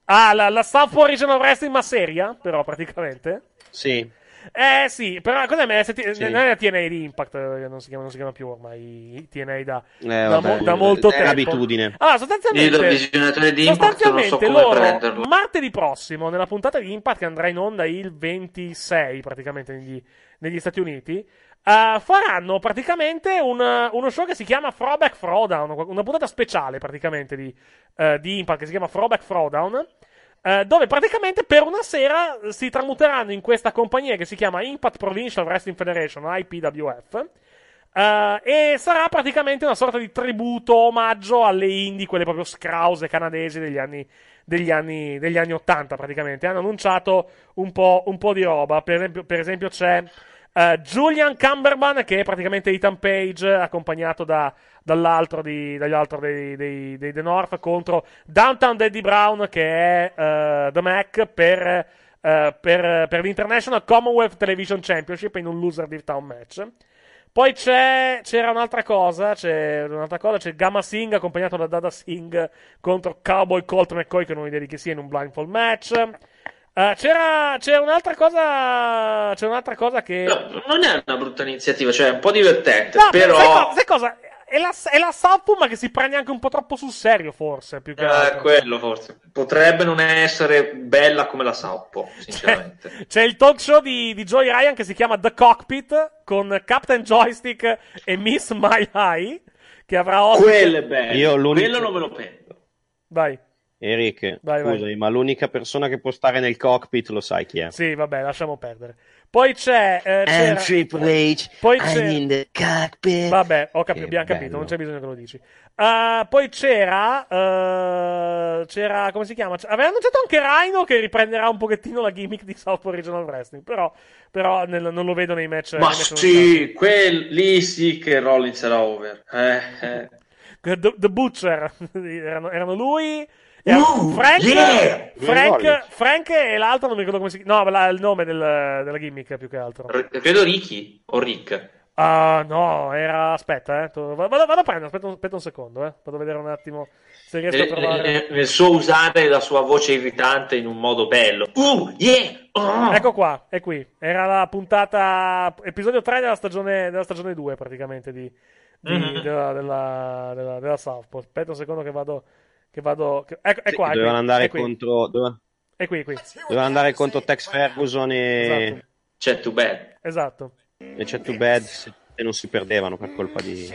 Ah, la, la Southpaw Regional Wrestling ma seria, però, praticamente. Sì. Eh sì, però cos'è MST? Sì. Non è la TNA di Impact, eh, non si chiama, non si chiama più ormai TNA da, Eh, da, vabbè, mo- da molto è tempo. l'abitudine. Allora, Io sostanzialmente, da visionatore di Impact non so sostanzialmente come loro, prenderlo. martedì prossimo, nella puntata di Impact che andrà in onda il 26, praticamente, negli, negli Stati Uniti, eh, faranno praticamente un- uno show che si chiama Throwback Throwdown, una puntata speciale praticamente di, eh, di Impact che si chiama Throwback Throwdown. eh, dove praticamente per una sera si tramuteranno in questa compagnia che si chiama Impact Provincial Wrestling Federation, IPWF. e sarà praticamente una sorta di tributo, omaggio alle indie, quelle proprio scrause canadesi degli anni, degli anni, degli anni 80 praticamente. Hanno annunciato un po', un po' di roba. Per esempio, per esempio c'è eh, Julian Cumberman, che è praticamente Ethan Page, accompagnato da- dall'altro, di- dall'altro dei, dei, dei The North, contro Downtown Eddie Brown, che è eh, The Mac per, eh, per, per l'International Commonwealth Television Championship in un loser di town match. Poi c'era un'altra cosa, c'è un'altra cosa, c'è Gamma Singh accompagnato da Dada Singh contro Cowboy Colt McCoy, che non ho idea di chi sia in un blindfold match. Eh, c'era, c'era un'altra cosa, c'è un'altra cosa che... No, non è una brutta iniziativa, cioè è un po' divertente, No, però... sai, co- sai cosa? È la, è la Southpaw, ma che si prende anche un po' troppo sul serio, forse, più che Eh, altro. quello forse. Potrebbe non essere bella come la Saupo, sinceramente. C'è il talk show di, di Joey Ryan che si chiama The Cockpit con Captain Joystick e Miss My High che avrà ospite... Quello è bello. Io l'unico- Quello non me lo prendo. Vai. Eric, Vai, vai. scusami, ma l'unica persona che può stare nel cockpit lo sai chi è? Sì, vabbè, lasciamo perdere. Poi c'è... eh, c'era- And Triple H, Poi I'm c'è- in the cockpit. Vabbè, ho capi- Che abbiamo capito, non c'è bisogno che lo dici. Uh, poi c'era, uh, c'era, come si chiama? Aveva annunciato anche Rhino che riprenderà un pochettino la gimmick di South Regional Wrestling, però, però nel- non lo vedo nei match. Ma nei match sì, quel, lì sì che Rollins era over. Eh, eh. The, The Butcher erano, erano lui. Uh, Frank, yeah! Frank. Frank e l'altro non mi ricordo come si chiama. No, la- il nome del- della gimmick più che altro. R- Credo Ricky o Rick. Ah, no, era. Aspetta, eh. Vado, vado a prendere, aspetta, un- aspetta un secondo, eh. Vado a vedere un attimo se riesco a Nel, trovare. nel- nel suo usare la sua voce irritante in un modo bello. Uh, yeah! oh. Ecco qua, è qui. Era la puntata. Episodio 3 della stagione, della stagione 2, praticamente, di, di- Mhm. della, della, della, della Southpaw. Aspetta un secondo che vado. Che vado che- ecco, è Sì, qua. Dovevano andare è qui, contro. dove- È qui, è qui. Dovevano andare contro Tex Ferguson e. Esatto. C'è Too Bad. Esatto. E c'è Too Bad se- e non si perdevano per colpa di. Di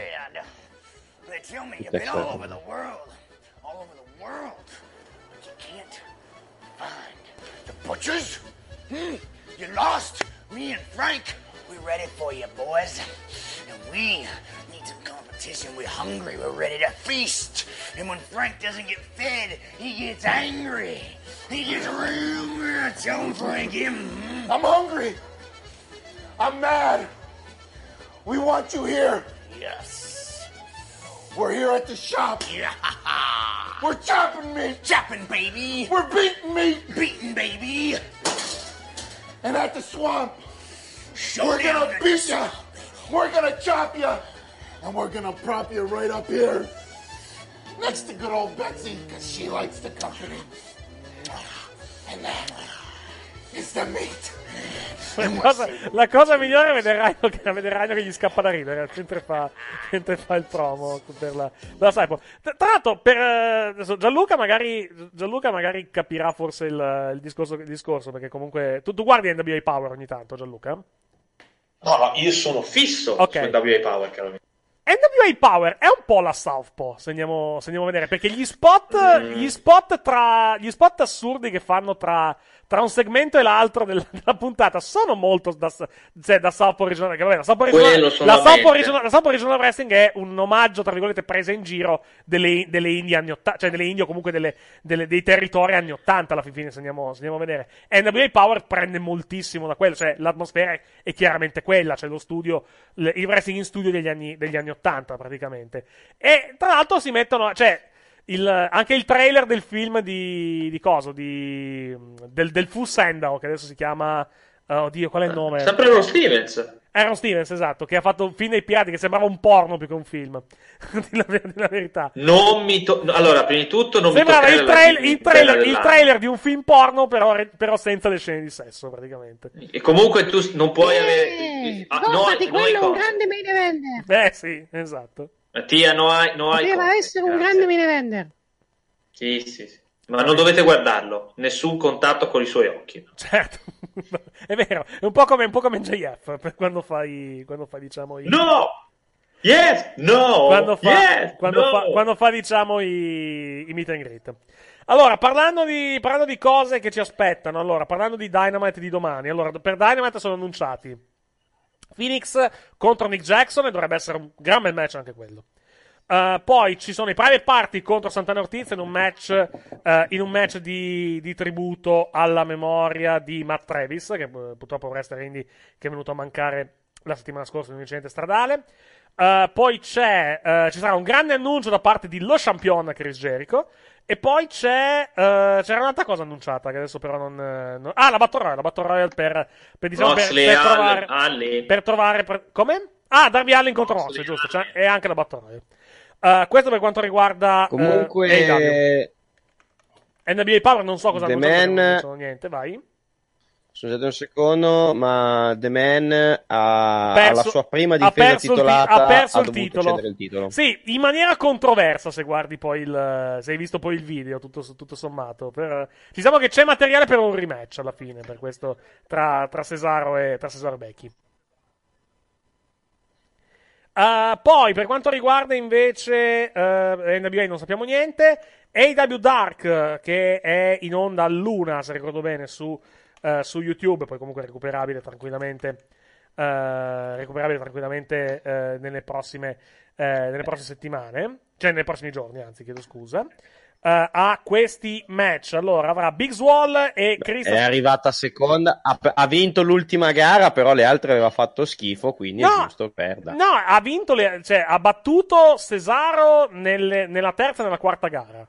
Tex Ferguson. butchers? Hmm? You lost? Me and Frank, we ready for you, boys. And we need some competition. We're hungry. We're ready to feast. And when Frank doesn't get fed, he gets angry. He gets real mad. Tell him, Frankie. hmm? I'm hungry. I'm mad. We want you here. Yes. We're here at the shop. Yeah. We're chopping meat. Chopping, baby. We're beating meat. Beating, baby. And at the swamp, Show we're gonna at beat you. We're gonna chop you. And we're gonna prop you right up here. Next to good old Betsy, because she likes the company. And that is the meat. La cosa, la cosa migliore è vedere Rhino che, gli scappa da ridere mentre fa, mentre fa il promo per la, la Cypher. Tra tra l'altro, per, eh, Gianluca, magari, Gianluca magari capirà forse il, il discorso, il discorso, perché comunque tu, tu guardi NWA Power ogni tanto, Gianluca? No, no, io sono fisso Ok. su NWA Power, caro mio. NWA Power è un po' la Southpaw, se andiamo, se andiamo a vedere, perché gli spot, gli spot tra, gli spot assurdi che fanno tra, tra un segmento e l'altro della, della puntata sono molto da, cioè, da Southpaw Regional, che vabbè, la Southpaw Regional, la. Southpaw Regional, la Southpaw Regional Wrestling è un omaggio, tra virgolette, presa in giro delle, delle Indie anni 80, cioè delle Indie o comunque delle, delle- dei territori anni 80 alla fine, se andiamo, se andiamo a vedere. NWA Power prende moltissimo da quello, cioè l'atmosfera è, è chiaramente quella, cioè lo studio, il wrestling in studio degli anni, degli anni 80 praticamente. E tra l'altro si mettono, cioè, il- anche il trailer del film di, di coso, di, del, del Fu Sandow, che adesso si chiama, eh, oddio, qual è il nome? Sempre Ron Stevens. Aaron Stevens, esatto, che ha fatto un film dei pirati che sembrava un porno più che un film. di la, di la verità. Non mi to- allora, prima di tutto, non Sembrava mi il, toccare trail- il trailer, il trailer di un film porno, però, però senza le scene di sesso, praticamente. E comunque tu non puoi avere. Ah, no, quello è un grande main eventer. Eh sì, esatto. Mattia, no hai, no hai Poteva essere un grande main eventer. Sì, sì, sì. Ma non dovete guardarlo. Nessun contatto con i suoi occhi. Certo, è vero, è un po' come, un po' come JF per quando fai, quando fa, diciamo, i... No! Yes! No! quando fa, Yes! quando No! fa, quando fa, diciamo, i, i meet and greet. Allora, parlando di, parlando di cose che ci aspettano, allora, parlando di Dynamite di domani, allora, per Dynamite sono annunciati Phoenix contro Nick Jackson e dovrebbe essere un gran bel match anche quello. Uh, poi ci sono i Private Party contro Santana Ortiz in un match, uh, in un match di, di tributo alla memoria di Matt Travis, che uh, purtroppo Wrestler Indie che è venuto a mancare la settimana scorsa in un incidente stradale. Uh, poi c'è, uh, ci sarà un grande annuncio da parte di Lo Champion Chris Jericho. E poi c'è, uh, c'era un'altra cosa annunciata che adesso però non. eh, non- ah, la Battle Royale, la Battle Royale per, per, diciamo, per, per trovare. Allen. Per trovare. per- come? Ah, Darby Allen contro Moxley, giusto. C'è, e anche la Battle Royale. Uh, questo per quanto riguarda. uh, Comunque, AEW. NBA Power non so cosa The Man- non annunciano niente, vai. Scusate un secondo, ma The Man ha, Perso- ha la sua prima difesa titolata, ha perso il titolo. il titolo. Sì, in maniera controversa se guardi poi il. Se hai visto poi il video, tutto, tutto sommato. Per, diciamo che c'è materiale per un rematch alla fine, per questo, tra, tra Cesaro e, tra Cesaro e Becky. Uh, poi, per quanto riguarda invece uh, NWA, non sappiamo niente. AW Dark, eh, che è in onda a luna, se ricordo bene, su, eh, su YouTube, poi comunque recuperabile tranquillamente. eh, recuperabile tranquillamente eh, nelle, prossime, eh, nelle prossime settimane, cioè nei prossimi giorni, anzi, chiedo scusa. Eh, ha questi match. Allora avrà Big Swall e È Christopher. arrivata seconda, ha, ha vinto l'ultima gara, però le altre aveva fatto schifo, quindi No, è giusto perda. No, ha vinto, le- cioè ha battuto Cesaro nelle- nella terza e nella quarta gara.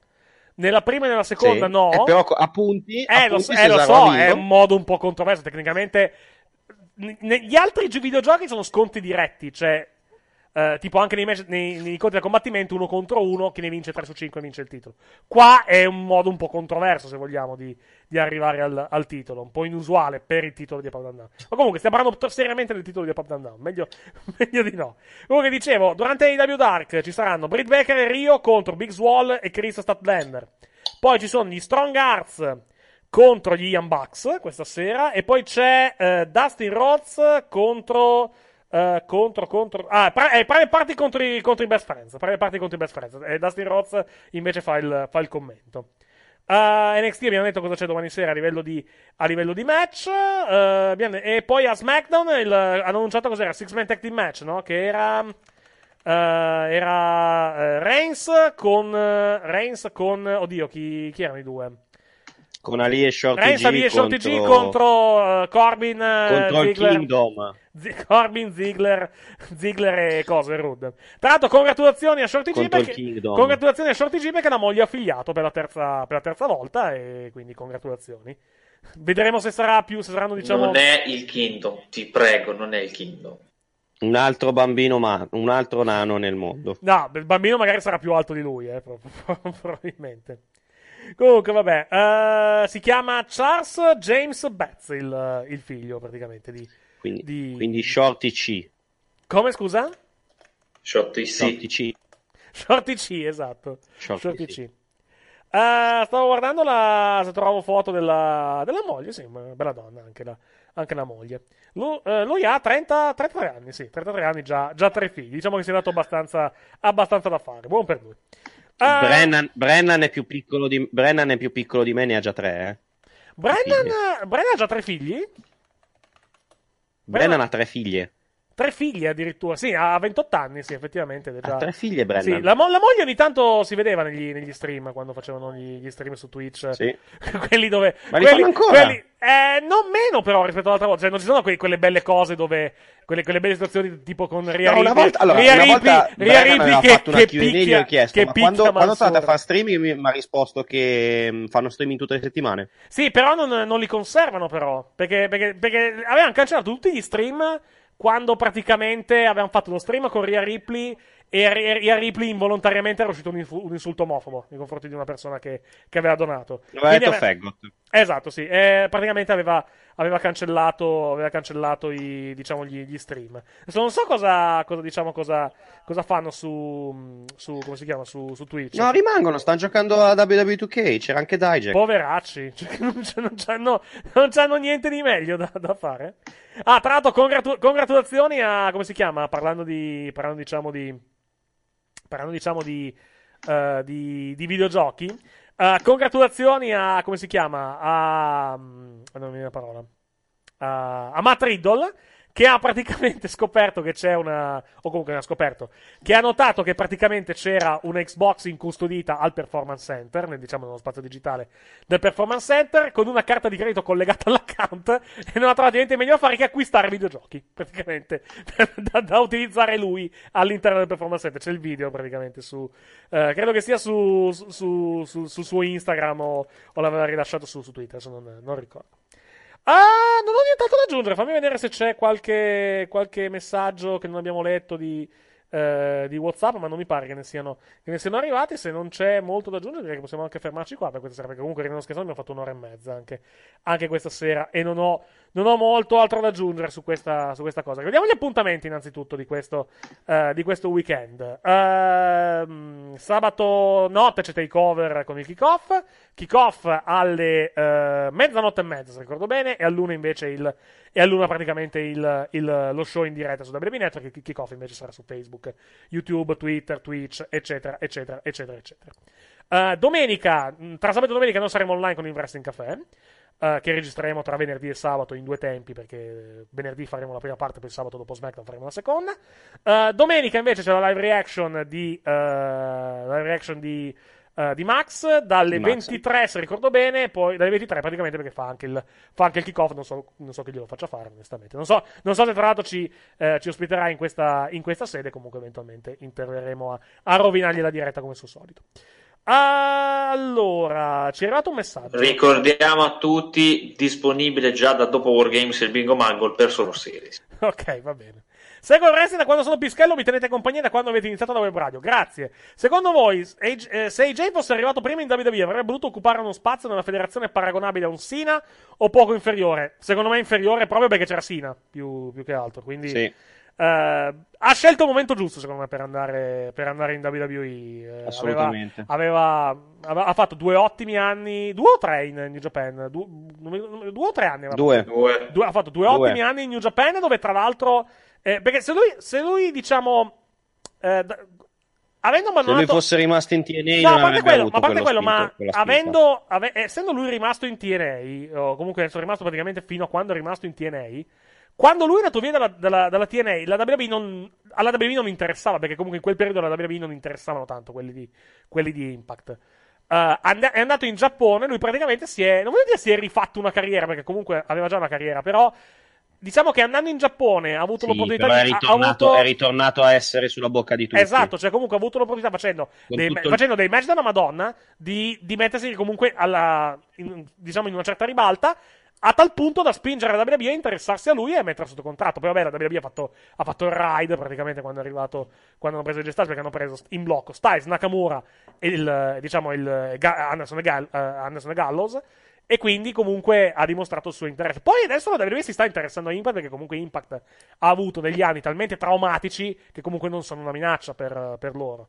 Nella prima e nella seconda Sì. no. Eh, però a punti, a Eh, lo, punti so- eh, lo so, è un modo un po' controverso. Tecnicamente negli altri gi- videogiochi sono scontri diretti, cioè eh, tipo anche nei, match- nei, nei incontri da combattimento uno contro uno, chi ne vince 3 su 5 vince il titolo. Qua è un modo un po' controverso, se vogliamo, di, di arrivare al, al titolo, un po' inusuale per il titolo di Up Down Down. Ma comunque stiamo parlando seriamente del titolo di Up Down meglio, meglio di no. Comunque dicevo, durante AEW Dark ci saranno Britt Baker e Rio contro Big Swall e Chris Statlander. Poi ci sono gli Strong Arts contro gli Ian Bucks questa sera. E poi c'è eh, Dustin Rhodes contro. Eh, contro, contro. Ah, pra- eh, Private Party contro i, contro i Best Friends. Private Party contro i Best Friends. E Dustin Rhodes invece fa il, fa il commento. A NXT abbiamo detto cosa c'è domani sera a livello di, a livello di match. eh, abbiamo- e poi a SmackDown il- hanno annunciato cos'era? Six Man Tag Team Match, no? Che era. eh, era eh, Reigns con. eh, Reigns con. Oddio, chi, chi erano i due? Con Ali e Shorty Reigns G Ali e Shorty G contro, contro eh, Corbin, eh, contro il Ziggler. Kingdom. Z- Corbin, Ziggler, Ziggler e cose, Rude. Tra l'altro, congratulazioni a Shorty G perché, congratulazioni a Shorty G perché la moglie ha affiliato per la, terza, per la terza volta e quindi congratulazioni. Vedremo se sarà più, se saranno diciamo... Non è il Kingdom, ti prego, non è il Kingdom. Un altro bambino, ma un altro nano nel mondo. No, il bambino magari sarà più alto di lui, eh, pro- probabilmente. Comunque, vabbè, eh, si chiama Charles James Betts, il, il figlio praticamente di... Quindi, di- quindi Shorty C. Come, scusa? Shorty Shorty C. Shorty C, esatto. Shorty Shorty C. C. Eh, stavo guardando la, se trovo foto della, della moglie, sì, una bella donna anche la, anche la moglie. Lu- eh, Lui, ha 30, 33 anni, sì, 33 anni, già, già tre figli. Diciamo che si è dato abbastanza, abbastanza da fare. Buon per lui. Eh, Brennan, Brennan è più piccolo di, Brennan è più piccolo di me, ne ha già tre. Eh. Brennan, Brennan ha già tre figli? Brennan ha tre figlie. Tre figli addirittura, sì, ha 28 anni, sì, effettivamente. ed è già- Ha tre figlie Brennan. Sì, la, mo- la moglie ogni tanto si vedeva negli, negli stream quando facevano gli, gli stream su Twitch. Sì. quelli dove. Ma li quelli, fanno ancora? quelli- eh, non meno, però, rispetto all'altra volta. Cioè, non ci sono que- quelle belle cose dove. Quelle, quelle belle situazioni tipo con Ria No, una Ripley- volta, allora, Ria una Ripley- volta Ria Ripley che, fatto una che Q&A, gli picchia, ho chiesto, che ma picchia quando, quando tornate a Mansoor. fare streaming mi mi ha risposto che mm, fanno streaming tutte le settimane. Sì, però non, non li conservano, però. Perché, perché, perché avevano cancellato tutti gli stream quando praticamente avevano fatto uno stream con Ria Ripley e Ria Ripley involontariamente era uscito un, insulto omofobo nei confronti di una persona che, che aveva donato. Aveva Quindi detto ave- faggot. Esatto, sì. Eh, praticamente aveva, aveva cancellato, aveva cancellato i, diciamo, gli, gli stream. Adesso non so cosa, cosa, diciamo, cosa, cosa fanno su, su, come si chiama, su, su Twitch. No, rimangono, stanno giocando a WWE2K, c'era anche Dijak. Poveracci, cioè, non, non c'hanno, non c'hanno niente di meglio da, da fare. Ah, tra l'altro, congratu- congratulazioni a. come si chiama? Parlando di. parlando diciamo di. parlando diciamo di. eh, di, di videogiochi. Eh, congratulazioni a. come si chiama? A. mm, non mi viene la parola. A, a Matt Riddle. Che ha praticamente scoperto che c'è una. O comunque non ha scoperto. Che ha notato che praticamente c'era una Xbox incustodita al Performance Center, nel, diciamo nello spazio digitale del Performance Center, con una carta di credito collegata all'account. E non ha trovato niente meglio da fare che acquistare videogiochi. Praticamente. da, da utilizzare lui all'interno del Performance Center. C'è il video praticamente su. eh, credo che sia su, su, su- su- suo Instagram o, o l'aveva rilasciato su, su Twitter, adesso non, non ricordo. Ah, non ho nient'altro da aggiungere. Fammi vedere se c'è qualche, qualche messaggio che non abbiamo letto di, eh, di WhatsApp, ma non mi pare che ne, siano, che ne siano arrivati. Se non c'è molto da aggiungere, direi che possiamo anche fermarci qua per questa sera. Perché comunque, ridendo scherzando, abbiamo fatto un'ora e mezza anche, anche questa sera. E non ho, non ho molto altro da aggiungere su questa, su questa cosa. Vediamo gli appuntamenti, innanzitutto, di questo, eh, di questo weekend. Ehm, sabato notte c'è takeover con il kickoff. Kickoff alle eh, mezzanotte e mezza, se ricordo bene, e all'una invece il, e all'una praticamente il, il- lo show in diretta su WWE Network. Il kickoff invece sarà su Facebook, YouTube, Twitter, Twitch, eccetera, eccetera, eccetera, eccetera. Eh, domenica, tra sabato e domenica non saremo online con il Wrestling Café. Eh, che registreremo tra venerdì e sabato in due tempi perché venerdì faremo la prima parte poi sabato dopo SmackDown faremo la seconda. Eh, domenica invece c'è la live reaction di eh, la live reaction di, eh, di Max dalle Max. 23 se ricordo bene poi dalle 23 praticamente perché fa anche il, fa anche il kick-off non so, non so che glielo faccia fare onestamente. Non so, non so se tra l'altro ci, eh, ci ospiterà in questa, in questa sede comunque eventualmente interverremo a, a rovinargli la diretta come suo solito Allora, ci è arrivato un messaggio. Ricordiamo a tutti, disponibile già da dopo Wargames il Bingo Mangle per Solo Series. Ok, va bene. Seguo il wrestling da quando sono pischello, mi tenete compagnia da quando avete iniziato la web radio. Grazie. Secondo voi, eh, se AJ fosse arrivato prima in WWE, avrebbe voluto occupare uno spazio nella federazione paragonabile a un Sina o poco inferiore? Secondo me inferiore proprio perché c'era Sina, più, più che altro. Quindi Sì. Eh, ha scelto il momento giusto, secondo me, per andare, per andare in WWE. Eh, Assolutamente. Aveva, aveva- aveva- ha fatto due ottimi anni, due o tre in New Japan? Due, due o tre anni? Due. fatto? Due- ha fatto due, Due. ottimi anni in New Japan, dove tra l'altro. eh, perché se lui, se lui diciamo. eh, da- avendo Se lui fosse rimasto in TNA No, non a parte quello, avuto ma a parte quello ma avendo, ave- essendo lui rimasto in TNA, o comunque essendo rimasto praticamente fino a quando è rimasto in TNA, quando lui è andato via dalla, dalla, dalla TNA, la WWE non, alla WWE non interessava, perché comunque in quel periodo alla WWE non interessavano tanto quelli di, quelli di Impact. Eh, and- è andato in Giappone, lui praticamente si è, non voglio dire si è rifatto una carriera, perché comunque aveva già una carriera, però diciamo che andando in Giappone ha avuto Sì, l'opportunità però è di... ritornato, avuto- è ritornato a essere sulla bocca di tutti. Esatto, cioè comunque ha avuto l'opportunità facendo, dei, tutto facendo dei match della Madonna di, di mettersi comunque alla, in, diciamo in una certa ribalta a tal punto da spingere la WWE a interessarsi a lui e a mettere sotto contratto. Poi vabbè, la WWE ha fatto, ha fatto il ride praticamente quando è arrivato, quando hanno preso i Styles perché hanno preso in blocco Styles, Nakamura e il, diciamo il Anderson, e Gall- eh, Anderson e Gallows. E quindi comunque ha dimostrato il suo interesse. Poi adesso la WWE si sta interessando a Impact perché comunque Impact ha avuto degli anni talmente traumatici che comunque non sono una minaccia per, per loro.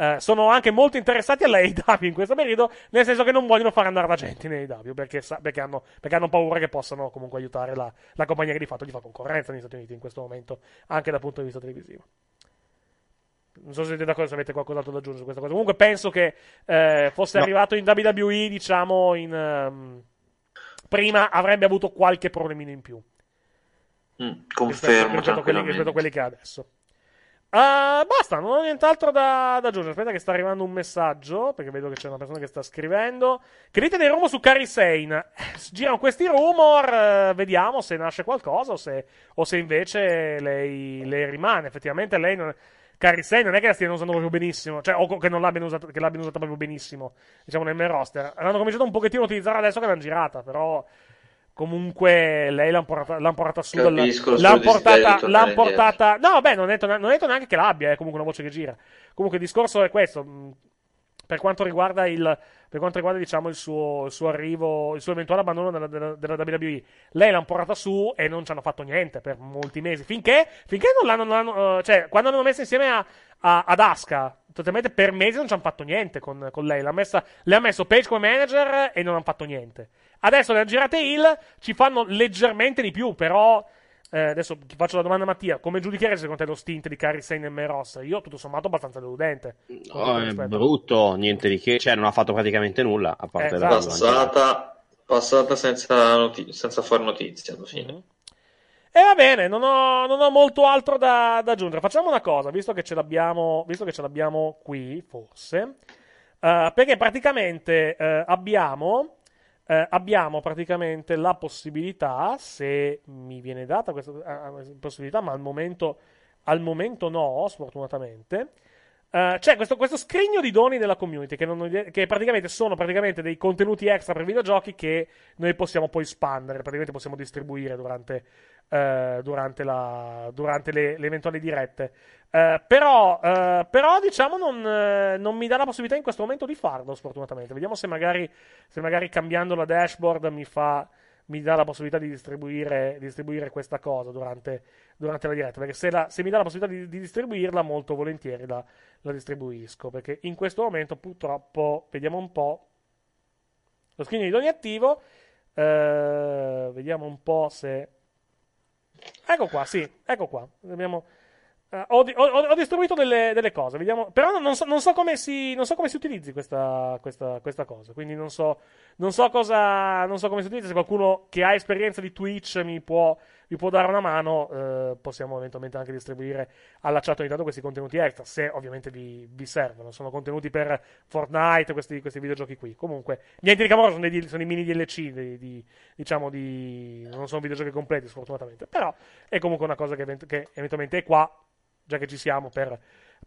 Eh, sono anche molto interessati alla AEW in questo periodo, nel senso che non vogliono far andare la gente in AEW perché, perché, hanno, perché hanno paura che possano comunque aiutare la, la compagnia che di fatto gli fa concorrenza negli Stati Uniti in questo momento, anche dal punto di vista televisivo. Non so se siete d'accordo, se avete qualcos'altro da aggiungere su questa cosa. Comunque penso che eh, fosse No. arrivato in WWE, diciamo, in, ehm, prima avrebbe avuto qualche problemino in più Mm, confermo rispetto a quelli, rispetto a quelli che ha adesso. Ah, basta, non ho nient'altro da, da aggiungere. Aspetta, che sta arrivando un messaggio. Perché vedo che c'è una persona che sta scrivendo. Che dite dei rumor su Carrie Sane? Eh, girano questi rumor. eh, vediamo se nasce qualcosa o se, o se invece lei, lei rimane. Effettivamente, lei non. Carrie Sane non è che la stiano usando proprio benissimo. Cioè, o che non l'abbiano usata, che l'abbiano usata proprio benissimo. Diciamo nel main roster. L'hanno cominciato un pochettino a utilizzare adesso che l'hanno girata. Però. Comunque lei l'hanno portata, l'han portata su. dal- di portata, l'han indietro. portata. No, vabbè, non ho detto, non ho detto neanche che l'abbia, è comunque una voce che gira. Comunque il discorso è questo. mh, Per quanto riguarda il. Per quanto riguarda, diciamo, il suo, il suo arrivo, il suo eventuale abbandono della, della, della WWE, lei l'hanno portata su e non ci hanno fatto niente per molti mesi. Finché, finché non l'hanno, non l'hanno, eh, cioè, quando l'hanno messa insieme a, a- ad Asuka, totalmente per mesi non ci hanno fatto niente con, con lei. L'ha messa, le ha messo Page come manager e non hanno fatto niente. Adesso le ha girate Hill, ci fanno leggermente di più, però. eh, adesso ti faccio la domanda a Mattia: come giudichiere secondo te lo stint di Carrie Sane e Meros? Io, tutto sommato, abbastanza deludente. Oh, il è rispetto. brutto, niente di che, cioè non ha fatto praticamente nulla, a parte Esatto. la Passata, passata senza, noti- senza fare notizie alla fine. E va bene, non ho, non ho molto altro da, da aggiungere. Facciamo una cosa, visto che ce l'abbiamo, visto che ce l'abbiamo qui, forse, eh, perché praticamente eh, abbiamo, eh, abbiamo praticamente la possibilità, se mi viene data questa eh, possibilità, ma al momento, al momento no, sfortunatamente. Eh, c'è questo, questo scrigno di doni della community che, non- che praticamente sono praticamente dei contenuti extra per videogiochi che noi possiamo poi spandere, praticamente possiamo distribuire durante, eh, durante, la- durante le, le eventuali dirette. Eh, però, eh, però, diciamo, non, eh, non mi dà la possibilità in questo momento di farlo, sfortunatamente. Vediamo se magari, se magari cambiando la dashboard mi fa. Mi dà la possibilità di distribuire, di distribuire questa cosa durante, durante la diretta. Perché se, la- se mi dà la possibilità di, di distribuirla, molto volentieri la, la distribuisco. Perché in questo momento, purtroppo, vediamo un po'. Lo scrigno di doni attivo. Eh, vediamo un po' se. Ecco qua, sì, ecco qua. Abbiamo. di- ho- ho- ho distribuito delle, delle cose, vediamo. Però non so, non so come si, non so come si utilizzi questa, questa, questa cosa. Quindi non so, non so cosa, non so come si utilizza. Se qualcuno che ha esperienza di Twitch mi può, mi può dare una mano, eh, possiamo eventualmente anche distribuire alla chat ogni tanto questi contenuti extra. Se ovviamente vi, vi servono. Sono contenuti per Fortnite, questi, questi videogiochi qui. Comunque, niente di camorra, sono, dei, sono i mini DLC, di, di- diciamo di. Non sono videogiochi completi, sfortunatamente. Però è comunque una cosa che, che eventualmente è qua già che ci siamo, per,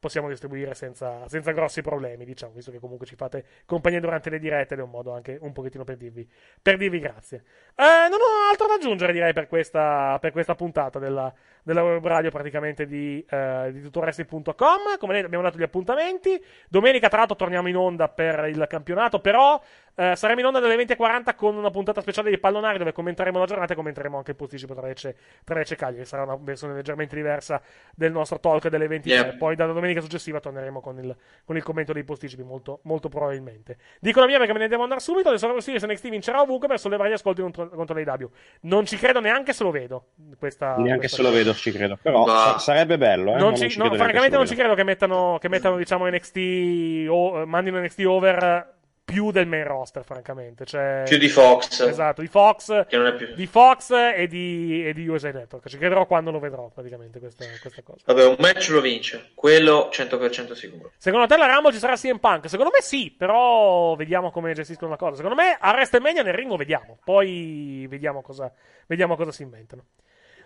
possiamo distribuire senza, senza grossi problemi, diciamo, visto che comunque ci fate compagnia durante le dirette ed è un modo anche un pochettino per dirvi, per dirvi grazie. Eh, non ho altro da aggiungere, direi, per questa, per questa puntata della, della web radio praticamente di, eh, di tuttoressi.com. Come abbiamo dato gli appuntamenti. Domenica, tra l'altro, torniamo in onda per il campionato, però eh, saremo in onda dalle 20.40 con una puntata speciale di Pallonari dove commenteremo la giornata e commenteremo anche il posticipo tra Lecce, tra Lecce e Cagliari. Sarà una versione leggermente diversa del nostro talk delle 23. Yeah. Poi dalla domenica successiva torneremo con il, con il commento dei posticipi, molto, molto probabilmente. Dico la mia perché me ne devo andare subito. Adesso Survivor Series NXT vincerà ovunque per sollevare gli ascolti contro, contro l'AEW. Non ci credo neanche se lo vedo. Questa, Neanche questa se lo vedo, ci credo. Però sa- sarebbe bello, eh. Non ci- ci no, francamente non ci credo che mettano, che mettano diciamo NXT o eh, mandino NXT over più del main roster, francamente. Cioè, Più di Fox. Esatto, di Fox, Che non è più. di Fox e di, e di USA Network. Ci crederò quando lo vedrò, praticamente, questa, questa cosa. Vabbè, un match lo vince. Quello 100% sicuro. Secondo te la Rumble ci sarà CM Punk? Secondo me sì, però vediamo come gestiscono la cosa. Secondo me a WrestleMania nel ring lo vediamo, poi vediamo cosa, vediamo cosa si inventano.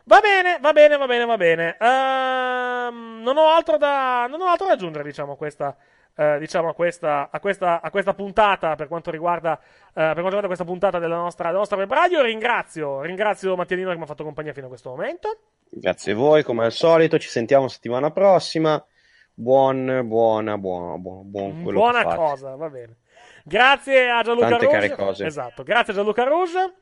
Va bene, va bene, va bene, va bene. Ehm, non, ho altro da, non ho altro da aggiungere, diciamo, questa, eh, diciamo, a questa, a questa, a questa puntata per quanto riguarda, eh, per quanto riguarda questa puntata della nostra, della nostra web radio. Ringrazio, ringrazio Mattianino che mi ha fatto compagnia fino a questo momento. Grazie a voi, come al solito. Ci sentiamo settimana prossima. Buon, buona, buona, buon, buon quello Buona che cosa, va bene. Grazie a Gianluca Tante Rouge. care cose. Esatto, grazie a Gianluca Rouge.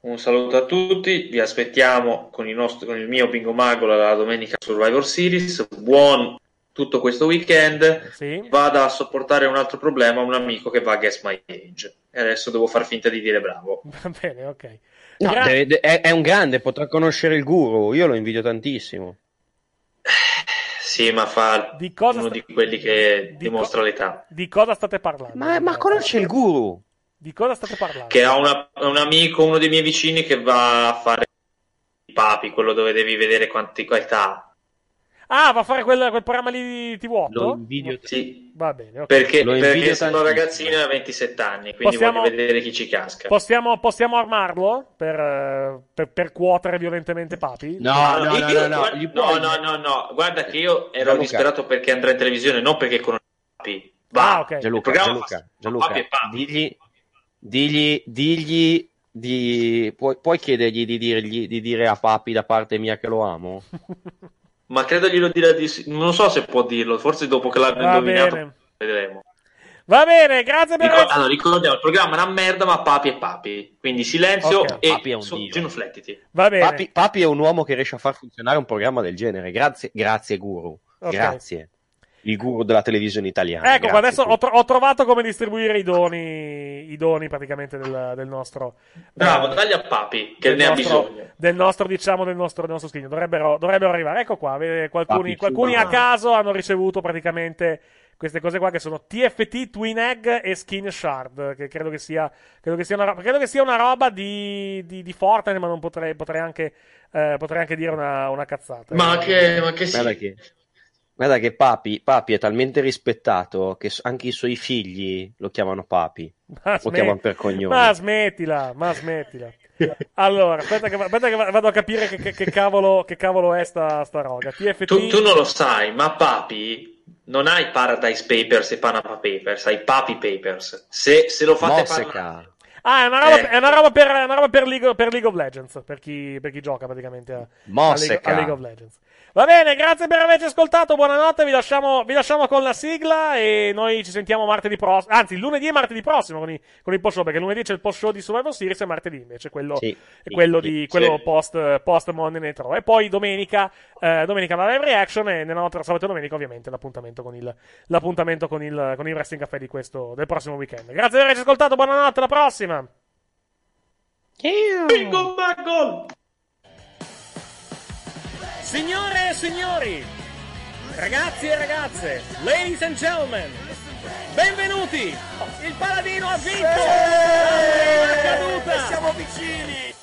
Un saluto a tutti, vi aspettiamo con il, nostro, con il mio Bingo Mago la domenica Survivor Series. Buon tutto questo weekend. Sì. Vada a sopportare un altro problema, un amico che va a Guess My Age. E adesso devo far finta di dire bravo. Va bene, ok. No, Gra- deve- de- è, è un grande, potrà conoscere il guru. Io lo invidio tantissimo. Sì, ma fa Di cosa uno sta- di quelli che di dimostra co- l'età. Di cosa state parlando? Ma, ma conosce il guru. Di cosa state parlando? Che ha una- un amico, uno dei miei vicini, che va a fare i papi, quello dove devi vedere quanti età. Ah, va a fare quel, quel programma lì di TV8? Lo invidio. Sì, Va bene, ok. perché, Lo perché sono ragazzino ha 27 anni, quindi Possiamo- voglio vedere chi ci casca. Possiamo, possiamo armarlo per, per, per cuotere violentemente Papi? No, Ah, no, no, io- no, no, guarda- gli no, puoi- no, no, no, guarda che io ero Gianluca. disperato perché andrà in televisione, non perché conosco papi. Va, Ah, ok. Gianluca, programma Gianluca, Gianluca, papi papi. digli, digli, digli, di, puoi, puoi chiedergli di, dirgli, di dire a Papi da parte mia che lo amo? Ma credo glielo dirà di sì. Non so se può dirlo, forse dopo che l'abbia Va indovinato bene. vedremo. Va bene, grazie per Ricor- allora, ricordiamo, il programma è una merda, ma papi e papi. Quindi silenzio Ok. e Papi è un su- dio. genuflettiti. Va bene. Papi, Papi è un uomo che riesce a far funzionare un programma del genere. Grazie, grazie guru. Ok. Grazie. Il guru della televisione italiana. Ecco, adesso ho, tro- ho trovato come distribuire i doni, i doni praticamente del, del nostro... Bravo, eh, dagli a papi, che ne ha nostro- bisogno. Del nostro, diciamo, del nostro, del nostro skin. Dovrebbero, dovrebbero arrivare. Ecco qua, vede, qualcuni, qualcuni a caso hanno ricevuto praticamente queste cose qua che sono TFT, Twin Egg e Skin Shard. Che credo che sia, credo che sia, una, ro- credo che sia una roba di, di, di Fortnite, ma non potrei, potrei, anche, eh, potrei anche dire una, una cazzata. Ma che, ma che sì. Guarda che, guarda che papi, papi è talmente rispettato che anche i suoi figli lo chiamano Papi. Ma Lo smet- chiamano per cognome. Ma smettila, ma smettila. Allora, aspetta che, aspetta che vado a capire che, che- che cavolo, che cavolo è sta, sta roga. TFT. Tu, tu non lo sai, ma papi non hai Paradise Papers e Panama Papers, hai Papi Papers. Se, se lo fate parlare... Mosseca. Ah, è una roba, Eh. è una roba per, è una roba per, League, per League of Legends. Per chi, per chi gioca praticamente a, a, League, a League of Legends. Va bene, grazie per averci ascoltato. Buonanotte. Vi lasciamo, vi lasciamo con la sigla. E noi ci sentiamo martedì prossimo. Anzi, lunedì e martedì prossimo con, i, con il post show. Perché lunedì c'è il post show di Survivor Series e martedì invece quello, Sì, quello, sì, di, sì. quello post, post Monday Night Raw. E poi domenica, eh, domenica la live reaction. E nella notte sabato e domenica, ovviamente, l'appuntamento con il, l'appuntamento con il, con il Wrestling Café di questo, del prossimo weekend. Grazie per averci ascoltato. Buonanotte. Alla prossima. Bingo Bagol! Signore e signori, ragazzi e ragazze, ladies and gentlemen, benvenuti! Il paladino ha vinto! La caduta! Siamo vicini!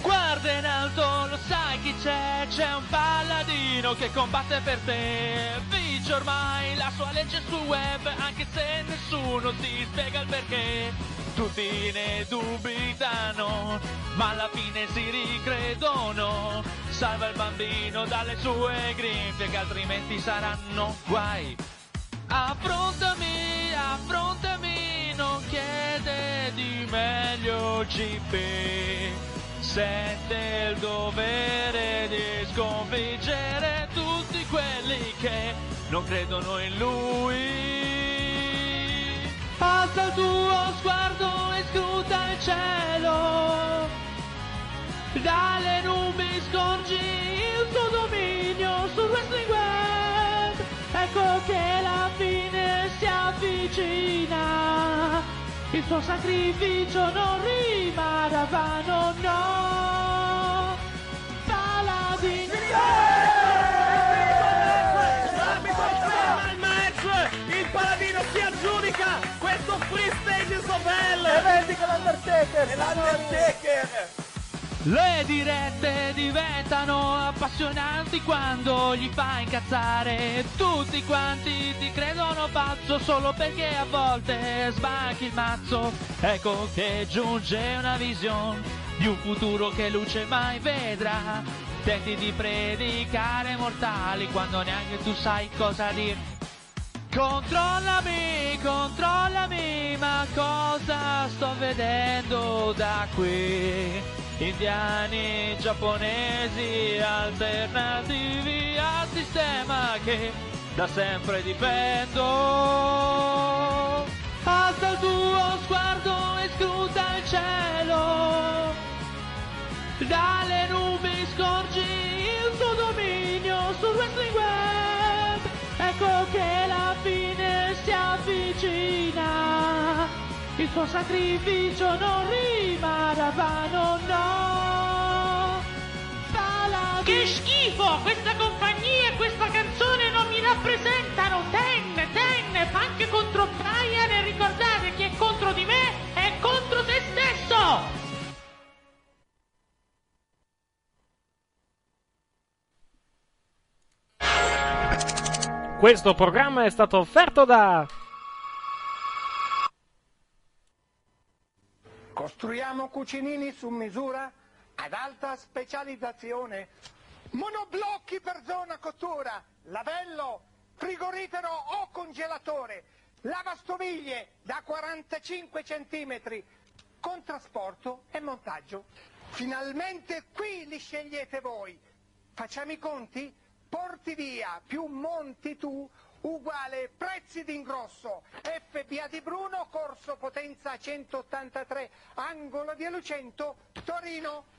Guarda in alto, lo sai chi c'è? C'è un paladino che combatte per te. Vince ormai la sua legge sul web, anche se nessuno ti spiega il perché. Tutti ne dubitano, ma alla fine si ricredono. Salva il bambino dalle sue grinfie che altrimenti saranno guai. Affrontami, affrontami, non chiede di meglio GP. Sente il dovere di sconfiggere tutti quelli che non credono in lui. Alza il tuo sguardo e scruta il cielo. Dalle nubi scorgi il tuo dominio sul wrestling web. Ecco che la fine si avvicina. Il suo sacrificio non rimarrà vano, no. Paladin. il match! Il paladino si aggiudica questo free stage so bello! E vendica l'Undertaker! E l'Undertaker! Le dirette diventano appassionanti quando gli fa incazzare. Tutti quanti ti credono pazzo solo perché a volte sbanchi il mazzo. Ecco che giunge una visione di un futuro che luce mai vedrà. Tenti di predicare mortali quando neanche tu sai cosa dire. Controllami, controllami, ma cosa sto vedendo da qui? Indiani, giapponesi, alternativi al sistema che da sempre difendo. Alza il tuo sguardo e scruta il cielo. Dalle nubi scorgi il tuo dominio sul wrestling web. Ecco che la fine si avvicina. Il suo sacrificio non rimarrà vano, no. Paladin. Che schifo! Questa compagnia e questa canzone non mi rappresentano! Ten, ten, anche contro Brian e ricordate chi è contro di me Questo programma è stato offerto da... Costruiamo cucinini su misura ad alta specializzazione. Monoblocchi per zona cottura, lavello, frigorifero o congelatore, lavastoviglie da 45 cm, con trasporto e montaggio. Finalmente qui li scegliete voi. Facciamo i conti? Porti via più monti tu uguale prezzi d'ingrosso FBA di Bruno, corso potenza 183, angolo di Lucento, Torino.